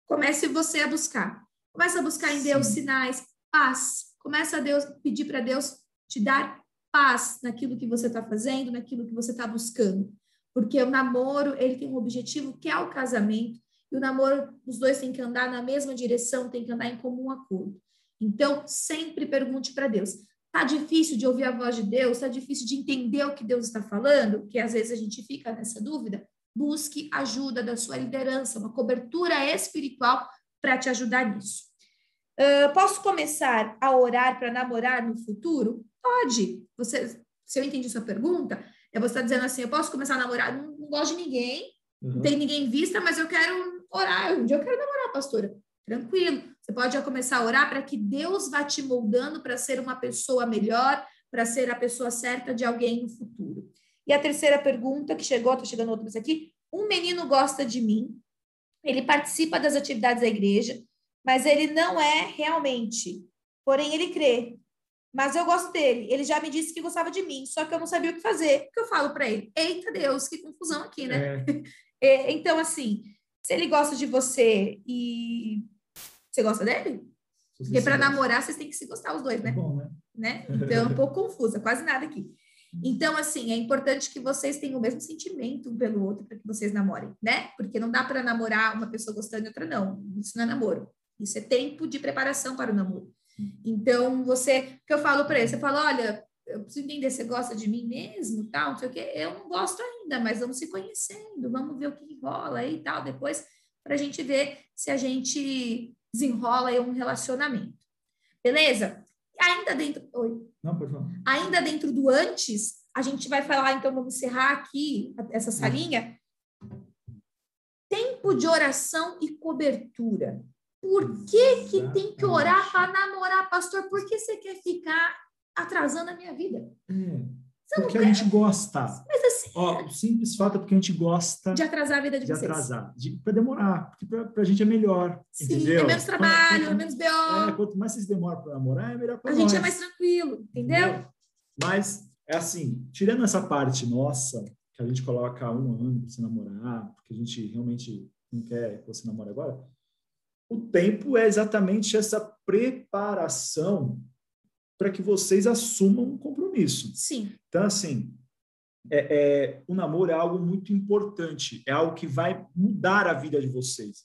comece você a buscar. Comece a buscar em Deus Sim. sinais, paz. Comece a Deus pedir para Deus te dar paz naquilo que você está fazendo, naquilo que você está buscando. Porque o namoro, ele tem um objetivo que é o casamento, e o namoro, os dois têm que andar na mesma direção, têm que andar em comum acordo. Então, sempre pergunte para Deus. Tá difícil de ouvir a voz de Deus? Tá difícil de entender o que Deus está falando? Que às vezes a gente fica nessa dúvida. Busque ajuda da sua liderança, uma cobertura espiritual para te ajudar nisso. Uh, posso começar a orar para namorar no futuro? Pode. Você, se eu entendi sua pergunta, é você está dizendo assim: eu posso começar a namorar, não, não gosto de ninguém, uhum. não tem ninguém em vista, mas eu quero orar. Um dia eu quero namorar, pastora. Tranquilo. Você pode já começar a orar para que Deus vá te moldando para ser uma pessoa melhor, para ser a pessoa certa de alguém no futuro. E a terceira pergunta que chegou, está chegando outras aqui. Um menino gosta de mim, ele participa das atividades da igreja, mas ele não é realmente. Porém, ele crê mas eu gosto dele. Ele já me disse que gostava de mim, só que eu não sabia o que fazer. O que eu falo para ele? Eita Deus, que confusão aqui, né? É. [laughs] É, então, assim, se ele gosta de você e você gosta dele? Porque para namorar vocês têm que se gostar os dois, né? É bom, né? né? [laughs] Então é um pouco confusa, quase nada aqui. Então, assim, é importante que vocês tenham o mesmo sentimento um pelo outro para que vocês namorem, né? Porque não dá para namorar uma pessoa gostando e outra não. Isso não é namoro. Isso é tempo de preparação para o namoro. Então, você, que eu falo para ele, você fala, olha, eu preciso entender, você gosta de mim mesmo, tal, não sei o quê. Eu não gosto ainda, mas vamos se conhecendo, vamos ver o que rola aí e tal, depois, para a gente ver se a gente desenrola aí um relacionamento. Beleza? Ainda dentro. Oi. Não, pode falar. Ainda dentro do antes, a gente vai falar, então, vamos encerrar aqui essa salinha. Tempo de oração e cobertura. Por que, que tem que orar para namorar, pastor? Por que você quer ficar atrasando a minha vida? É, porque a gente gosta. Mas assim, Ó, o simples fato é porque a gente gosta de atrasar a vida de, de vocês. atrasar, de, para demorar, porque para a gente é melhor. Sim, entendeu? é menos trabalho, é menos BO. É, quanto mais vocês demoram para namorar, é melhor para nós. A gente é mais tranquilo, entendeu? entendeu? Mas é assim, tirando essa parte nossa, que a gente coloca um ano para você namorar, porque a gente realmente não quer que você namore agora. O tempo é exatamente essa preparação para que vocês assumam um compromisso. Sim. Então, assim, é, é, o namoro é algo muito importante, é algo que vai mudar a vida de vocês.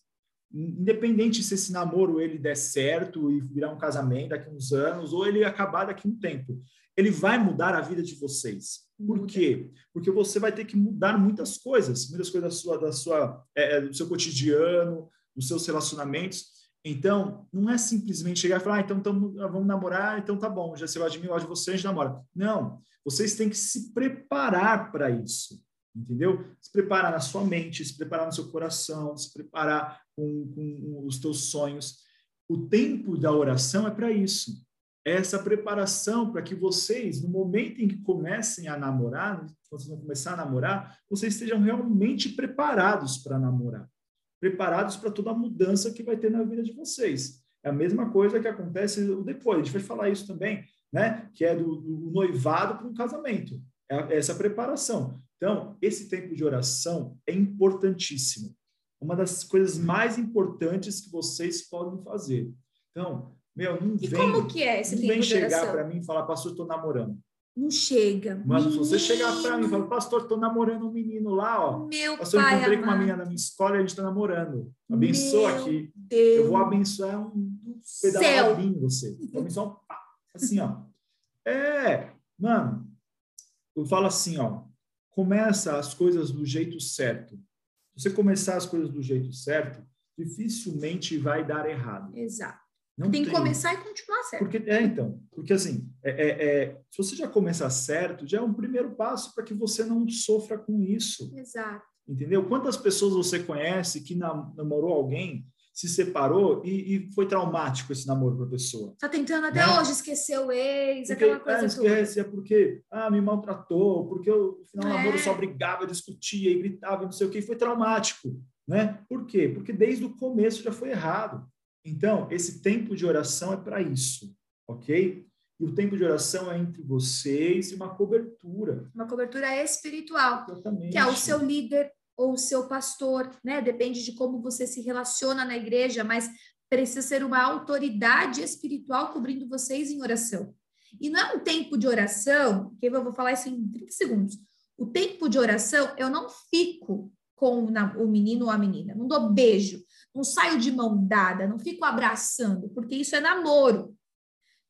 Independente se esse namoro ele der certo e virar um casamento daqui a uns anos, ou ele acabar daqui a um tempo, ele vai mudar a vida de vocês. Por quê? Porque você vai ter que mudar muitas coisas, muitas coisas da sua, da sua, é, é do seu cotidiano, dos seus relacionamentos. Então, não é simplesmente chegar e falar, ah, então tamo, vamos namorar, então tá bom, já você vai de mim, eu gosto de você, a gente namora. Não, vocês têm que se preparar para isso, entendeu? Se preparar na sua mente, se preparar no seu coração, se preparar com, com os teus sonhos. O tempo da oração é para isso. É essa preparação para que vocês, no momento em que comecem a namorar, quando vocês vão começar a namorar, vocês estejam realmente preparados para namorar. Preparados para toda a mudança que vai ter na vida de vocês. É a mesma coisa que acontece depois. A gente vai falar isso também né? Que é do, do noivado para um casamento. É essa preparação. Então, esse tempo de oração é importantíssimo. Uma das coisas mais importantes que vocês podem fazer. Então, meu, não e vem. como que é esse não tempo vem chegar para mim e falar, pastor, estou namorando. Não chega. Mas se você Menino, chegar para mim e falar, pastor, estou namorando um menino lá, ó. Meu Pastor, eu pai encontrei com uma menina na minha escola e a gente está namorando. Abençoa Meu aqui. Deus Eu vou abençoar um pedal em você. Vou abençoar um pá, assim, ó. É, mano, eu falo assim, ó. Começa as coisas do jeito certo. Se você começar as coisas do jeito certo, dificilmente vai dar errado. Exato. Não Tem que começar e continuar certo. Porque, é, então, porque assim, é, é, é, se você já começar certo, já é um primeiro passo para que você não sofra com isso. Exato. Entendeu? Quantas pessoas você conhece que nam- namorou alguém, se separou e, e foi traumático esse namoro para a pessoa? Tá tentando até Né? hoje esquecer o ex, Porque, aquela coisa ah, toda. esquece, é porque ah, me maltratou, porque eu, no final do É. namoro só brigava, discutia e gritava, e não sei o que, foi traumático. Né? Por quê? Porque desde o começo já foi errado. Então, esse tempo de oração é para isso, ok? E o tempo de oração é entre vocês e uma cobertura. Uma cobertura espiritual, Exatamente. que é o seu líder ou o seu pastor, né? Depende de como você se relaciona na igreja, mas precisa ser uma autoridade espiritual cobrindo vocês em oração. E não é um tempo de oração, que eu vou falar isso em 30 segundos. O tempo de oração, eu não fico com o menino ou a menina, não dou beijo, não saio de mão dada, não fico abraçando, porque isso é namoro.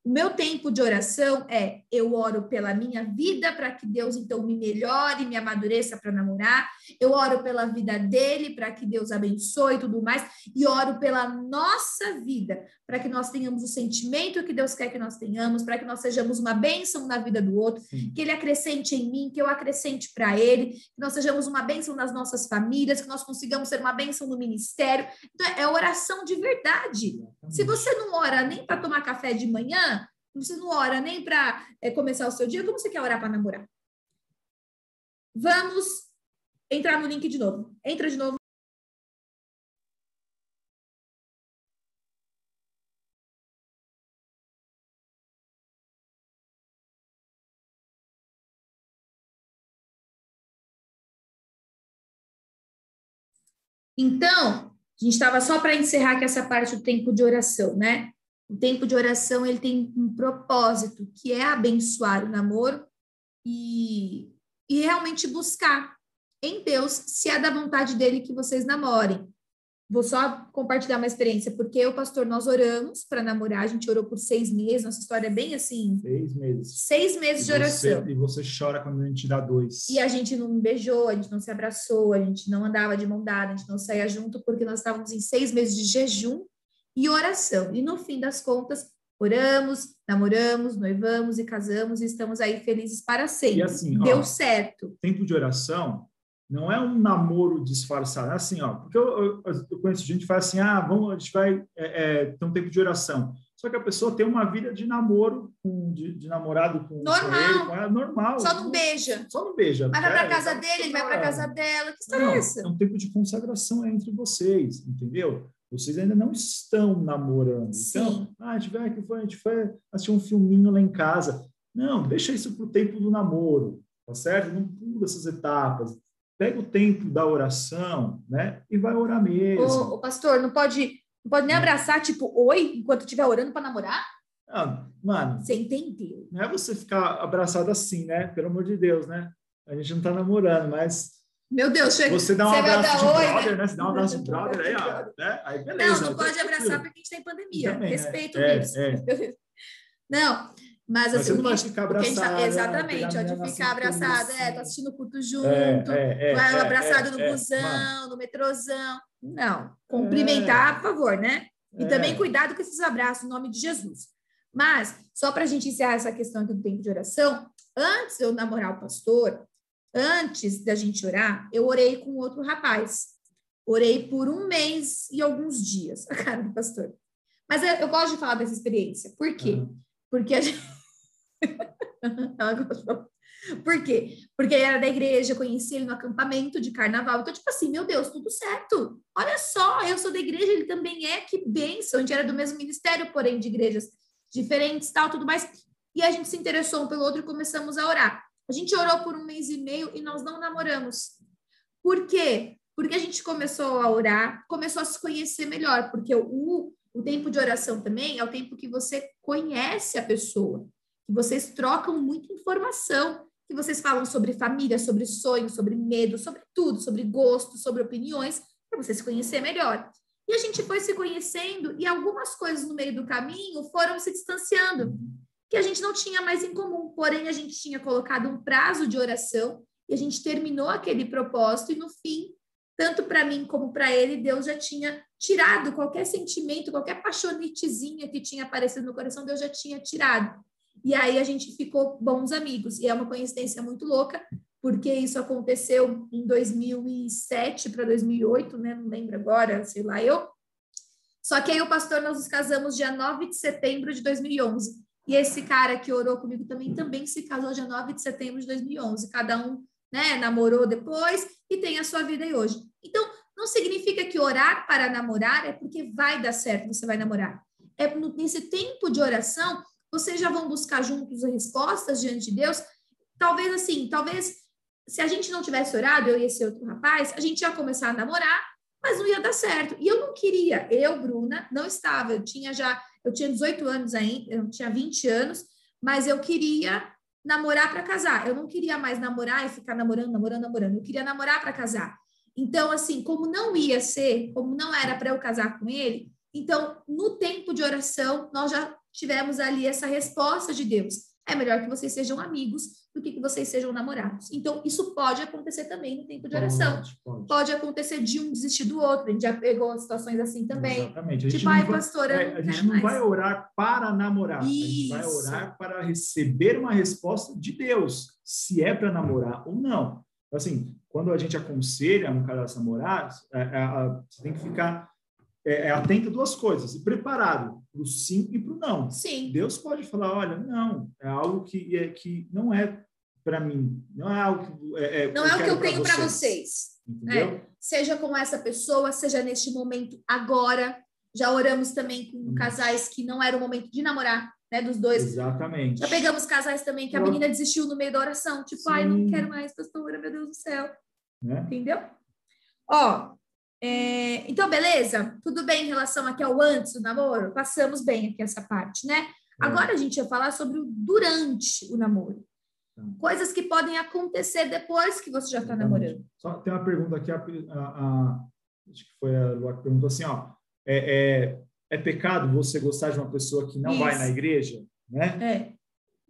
O meu tempo de oração é eu oro pela minha vida para que Deus então me melhore, me amadureça para namorar. Eu oro pela vida dele para que Deus abençoe e tudo mais. E oro pela nossa vida para que nós tenhamos o sentimento que Deus quer que nós tenhamos, para que nós sejamos uma bênção na vida do outro, Sim. que ele acrescente em mim, que eu acrescente para ele, que nós sejamos uma bênção nas nossas famílias, que nós consigamos ser uma bênção no ministério. Então, é oração de verdade. Se você não ora nem para tomar café de manhã, você não ora nem para começar o seu dia, como você quer orar para namorar? Vamos entrar no link de novo. Entra de novo. Então, a gente estava só para encerrar aqui essa parte do tempo de oração, né? O tempo de oração ele tem um propósito, que é abençoar o namoro e, e realmente buscar em Deus se é da vontade dele que vocês namorem. Vou só compartilhar uma experiência, porque eu, pastor, nós oramos para namorar, a gente orou por seis meses, nossa história é bem assim, Seis meses. seis meses de E você- oração. e você chora quando a gente dá dois. E a gente não beijou, a gente não se abraçou, a gente não andava de mão dada, a gente não saía junto, porque nós estávamos em seis meses de jejum e oração. E no fim das contas, oramos, namoramos, noivamos e casamos e estamos aí felizes para sempre. E assim, ó, Deu certo. tempo de oração não é um namoro disfarçado, é assim, ó, porque eu, eu, eu conheço gente que fala assim, ah, vamos, a gente vai é, é, ter um tempo de oração. Só que a pessoa tem uma vida de namoro, com, de, de namorado com, Normal. ele, com ela, normal. Só não beija. Só não beija. Vai para É, casa dele, ele vai para casa dela. Que história Não, é essa? É um tempo de consagração entre vocês, entendeu? Vocês ainda não estão namorando. Sim. Então, ah, a gente vai, a gente foi assistir um filminho lá em casa. Não, deixa isso para o tempo do namoro. tá certo? Não pula essas etapas. Pega o tempo da oração, né? E vai orar mesmo. Ô, pastor, não pode, não pode nem Hum. abraçar, tipo, oi, enquanto estiver orando para namorar? Ah, mano, Você entendeu? não é você ficar abraçado assim, né? Pelo amor de Deus, né? A gente não tá namorando, mas Meu Deus, chega. você dá um Você abraço de oi, brother, né? né? Você dá um abraço de brother, aí, ó, [laughs] né? Aí beleza. Não, não tá pode abraçar porque a gente está em pandemia. Também, né? Respeito É, isso. é. [laughs] Não, mas Mas assim. você não vai ficar o que a gente tá- abraçado, Exatamente, ó, de ficar abraçado, é, assim. assistindo o culto junto, É, é, é, vai é, abraçado é, no é, busão, mano. no metrozão. Não, cumprimentar, por favor, né? E É. também cuidado com esses abraços em nome de Jesus. Mas, só para a gente encerrar essa questão aqui do tempo de oração, antes de eu namorar o pastor, antes da gente orar, eu orei com outro rapaz. Orei por um mês e alguns dias, a cara do pastor. Mas eu, eu gosto de falar dessa experiência. Por quê? Aham. Porque a gente. [laughs] Por quê? Porque ele era da igreja, conheci ele no acampamento de carnaval. Então, tipo assim, meu Deus, tudo certo. Olha só, eu sou da igreja, ele também é, que bênção. A gente era do mesmo ministério, porém de igrejas diferentes, tal, tudo mais. E a gente se interessou um pelo outro e começamos a orar. A gente orou por um mês e meio e nós não namoramos. Por quê? Porque a gente começou a orar, começou a se conhecer melhor, porque o, o tempo de oração também é o tempo que você conhece a pessoa, que vocês trocam muita informação, que vocês falam sobre família, sobre sonhos, sobre medo, sobre tudo, sobre gosto, sobre opiniões, para você se conhecer melhor. E a gente foi se conhecendo e algumas coisas no meio do caminho foram se distanciando, que a gente não tinha mais em comum, porém a gente tinha colocado um prazo de oração e a gente terminou aquele propósito e no fim tanto para mim como para ele, Deus já tinha tirado qualquer sentimento, qualquer paixonitezinha que tinha aparecido no coração, Deus já tinha tirado. E aí a gente ficou bons amigos. E é uma coincidência muito louca, porque isso aconteceu em 2007 para 2008, né? Não lembro agora, sei lá eu. Só que aí o pastor nós nos casamos dia 9 de setembro de 2011. E esse cara que orou comigo também também se casou dia 9 de setembro de 2011. Cada um, né, namorou depois e tem a sua vida aí hoje. Então, não significa que orar para namorar é porque vai dar certo, você vai namorar. É nesse tempo de oração, vocês já vão buscar juntos as respostas diante de Deus. Talvez assim, talvez se a gente não tivesse orado, eu e esse outro rapaz, a gente ia começar a namorar, mas não ia dar certo. E eu não queria, eu, Bruna, não estava, eu tinha já, eu tinha 18 anos ainda, eu tinha 20 anos, mas eu queria namorar para casar. Eu não queria mais namorar e ficar namorando, namorando, namorando. Eu queria namorar para casar. Então, assim, como não ia ser, como não era para eu casar com ele, então, no tempo de oração, nós já tivemos ali essa resposta de Deus. É melhor que vocês sejam amigos do que que vocês sejam namorados. Então, isso pode acontecer também no tempo de oração. Pode, pode. Pode acontecer de um desistir do outro. A gente já pegou situações assim também. Exatamente. A gente Tipo, não ai, vai- pastora, é, a gente não mais. vai orar para namorar. A gente vai Isso. orar para receber uma resposta de Deus, se é para namorar ou não. Assim, quando a gente aconselha um cara a namorar, é, é, a- você tem que ficar é, é, atento a duas coisas, e preparado para o sim e para o não. Sim. Deus pode falar, olha, não, é algo que, é, que não é para mim, não é algo que é, é, Não é o que eu tenho para vocês. Entendeu? É, seja com essa pessoa, seja neste momento agora. Já oramos também com Hum. casais que não era o momento de namorar, né? Dos dois. Exatamente. Já pegamos casais também que a menina desistiu no meio da oração. Tipo, ai, não Sim. quero mais, pastora, meu Deus do céu. Né? Entendeu? Ó, é, então, beleza? Tudo bem em relação aqui ao antes do namoro? Passamos bem aqui essa parte, né? É. Agora a gente vai falar sobre o durante o namoro. Tá. Coisas que podem acontecer depois que você já está namorando. Só tem uma pergunta aqui, a, a- a- acho que foi a Lua que perguntou assim, ó, é, é, é pecado você gostar de uma pessoa que não vai Isso. na igreja, né? É,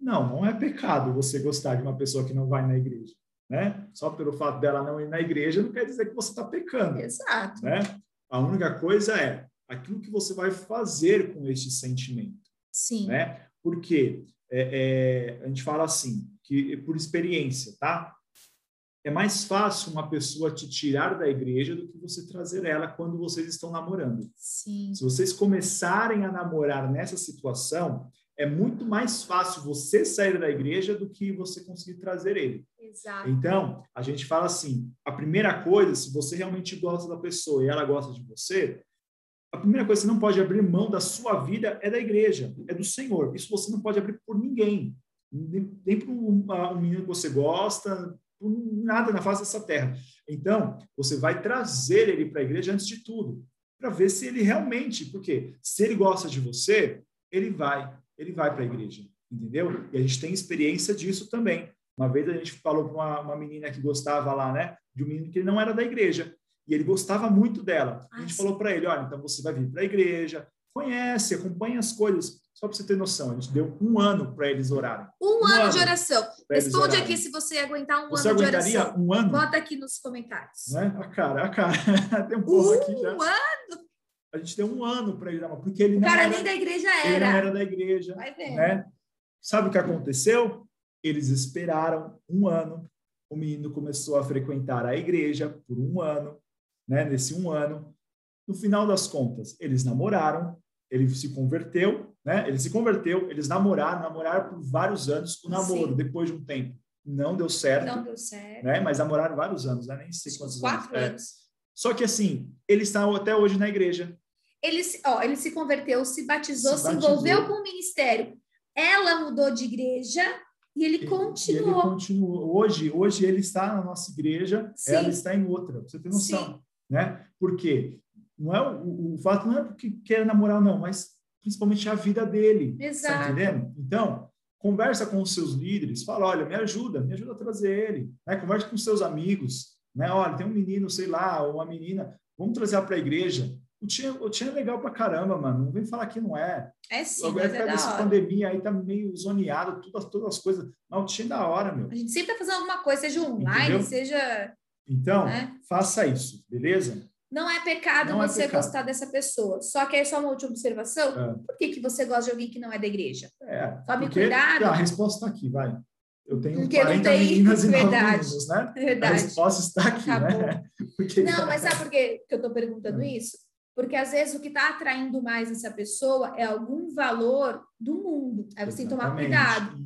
Não, não é pecado você gostar de uma pessoa que não vai na igreja, né? Só pelo fato dela não ir na igreja não quer dizer que você está pecando, exato. né? A única coisa é aquilo que você vai fazer com este sentimento Sim. né? Porque é, é, a gente fala assim, que por experiência, tá? É mais fácil uma pessoa te tirar da igreja do que você trazer ela quando vocês estão namorando. Sim. Se vocês começarem a namorar nessa situação, é muito mais fácil você sair da igreja do que você conseguir trazer ele. Exato. Então, a gente fala assim: a primeira coisa, se você realmente gosta da pessoa e ela gosta de você, a primeira coisa que você não pode abrir mão da sua vida é da igreja, é do Senhor. Isso você não pode abrir por ninguém. nem, nem para um, um menino que você gosta, por nada na face dessa terra. Então, você vai trazer ele para a igreja antes de tudo, para ver se ele realmente, porque se ele gosta de você, ele vai, ele vai para a igreja, entendeu? E a gente tem experiência disso também. Uma vez a gente falou para uma, uma menina que gostava lá, né, de um menino que não era da igreja, e ele gostava muito dela. A gente falou para ele, olha, então você vai vir para a igreja, conhece, acompanha as coisas. Só para você ter noção, a gente deu um ano para eles orarem. Um, Um ano, ano de oração. Responde orarem. aqui se você aguentar um Você ano de aguentaria oração. um ano? Bota aqui nos comentários. Né? A cara, a cara. [laughs] Tem um povo aqui já. Um ano? A gente deu um ano para ele, porque ele O não cara era, nem da igreja ele não era. era da igreja. Vai vendo. né? Sabe o que aconteceu? Eles esperaram um ano. O menino começou a frequentar a igreja por um ano, né? Nesse um ano, no final das contas, eles namoraram. Ele se converteu, né? Ele se converteu. Eles namoraram, namoraram por vários anos. O namoro, Sim. depois de um tempo, não deu certo, Não deu certo. né? Mas namoraram vários anos, né? Nem sei quantos quatro anos. É. Só que assim, eles estão até hoje na igreja. Ele, se- ó, ele se converteu, se batizou, Se se, batizou. envolveu com o ministério. Ela mudou de igreja e ele E- continuou. Ele continuou. Hoje, hoje ele está na nossa igreja, Sim. ela está em outra. Você tem noção, né? Por quê? Não é o, o fato não é porque quer namorar não, mas principalmente a vida dele. Tá Exato. entendendo? Então, conversa com os seus líderes, fala, olha, me ajuda, me ajuda a trazer ele, né? Conversa com seus amigos, né? Olha, tem um menino, sei lá, ou uma menina, vamos trazer ela para a igreja. O Tia, o tia é legal pra caramba, mano. Não vem falar que não é. É sim, Agora mas é da essa hora. pandemia aí, tá meio zoneado, todas, todas as coisas. Mas o Tia é da hora, meu. A gente sempre tá fazendo alguma coisa, seja online, Entendeu? seja. Então, né? faça isso, beleza? Não é pecado Não é você pecado. gostar dessa pessoa. Só que aí só uma última observação. É. Por que, que você gosta de alguém que não é da igreja? É, Tome cuidado. A resposta está aqui, vai. Eu tenho Porque não 40 tem- meninas [laughs] e 9 verdade. meninos, né? É A verdade. resposta está aqui, Acabou. né? [laughs] Porque Não, mas sabe por que eu estou perguntando É. isso? Porque às vezes o que está atraindo mais essa pessoa é algum valor do mundo. Aí você tem que tomar Exatamente. cuidado,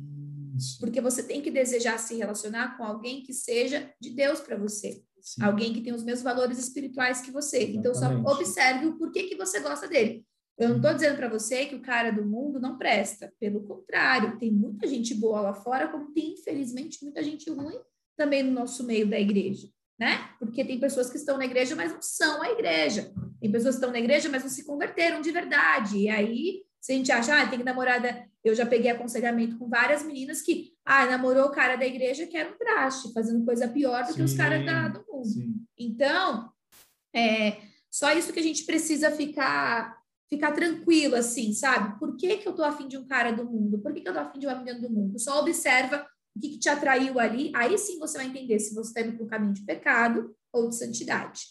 Isso. porque você tem que desejar se relacionar com alguém que seja de Deus para você, Sim. alguém que tem os mesmos valores espirituais que você. Então só Exatamente. observe o porquê que você gosta dele. Eu não estou dizendo para você que o cara do mundo não presta. Pelo contrário, tem muita gente boa lá fora, como tem, infelizmente, muita gente ruim também no nosso meio da igreja, né? Porque tem pessoas que estão na igreja, mas não são a igreja. Tem pessoas que estão na igreja, mas não se converteram de verdade. E aí, se a gente acha, ah, tem que namorar da... Eu já peguei aconselhamento com várias meninas que, ah, namorou o cara da igreja que era um traste, fazendo coisa pior do que os Sim, caras da, do mundo. Sim. Então, é só isso que a gente precisa ficar ficar tranquilo, assim, sabe? Por que, que eu tô afim de um cara do mundo? Por que, que eu tô afim de uma menina do mundo? Só observa o que, que te atraiu ali, aí sim você vai entender se você está indo para o caminho de pecado ou de santidade.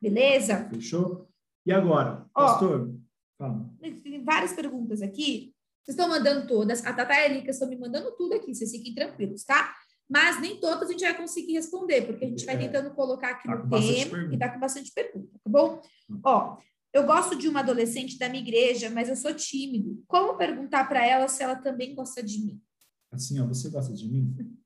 Beleza? Fechou? E agora, pastor? Fala. Tem várias perguntas aqui. Vocês estão mandando todas. A Tata e a Erika estão me mandando tudo aqui. Vocês fiquem tranquilos, tá? Mas nem todas a gente vai conseguir responder, porque a gente vai É. tentando colocar aqui Tá no tema e tá com bastante pergunta, tá bom? Ó, eu gosto de uma adolescente da minha igreja, mas eu sou tímido. Como perguntar para ela se ela também gosta de mim? Assim, ó, você gosta de mim? [laughs]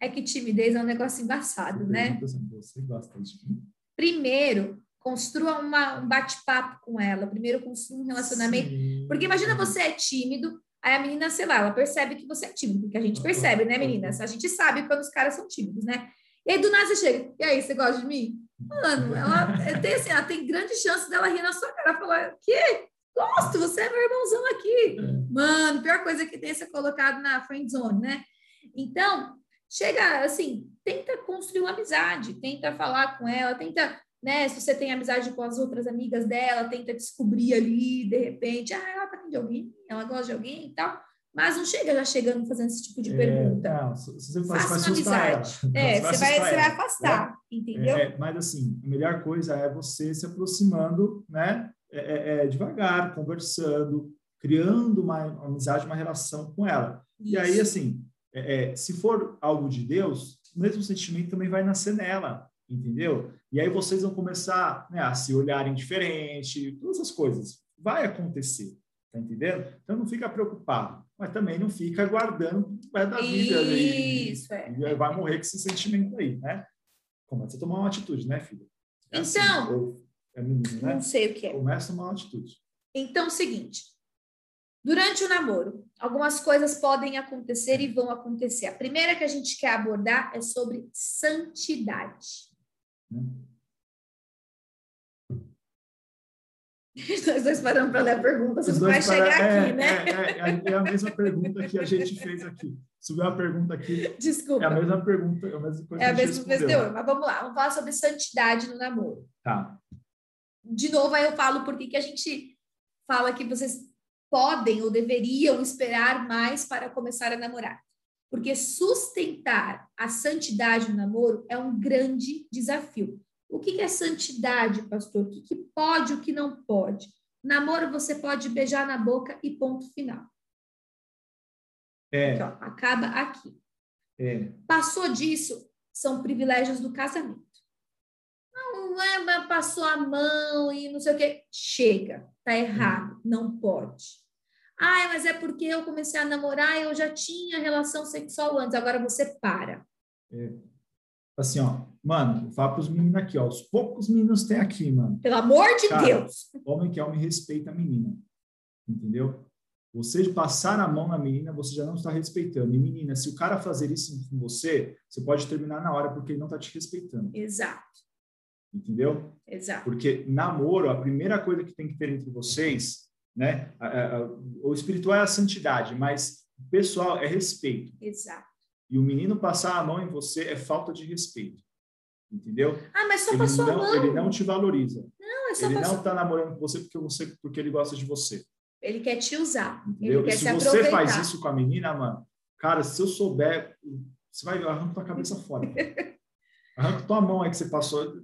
É que timidez é um negócio embaçado, Você né? Você gosta de mim? Primeiro, construa uma- um bate-papo com ela. Primeiro, construa um relacionamento. Sim. Porque imagina você é tímido, aí a menina, sei lá, ela percebe que você é tímido, porque a gente percebe, né, meninas? A gente sabe quando os caras são tímidos, né? E aí do nada você chega, e aí, você gosta de mim? Mano, ela tem assim, ela tem grande chance dela rir na sua cara e falar, que? Gosto, você é meu irmãozão aqui. É. Mano, pior coisa que tem é ser colocado na friend zone, né? Então, chega assim, tenta construir uma amizade, tenta falar com ela, tenta, né? Se você tem amizade com as outras amigas dela, tenta descobrir ali, de repente, ah, ela tá de alguém, ela gosta de alguém e tal. Mas não chega já chegando fazendo esse tipo de pergunta. É, não, se você faz, Faça uma amizade. ela. É, você vai, você vai ela. afastar, entendeu? É, mas assim, a melhor coisa é você se aproximando, né? É, é, é, devagar, conversando, criando uma amizade, uma relação com ela. E aí, Isso. assim, é, é, se for algo de Deus, o mesmo sentimento também vai nascer nela, entendeu? E aí vocês vão começar né, a se olharem diferente, todas as coisas. Vai acontecer, tá entendendo? Então não fica preocupado, mas também não fica guardando vai da vida. e- Isso, é. e vai morrer com esse sentimento aí, né? Começa a tomar uma atitude, né, filha? É assim, Então- ou é menino, né? Não sei o que é. Começa a tomar uma atitude. Então, seguinte. Durante o namoro, algumas coisas podem acontecer e vão acontecer. A primeira que a gente quer abordar é sobre santidade. Hum. [laughs] Nós dois paramos para ler a pergunta, você vai chegar para- é, aqui, né? É, é, é a mesma pergunta que a gente fez aqui. Subiu a pergunta aqui. Desculpa. É a mesma pergunta, é a mesma coisa É a a mesma coisa respondeu. deu, mas vamos lá, vamos falar sobre santidade no namoro. Tá. De novo, aí eu falo porque que a gente fala que vocês podem ou deveriam esperar mais para começar a namorar. Porque sustentar a santidade no namoro é um grande desafio. O que que é santidade, pastor? O que, que pode, o que não pode? Namoro você pode beijar na boca e ponto final. É, Aqui, ó, acaba aqui. é. Passou disso, são privilégios do casamento. Não é, mas passou a mão e não sei o quê. Chega, tá errado, não pode. Ai, mas é porque eu comecei a namorar e eu já tinha relação sexual antes, agora você para. Assim, ó, mano, fala pros meninos aqui, ó. Os poucos meninos tem aqui, mano. Pelo amor de Cara, Deus. Homem que é homem respeita a menina. Entendeu? Você de passar a mão na menina, você já não está respeitando. E menina, se o cara fazer isso com você, você pode terminar na hora porque ele não está te respeitando. Exato, Entendeu? exato. Porque namoro, a primeira coisa que tem que ter entre vocês, né? a- a- a- o espiritual é a santidade, mas o pessoal é respeito. Exato. E o menino passar a mão em você é falta de respeito. Entendeu? Ah, mas só Ele passou a não, mão. ele não te valoriza. Não, é só Ele passou. não está namorando com você porque, você porque ele gosta de você. Ele quer te usar. Entendeu? Ele E quer se se você aproveitar. faz isso com a menina, mano, cara, se eu souber, você vai arrancar tua cabeça fora. [laughs] Arranca tua mão aí que você passou,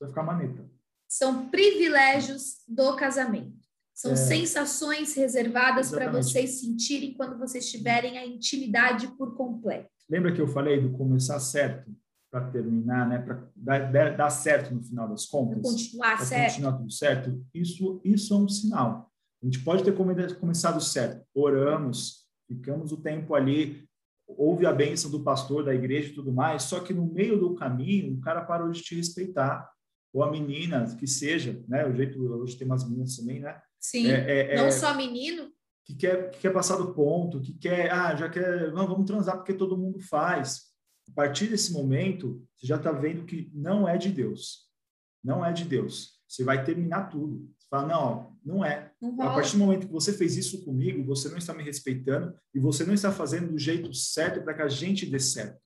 vai ficar maneta. São privilégios do casamento. São É. sensações reservadas para vocês sentirem quando vocês tiverem a intimidade por completo. Lembra que eu falei do começar certo para terminar, né? Para dar, dar, certo no final das Para contas? continuar certo. continuar tudo certo? Isso, isso é um sinal. A gente pode ter come- começado certo. Oramos, ficamos o tempo ali, houve a bênção do pastor, da igreja e tudo mais, só que no meio do caminho, o cara parou de te respeitar. Ou a menina, que seja, né? O jeito, hoje tem umas meninas também, né? Sim. É, é, Não é, só menino, que quer, que quer passar do ponto, que quer, ah, já quer, não, vamos transar porque todo mundo faz. A partir desse momento, você já está vendo que não é de Deus. Não é de Deus. Você vai terminar tudo. Você fala, não, não é. não A partir do momento que você fez isso comigo, você não está me respeitando e você não está fazendo do jeito certo para que a gente dê certo.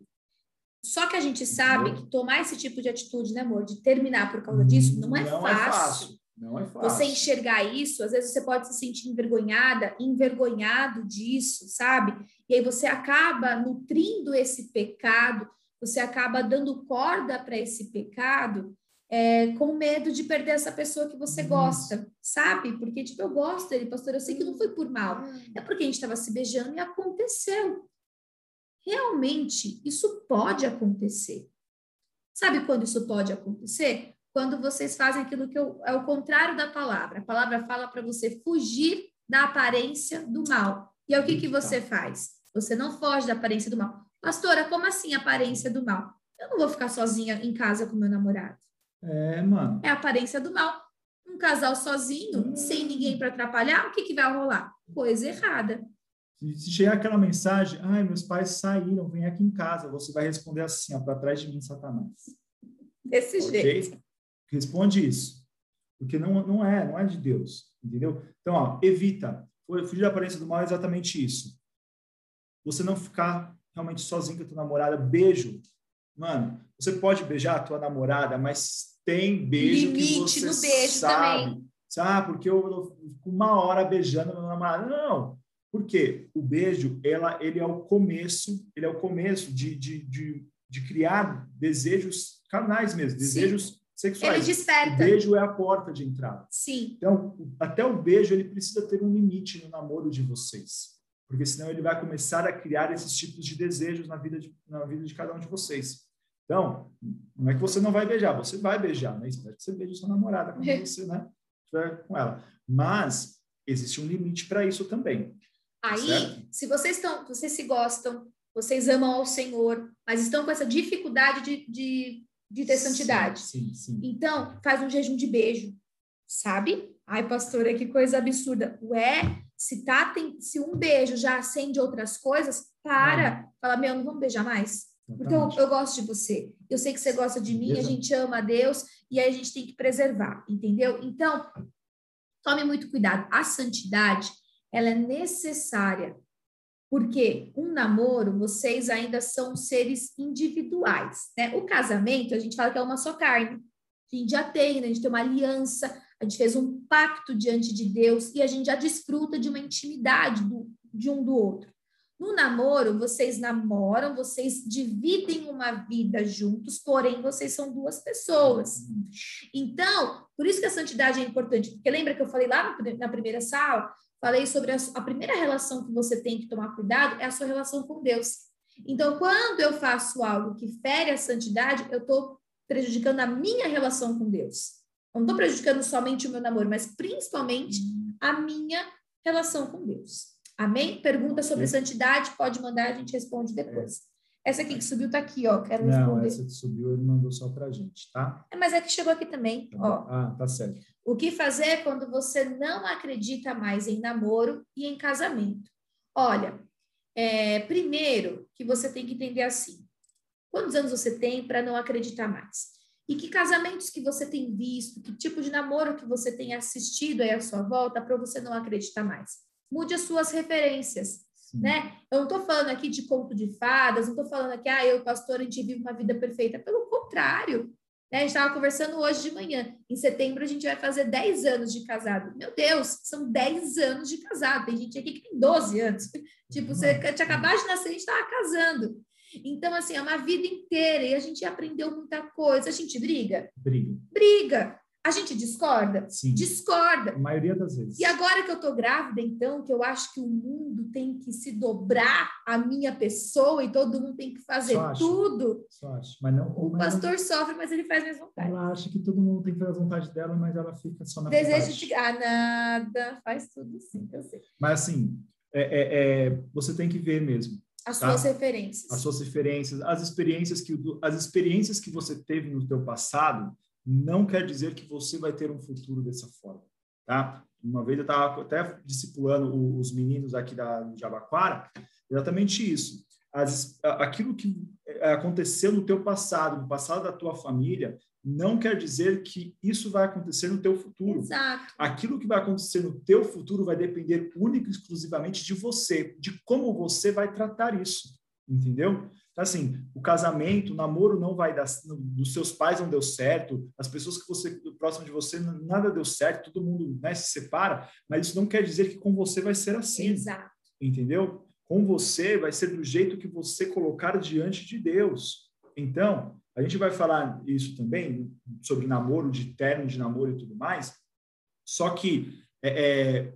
Só que a gente sabe Entendeu? que tomar esse tipo de atitude, né, amor, de terminar por causa disso, não é não fácil. É fácil. Não é fácil. Você enxergar isso, às vezes você pode se sentir envergonhada, envergonhado disso, sabe? E aí você acaba nutrindo esse pecado, você acaba dando corda para esse pecado, é, com medo de perder essa pessoa que você gosta, sabe? Porque, tipo, eu gosto dele, pastor, eu sei que não foi por mal, é porque a gente estava se beijando e aconteceu. Realmente, isso pode acontecer. Sabe quando isso pode acontecer? Quando vocês fazem aquilo que eu, é o contrário da palavra. A palavra fala para você fugir da aparência do mal. E é o que, que você faz? Você não foge da aparência do mal. Pastora, como assim aparência do mal? Eu não vou ficar sozinha em casa com meu namorado. É, mano. É a aparência do mal. Um casal sozinho, sem ninguém para atrapalhar, o que, que vai rolar? Coisa errada. Se chegar aquela mensagem, ai, meus pais saíram, vem aqui em casa, você vai responder assim, ó, para trás de mim, Satanás. Desse Ok? jeito. Responde isso. Porque não, não é, não é de Deus, entendeu? Então, ó, evita. Fugir da aparência do mal é exatamente isso. Você não ficar realmente sozinho com a tua namorada. Beijo. Mano, você pode beijar a tua namorada, mas tem beijo que Limite você no beijo sabe. também. Ah, porque eu, fico uma hora beijando meu namorado. Não, por quê? O beijo, ela, ele é o começo, ele é o começo de, de, de, de criar desejos carnais mesmo, Sim. Desejos Ele sexuais. O desperta. beijo é a porta de entrada. Sim. Então, até o beijo, ele precisa ter um limite no namoro de vocês. Porque senão ele vai começar a criar esses tipos de desejos na vida de, na vida de cada um de vocês. Então, não é que você não vai beijar, você vai beijar, né? Espero que você beije sua namorada quando É. você né, estiver com ela. Mas existe um limite para isso também. Aí, Certo. se vocês estão, vocês se gostam, vocês amam ao Senhor, mas estão com essa dificuldade de, de, de ter santidade. Sim, sim. Então, faz um jejum de beijo. sabe? Ai, pastora, que coisa absurda. Ué, se tá tem, se um beijo já acende outras coisas, para. Fala, meu, não vamos beijar mais. Porque eu, gosto de você. Eu sei que você gosta de mim, a gente ama a Deus e aí a gente tem que preservar, entendeu? Então, tome muito cuidado. A santidade, ela é necessária. Porque um namoro, vocês ainda são seres individuais, né? O casamento, a gente fala que é uma só carne. A gente já tem, né? a gente tem uma aliança, a gente fez um pacto diante de Deus e a gente já desfruta de uma intimidade do, de um do outro. No namoro, vocês namoram, vocês dividem uma vida juntos, porém vocês são duas pessoas. Então, por isso que a santidade é importante, porque lembra que eu falei lá na primeira sala, falei sobre a, a primeira relação que você tem que tomar cuidado é a sua relação com Deus. Então, quando eu faço algo que fere a santidade, eu estou prejudicando a minha relação com Deus. Eu não estou prejudicando somente o meu namoro, mas principalmente a minha relação com Deus. Amém? Pergunta sobre santidade, pode mandar, a gente responde depois. Essa aqui que subiu tá aqui, ó. Quero Não, responder. essa que subiu ele mandou só pra gente, tá? É, Mas é que chegou aqui também, ó. Ah, tá certo. O que fazer quando você não acredita mais em namoro e em casamento? Olha, é, primeiro que você tem que entender assim: quantos anos você tem para não acreditar mais? E que casamentos que você tem visto, que tipo de namoro que você tem assistido aí à sua volta para você não acreditar mais? Mude as suas referências Sim. né? Eu não estou falando aqui de conto de fadas, não estou falando aqui, ah, eu, pastor, a gente vive uma vida perfeita. Pelo contrário, né? A gente estava conversando hoje de manhã. Em setembro a gente vai fazer 10 anos de casado. Meu Deus, são 10 anos de casado. Tem gente aqui que tem 12 anos. [laughs] Tipo, você tinha acabado de nascer, a gente estava casando. Então, assim, é uma vida inteira e a gente aprendeu muita coisa. A gente briga? Briga. Briga. A gente discorda? Sim. Discorda. A maioria das vezes. E agora que eu tô grávida, então, que eu acho que o mundo tem que se dobrar a minha pessoa e todo mundo tem que fazer Só acho. tudo, Só acho. Mas não. o mas não- pastor sofre, mas ele faz mais vontade. Ela acha que todo mundo tem que fazer a vontade dela, mas ela fica só na Desejo vontade. de. Ah, nada, faz tudo sim, que eu sei. Mas assim, é, é- é, você tem que ver mesmo As Tá. suas referências. as suas referências, as experiências que as experiências que você teve no teu passado não quer dizer que você vai ter um futuro dessa forma, tá? Uma vez eu estava até discipulando os meninos aqui da Jabaquara, exatamente isso. As, aquilo que é, aconteceu no teu passado, no passado da tua família, não quer dizer que isso vai acontecer no teu futuro. Exato. Aquilo que vai acontecer no teu futuro vai depender única e exclusivamente de você, de como você vai tratar isso, entendeu? Então, assim, o casamento, o namoro não vai dar, dos seus pais não deu certo, as pessoas que você próximo de você nada deu certo, todo mundo né, se separa, mas isso não quer dizer que com você vai ser assim, Exato. entendeu? Com você vai ser do jeito que você colocar diante de Deus. Então, a gente vai falar isso também sobre namoro, de término de namoro e tudo mais. Só que é, é,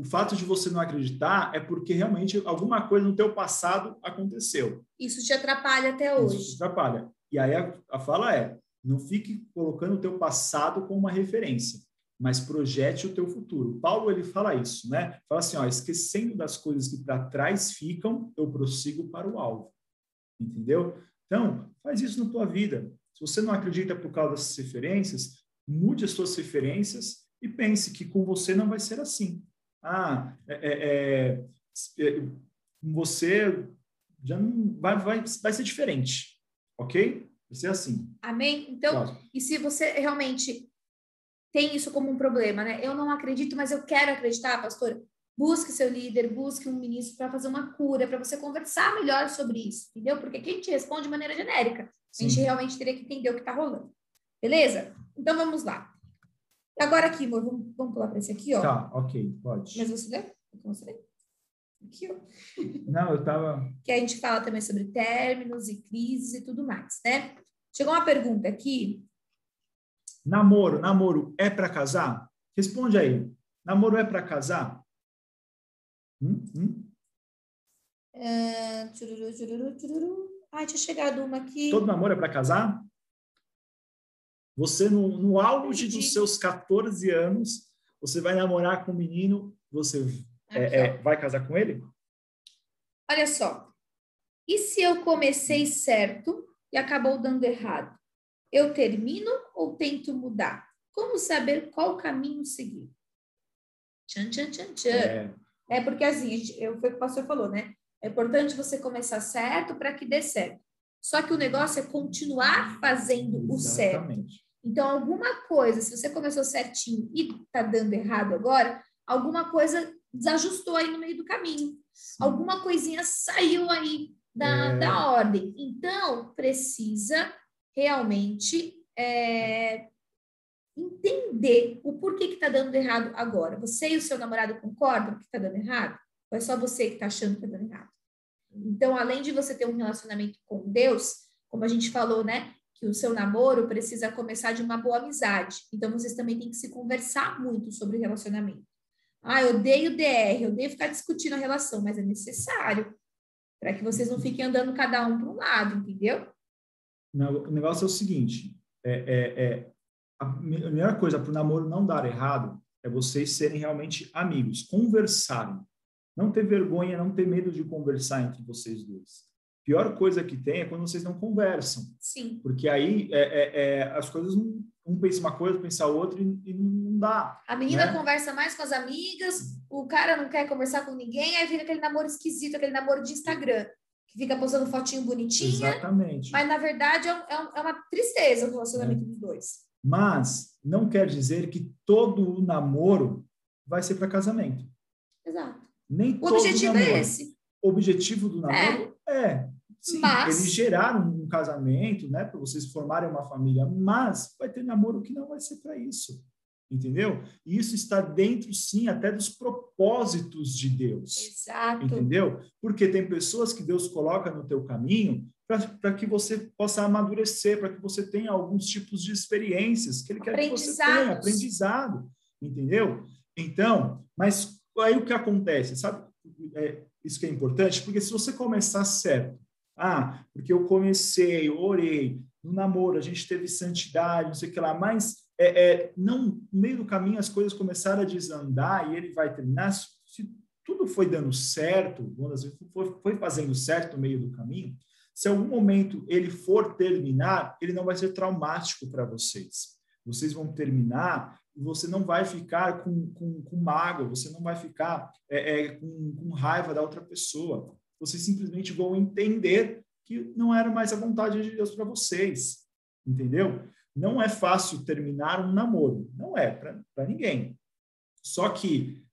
o fato de você não acreditar é porque realmente alguma coisa no teu passado aconteceu. Isso te atrapalha até Isso te hoje. atrapalha. E aí a, a fala é: não fique colocando o teu passado como uma referência, mas projete o teu futuro. Paulo ele fala isso, né? Fala assim, ó, esquecendo das coisas que para trás ficam, eu prossigo para o alvo. Entendeu? Então, faz isso na tua vida. Se você não acredita por causa dessas referências, mude as suas referências e pense que com você não vai ser assim. Ah, é, é, é, você já não vai, vai, vai ser diferente, ok? Vai ser assim. Amém? Então, Próximo. e se você realmente tem isso como um problema, né? Eu não acredito, mas eu quero acreditar, pastora. Busque seu líder, busque um ministro para fazer uma cura, para você conversar melhor sobre isso, entendeu? Porque quem te responde de maneira genérica. A gente Sim. realmente teria que entender o que está rolando. Beleza? Então vamos lá. Agora aqui, amor, vamos, vamos pular para esse aqui, ó. Tá, ok, pode. Mas você lê? Você lê? Aqui, ó. Não, eu tava. Que a gente fala também sobre términos e crises e tudo mais, né? Chegou uma pergunta aqui. Namoro, namoro é para casar? Responde aí. Namoro é para casar? Hum? Hum? Ah, tchururu, tchururu, tchururu. Ai, tinha chegado uma aqui. Todo namoro é para casar? Você, no, no auge dos seus 14 anos, você vai namorar com um menino, você é, é, vai casar com ele? Olha só. E se eu comecei certo e acabou dando errado? Eu termino ou tento mudar? Como saber qual caminho seguir? Tchan, tchan, tchan, tchan. É, É porque assim, eu, foi o que o pastor falou, né? É importante você começar certo para que dê certo. Só que o negócio é continuar fazendo o certo. Então, alguma coisa, se você começou certinho e tá dando errado agora, alguma coisa desajustou aí no meio do caminho. Sim. Alguma coisinha saiu aí da, É. da ordem. Então, precisa realmente é, entender o porquê que tá dando errado agora. Você e o seu namorado concordam que tá dando errado? Ou é só você que tá achando que tá dando errado? Então, além de você ter um relacionamento com Deus, como a gente falou, né? Que o seu namoro precisa começar de uma boa amizade. Então, vocês também têm que se conversar muito sobre relacionamento. Ah, eu odeio DR, eu odeio ficar discutindo a relação, mas é necessário para que vocês não fiquem andando cada um para um lado, entendeu? Não, o negócio é o seguinte: é, é- é- a me- a melhor coisa para o namoro não dar errado é vocês serem realmente amigos, conversarem. Não ter vergonha, não ter medo de conversar entre vocês dois. Pior coisa que tem é quando vocês não conversam, Sim. porque aí é, é- é, as coisas não, um pensa uma coisa, pensa outra e, e não dá. A menina Né? conversa mais com as amigas, o cara não quer conversar com ninguém, aí fica aquele namoro esquisito, aquele namoro de Instagram, que fica postando fotinho bonitinha, Exatamente. mas na verdade é, um- é um- é uma tristeza o relacionamento dos dois. Mas não quer dizer que todo o namoro vai ser para casamento. Exato. Nem O objetivo namoro. é esse. O objetivo do namoro é, sim, Mas- eles geraram um casamento, né, para vocês formarem uma família, mas vai ter namoro que não vai ser para isso. Entendeu? E isso está dentro, sim, até dos propósitos de Deus. Exato. Entendeu? Porque tem pessoas que Deus coloca no teu caminho para que você possa amadurecer, para que você tenha alguns tipos de experiências que Ele quer que você tenha, aprendizado. Entendeu? Então, mas aí o que acontece? Sabe? É, isso que é importante, porque se você começar certo, ah, porque eu comecei, eu orei, no namoro a gente teve santidade, não sei o que lá, mas é, é, não, no meio do caminho as coisas começaram a desandar e ele vai terminar. Se, se tudo foi dando certo, foi, foi fazendo certo no meio do caminho, se algum momento ele for terminar, ele não vai ser traumático para vocês. Vocês vão terminar você não vai ficar com, com, com mágoa, você não vai ficar é, é, com, com raiva da outra pessoa. Vocês simplesmente vão entender que não era mais a vontade de Deus para vocês. Entendeu? Não é fácil terminar um namoro. Não é para ninguém. Só que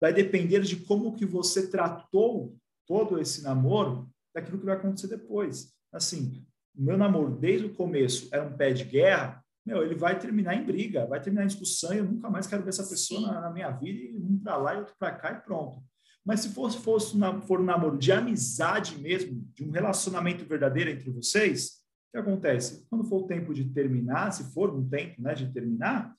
vai depender de como que você tratou todo esse namoro daquilo que vai acontecer depois. Assim, o meu namoro, desde o começo, era um pé de guerra, meu, ele vai terminar em briga, vai terminar em discussão, e eu nunca mais quero ver essa pessoa na, na, minha vida, e um para lá e outro para cá e pronto. Mas se fosse, fosse for um namoro de amizade mesmo, de um relacionamento verdadeiro entre vocês, o que acontece? Quando for o tempo de terminar, se for um tempo né, de terminar,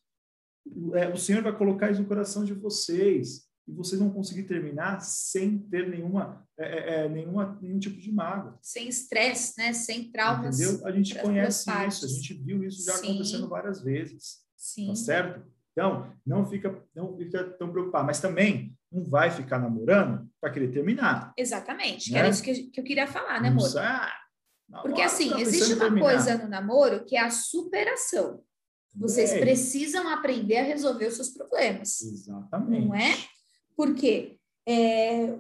é, o Senhor vai colocar isso no coração de vocês e vocês vão conseguir terminar sem ter nenhuma, é, é, nenhuma nenhum tipo de mágoa. Sem estresse, né? Sem traumas. Entendeu? A gente conhece isso, a gente viu isso já Sim. acontecendo várias vezes. Sim. Tá certo? Então, não fica, não fica tão preocupado. Mas também não vai ficar namorando para querer terminar. Exatamente, que Né? era isso que, que eu queria falar, né, amor? Ah, Porque assim, tá existe uma terminar. coisa no namoro que é a superação. Vocês É, precisam aprender a resolver os seus problemas. Exatamente. Não é? Porque é,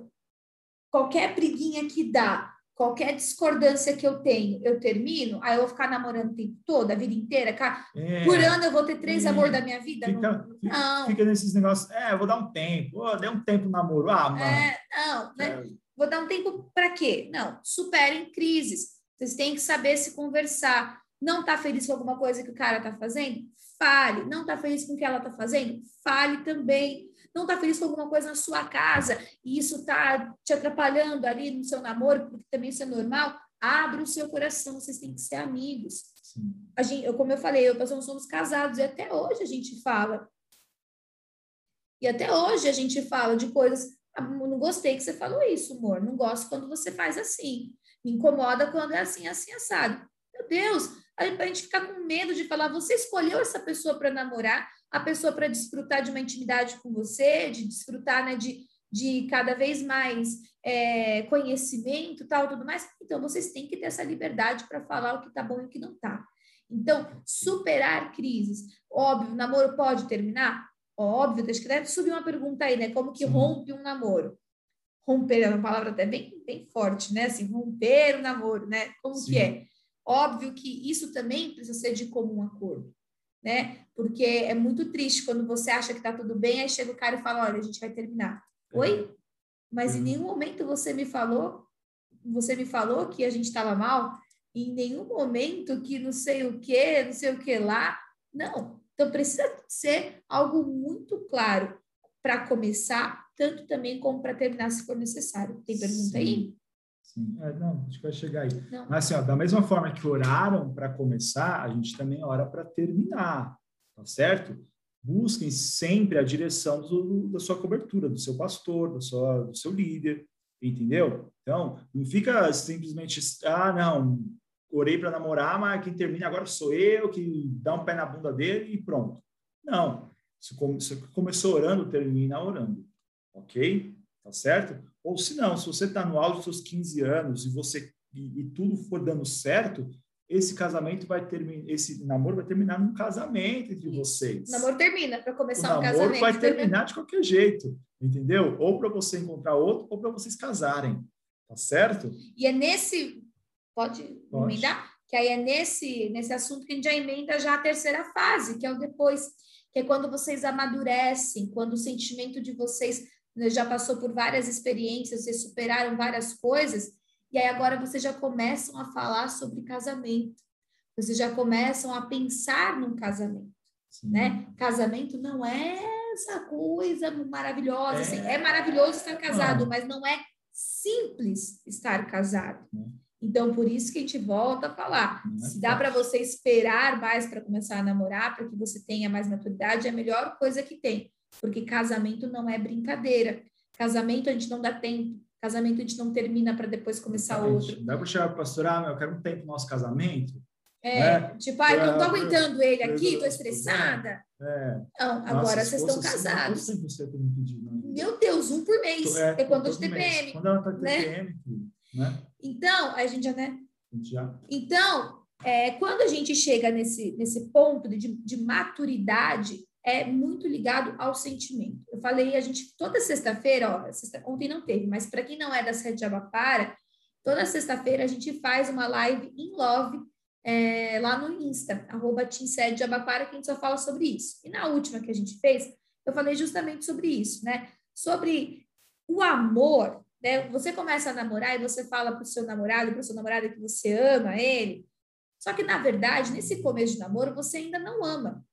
qualquer briguinha que dá, qualquer discordância que eu tenho, eu termino, aí eu vou ficar namorando o tempo todo, a vida inteira. cara, É, Por ano eu vou ter três Hum, amor da minha vida? fica, não, fica, não. fica nesses negócios. É, eu vou dar um tempo. Oh, dei um tempo no namoro. Ah, mano. É, não, né? é, Vou dar um tempo para quê? Não, superem crises. Vocês têm que saber se conversar. Não está feliz com alguma coisa que o cara está fazendo? Fale. Não está feliz com o que ela está fazendo? Fale também. Não está feliz com alguma coisa na sua casa e isso está te atrapalhando ali no seu namoro, porque também isso é normal? Abra o seu coração, vocês têm que ser amigos. sim. A gente, eu, como eu falei, eu pastor somos casados e até hoje a gente fala. E até hoje a gente fala de coisas. "Ah, Não gostei que você falou isso, amor. Não gosto quando você faz assim. Me incomoda quando é assim, assim, assado. Meu Deus, a gente ficar com medo de falar, você escolheu essa pessoa para namorar, a pessoa para desfrutar de uma intimidade com você, de desfrutar né, de, de cada vez mais é, conhecimento tal, tudo mais. Então, vocês têm que ter essa liberdade para falar o que tá bom e o que não tá. Então, superar crises. Óbvio, o namoro pode terminar? Óbvio, acho que deve subir uma pergunta aí, né? Como que Sim. rompe um namoro? Romper é uma palavra até bem, bem forte, né? Assim, romper o namoro, né? Como Sim. que é? Óbvio que isso também precisa ser de comum acordo, né? Porque é muito triste quando você acha que tá tudo bem, aí chega o cara e fala, olha, a gente vai terminar. Oi? Mas em Uhum. nenhum momento você me falou, você me falou que a gente estava mal, em nenhum momento que não sei o que, não sei o que lá. Não. Então precisa ser algo muito claro para começar, tanto também como para terminar, se for necessário. Tem pergunta aí? Sim, é, não, acho que vai chegar aí. Não. Mas assim, ó, da mesma forma que oraram para começar, a gente também ora para terminar, tá certo? Busquem sempre a direção do- da sua cobertura, do seu pastor, da sua, do seu líder, entendeu? Então, não fica simplesmente, ah, não, orei para namorar, mas quem termina agora sou eu, que dá um pé na bunda dele e pronto. Não, se começou orando, termina orando, ok? Tá certo? Ou se não, se você está no auge dos seus 15 anos e você e, e tudo for dando certo, esse casamento vai terminar, esse namoro vai terminar num casamento entre vocês. O namoro termina para O começar um namoro casamento. vai terminar de [laughs] qualquer jeito, entendeu? Ou para você encontrar outro, ou para vocês casarem, tá certo? E é nesse. Pode, Pode. emendar? Que aí é nesse, nesse assunto que a gente já emenda já a terceira fase, que é o depois, que é quando vocês amadurecem, quando o sentimento de vocês já passou por várias experiências, vocês superaram várias coisas, e aí agora vocês já começam a falar sobre casamento. Vocês já começam a pensar num casamento, Sim. né? Casamento não é essa coisa maravilhosa, É. assim, é maravilhoso estar casado, mas não é simples estar casado. Não. Então, por isso que a gente volta a falar. Não é Se dá para você esperar mais para começar a namorar, para que você tenha mais maturidade, é a melhor coisa que tem. Porque casamento não é brincadeira. Casamento a gente não dá tempo. Casamento a gente não termina para depois começar Exatamente. outro. Dá para chegar para pastor, ah, meu, eu quero um tempo no nosso casamento. É, É. tipo, ai, não tô aguentando ele aqui, tô estressada. É, Não, nossa, agora vocês estão assim, casados. tempo você tem pedido, né? Meu Deus, um por mês. É, É, quando de. TPM. Quando ela tá né? TPM, filho, né? Então, a gente já, né? Gente já Então, é, quando a gente chega nesse, nesse ponto de, de maturidade, é muito ligado ao sentimento. Eu falei, a gente, toda sexta-feira, sexta, ontem não teve, mas para quem não é da sede de Abapara, toda sexta-feira a gente faz uma live em love é, lá no Insta, arroba de Abapara, que a gente só fala sobre isso. E na última que a gente fez, eu falei justamente sobre isso, né? Sobre o amor, né? Você começa a namorar e você fala para o seu namorado, para sua namorada que você ama ele. Só que, na verdade, nesse começo de namoro, você ainda não ama.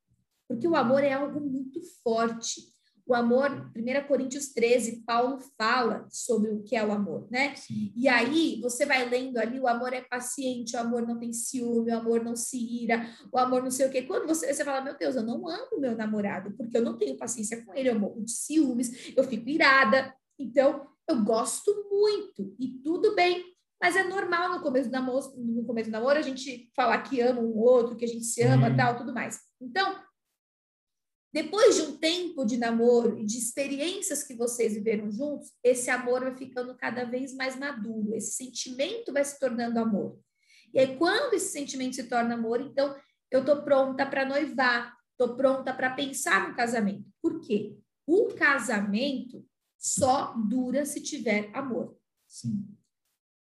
Porque o amor é algo muito forte. O amor, 1 Coríntios 13, Paulo fala sobre o que é o amor, né? sim. E aí, você vai lendo ali, o amor é paciente, o amor não tem ciúme, o amor não se ira, o amor não sei o quê. Quando você, você fala, meu Deus, eu não amo meu namorado, porque eu não tenho paciência com ele, eu morro de ciúmes, eu fico irada. Então, eu gosto muito e tudo bem. Mas é normal no começo do namoro, no começo do namoro a gente falar que ama um outro, que a gente se ama, Sim. tal, tudo mais. Então, depois de um tempo de namoro e de experiências que vocês viveram juntos, esse amor vai ficando cada vez mais maduro, esse sentimento vai se tornando amor. E aí, quando esse sentimento se torna amor, então eu tô pronta para noivar, tô pronta para pensar no casamento. Por quê? O casamento só dura se tiver amor. Sim.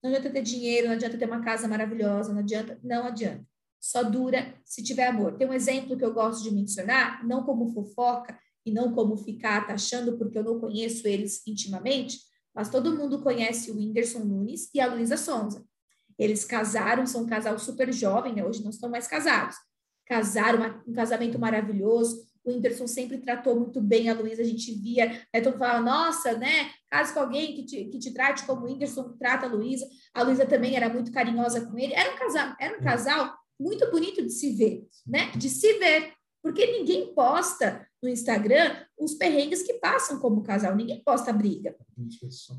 Não adianta ter dinheiro, não adianta ter uma casa maravilhosa, não adianta, não adianta. Só dura se tiver amor. Tem um exemplo que eu gosto de mencionar, não como fofoca e não como ficar taxando, porque eu não conheço eles intimamente, mas todo mundo conhece o Whindersson Nunes e a Luísa Sonza. Eles casaram, são um casal super jovem, né? Hoje não estão mais casados. Casaram, um casamento maravilhoso. O Whindersson sempre tratou muito bem a Luísa, a gente via, né, todo mundo falava, nossa, né, case com alguém que te, que te trate como o Whindersson trata a Luísa. A Luísa também era muito carinhosa com ele. Era um casal, era um casal muito bonito de se ver, né? De se ver. Porque ninguém posta no Instagram os perrengues que passam como casal, ninguém posta briga.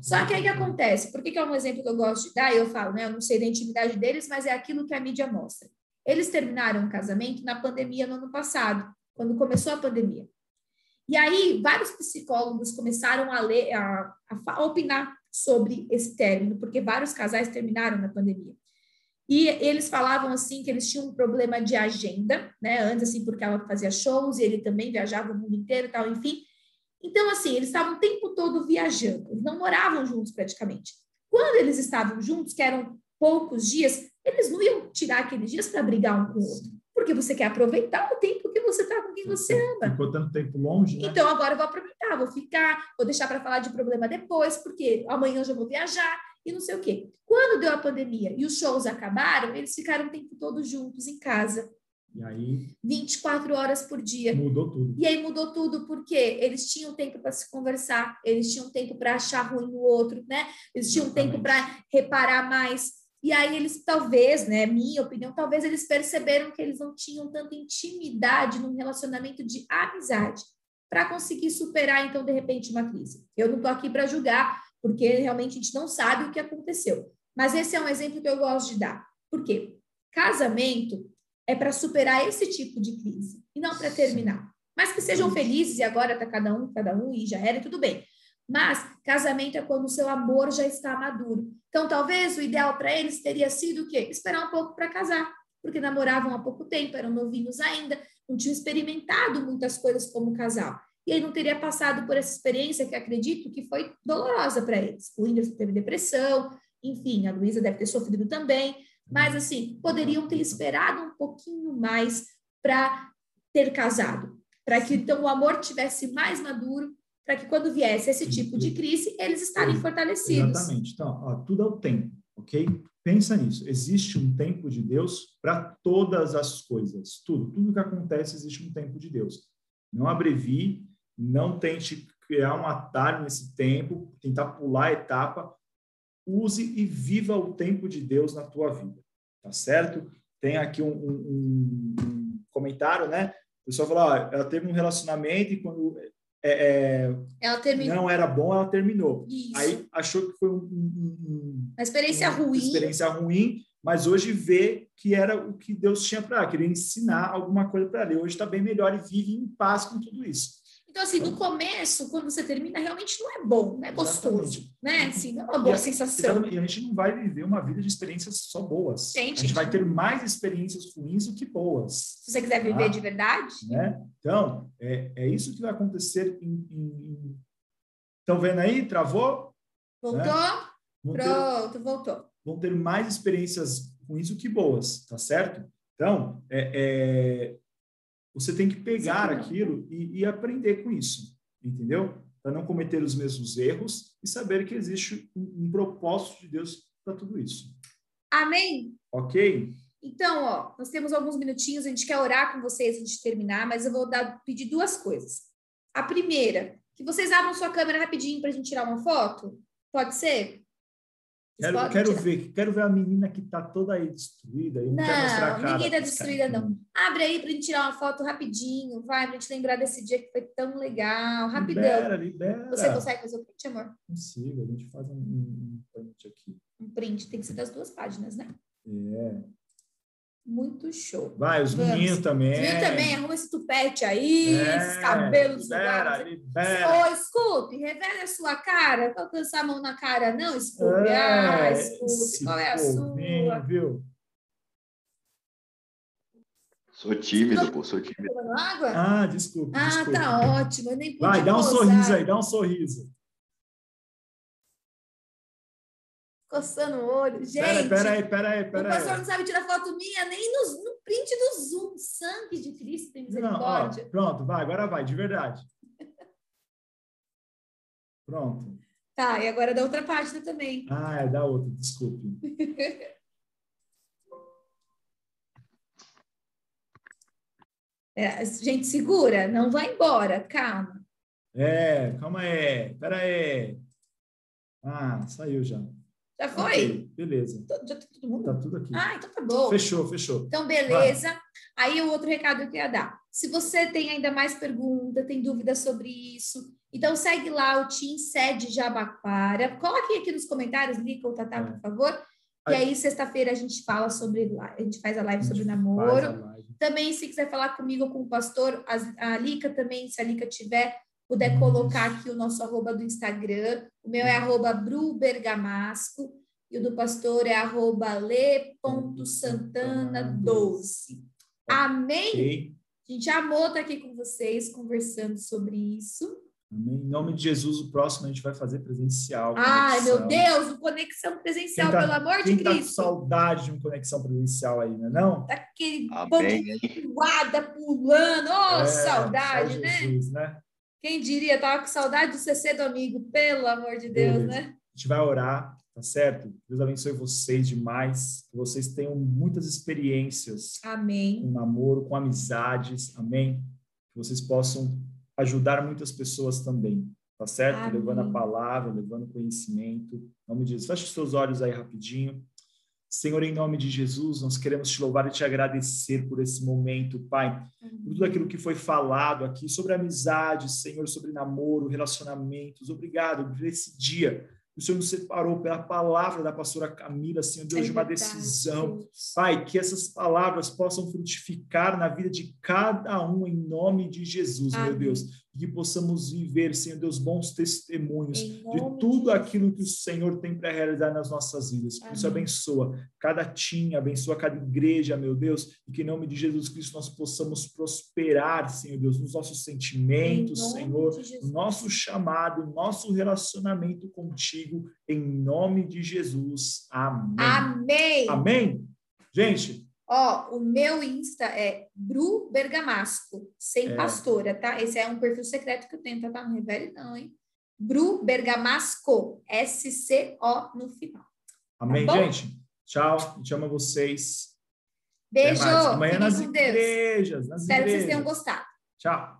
Só que aí que acontece? Por que, que é um exemplo que eu gosto de dar? Eu falo, né? Eu não sei da intimidade deles, mas é aquilo que a mídia mostra. Eles terminaram o casamento na pandemia no ano passado, quando começou a pandemia. E aí, vários psicólogos começaram a ler, a, a opinar sobre esse término, porque vários casais terminaram na pandemia. E eles falavam assim que eles tinham um problema de agenda, né? Antes assim porque ela fazia shows e ele também viajava o mundo inteiro e tal, enfim. Então assim, eles estavam o tempo todo viajando. Eles não moravam juntos praticamente. Quando eles estavam juntos, que eram poucos dias, eles não iam tirar aqueles dias para brigar um com o outro, porque você quer aproveitar o tempo que você está com quem você ama. Ficou tanto tempo longe, né? Então agora eu vou aproveitar, vou ficar, vou deixar para falar de problema depois, porque amanhã eu já vou viajar e não sei o quê. Quando deu a pandemia e os shows acabaram, eles ficaram o tempo todo juntos em casa. E aí 24 horas por dia. mudou tudo. E aí mudou tudo porque eles tinham tempo para se conversar, eles tinham tempo para achar ruim no outro, né? Eles tinham tempo para reparar mais. E aí eles talvez, né, minha opinião, talvez eles perceberam que eles não tinham tanta intimidade num relacionamento de amizade para conseguir superar então de repente uma crise. Eu não estou aqui para julgar, porque realmente a gente não sabe o que aconteceu. Mas esse é um exemplo que eu gosto de dar. Por quê? Casamento é para superar esse tipo de crise e não para terminar. Mas que sejam felizes e agora está cada um, cada um e já era, e tudo bem. Mas casamento é quando o seu amor já está maduro. Então, talvez o ideal para eles teria sido o quê? Esperar um pouco para casar, porque namoravam há pouco tempo, eram novinhos ainda, não tinham experimentado muitas coisas como casal. E aí não teria passado por essa experiência que acredito que foi dolorosa para eles. O Whindersson teve depressão, enfim, a Luísa deve ter sofrido também. Mas, assim, poderiam ter esperado um pouquinho mais para ter casado, para que então o amor tivesse mais maduro, para que quando viesse esse tipo de crise, eles estarem fortalecidos. Exatamente. Então, ó, tudo é o tempo, ok? Pensa nisso. Existe um tempo de Deus para todas as coisas. Tudo. Tudo que acontece, existe um tempo de Deus. Não abrevie, não tente criar um atalho nesse tempo, tentar pular a etapa. Use e viva o tempo de Deus na tua vida, tá certo? Tem aqui um, um, um comentário, né? O pessoal falou, ó, ela teve um relacionamento e quando é, é, Ela terminou. não era bom, ela terminou. Isso. Aí achou que foi um- um- Uma experiência uma ruim. experiência ruim, mas hoje vê que era o que Deus tinha para ela, queria ensinar alguma coisa para ela. E hoje está bem melhor e vive em paz com tudo isso. Então, assim, no começo, quando você termina, realmente não é bom, não é gostoso, Exatamente. né? Assim, não é uma boa E sensação. E a gente não vai viver uma vida de experiências só boas. Gente, a gente vai ter mais experiências ruins do que boas. Se você quiser viver Ah. de verdade, né? Então, é, é isso que vai acontecer. Em, em- Estão vendo aí? Travou? voltou? Ter, Pronto, voltou. vão ter mais experiências ruins do que boas, tá certo? Então, é, é, você tem que pegar Sim. aquilo e, e aprender com isso, entendeu? Para não cometer os mesmos erros e saber que existe um, um propósito de Deus para tudo isso. Amém? Ok? Então, ó, nós temos alguns minutinhos, a gente quer orar com vocês antes de terminar, mas eu vou dar, pedir duas coisas. A primeira, que vocês abram sua câmera rapidinho para a gente tirar uma foto. Pode ser? Quero, quero ver, quero ver a menina que está toda aí destruída. Eu não, quero mostrar a Não, cara ninguém tá desse destruída, cara. não. Abre aí pra gente tirar uma foto rapidinho, vai, pra gente lembrar desse dia que foi tão legal, rapidão. Libera, libera. Você consegue fazer o print, amor? Consigo, a gente faz um, um print aqui. Um print, tem que ser das duas páginas, né? É. Muito show. Vai, os Vamos. meninos também. Viu também? Arruma esse tupete aí, É, esses cabelos libera, zoados. libera. Ô, Scoop, revela a sua cara. Que é a mão na cara, não, Scoop? É, ah, Scoop, qual é a povinho, sua? Viu? Sou tímido, pô, sou tímido. Tomando água? Ah, desculpa. Ah, desculpa. tá ótimo. Eu nem pude Vai, dá um posar. sorriso aí, dá um sorriso. Coçando o olho. Gente, Pera, pera aí, pera o pastor não sabe tirar foto minha nem no, no print do Zoom. Sangue de Cristo tem Não, ó, misericórdia. pronto, vai, agora vai, de verdade. Pronto. Tá, e agora da outra página também. Ah, é da outra, desculpe. [laughs] É, gente, segura, não vai embora, calma. É, calma aí, pera aí. Ah, saiu já. Já foi? Ok, beleza. To- Já tá todo mundo? Tá tudo aqui. Ah, então tá bom. Fechou, fechou. Então, beleza. Aí o outro recado que eu ia dar. Se você tem ainda mais pergunta, tem dúvidas sobre isso, então segue lá o Team Sede Jabaquara. Coloquem aqui nos comentários, Lica ou Tatá, por favor. E Aí- aí, sexta-feira, a gente fala sobre. A gente faz a live A sobre namoro. a live. Também, se quiser falar comigo ou com o pastor, as- a Lica também, se a Lica tiver, puder Isso. colocar aqui o nosso arroba do Instagram. O meu é arroba brubergamasco. E o do pastor é arroba le.santana12. Amém? Ok? A gente amou estar aqui com vocês, conversando sobre isso. Amém. Em nome de Jesus, o próximo a gente vai fazer presencial. Ai, meu conexão. Deus, o conexão presencial, tá- pelo amor de tá Cristo. saudade de uma conexão presencial aí, não é não? Daquele Amém, bando hein? de voada pulando. Oh, É, saudade, né? Jesus, né? Quem diria, tava com saudade do CC do amigo, pelo amor de Deus, Beleza. né? A gente vai orar, tá certo? Deus abençoe vocês demais. Que vocês tenham muitas experiências Amém. com namoro, com amizades, amém? Que vocês possam ajudar muitas pessoas também, tá certo? Amém. Levando a palavra, levando conhecimento. Em nome de Jesus. Feche os seus olhos aí rapidinho. Senhor, em nome de Jesus, nós queremos te louvar e te agradecer por esse momento, Pai, por tudo aquilo que foi falado aqui sobre amizade, Senhor, sobre namoro, relacionamentos. Obrigado por esse dia. O Senhor nos separou pela palavra da pastora Camila, Senhor Deus, É de uma decisão. Deus. Pai, que essas palavras possam frutificar na vida de cada um em nome de Jesus, meu Amém. Deus. E que possamos viver, Senhor Deus, bons testemunhos Em de tudo aquilo que o Senhor tem para realizar nas nossas vidas. Por isso, abençoa cada tim, abençoa cada igreja, meu Deus, e que em nome de Jesus Cristo nós possamos prosperar, Senhor Deus, nos nossos sentimentos, Senhor, Jesus. nosso chamado, nosso relacionamento contigo, em nome de Jesus. Amém. Amém. Amém? Gente, Ó, o meu Insta é Bru Bergamasco, sem É. pastora, tá? Esse é um perfil secreto que eu tenho, tá? tá? Não revele não, hein? Bru Bergamasco, S-C-O no final. amém, Tá gente? Tchau, a gente ama vocês. Beijo. Amanhã fiquem nas igrejas, nas Espero que vocês tenham igrejas. gostado. Tchau.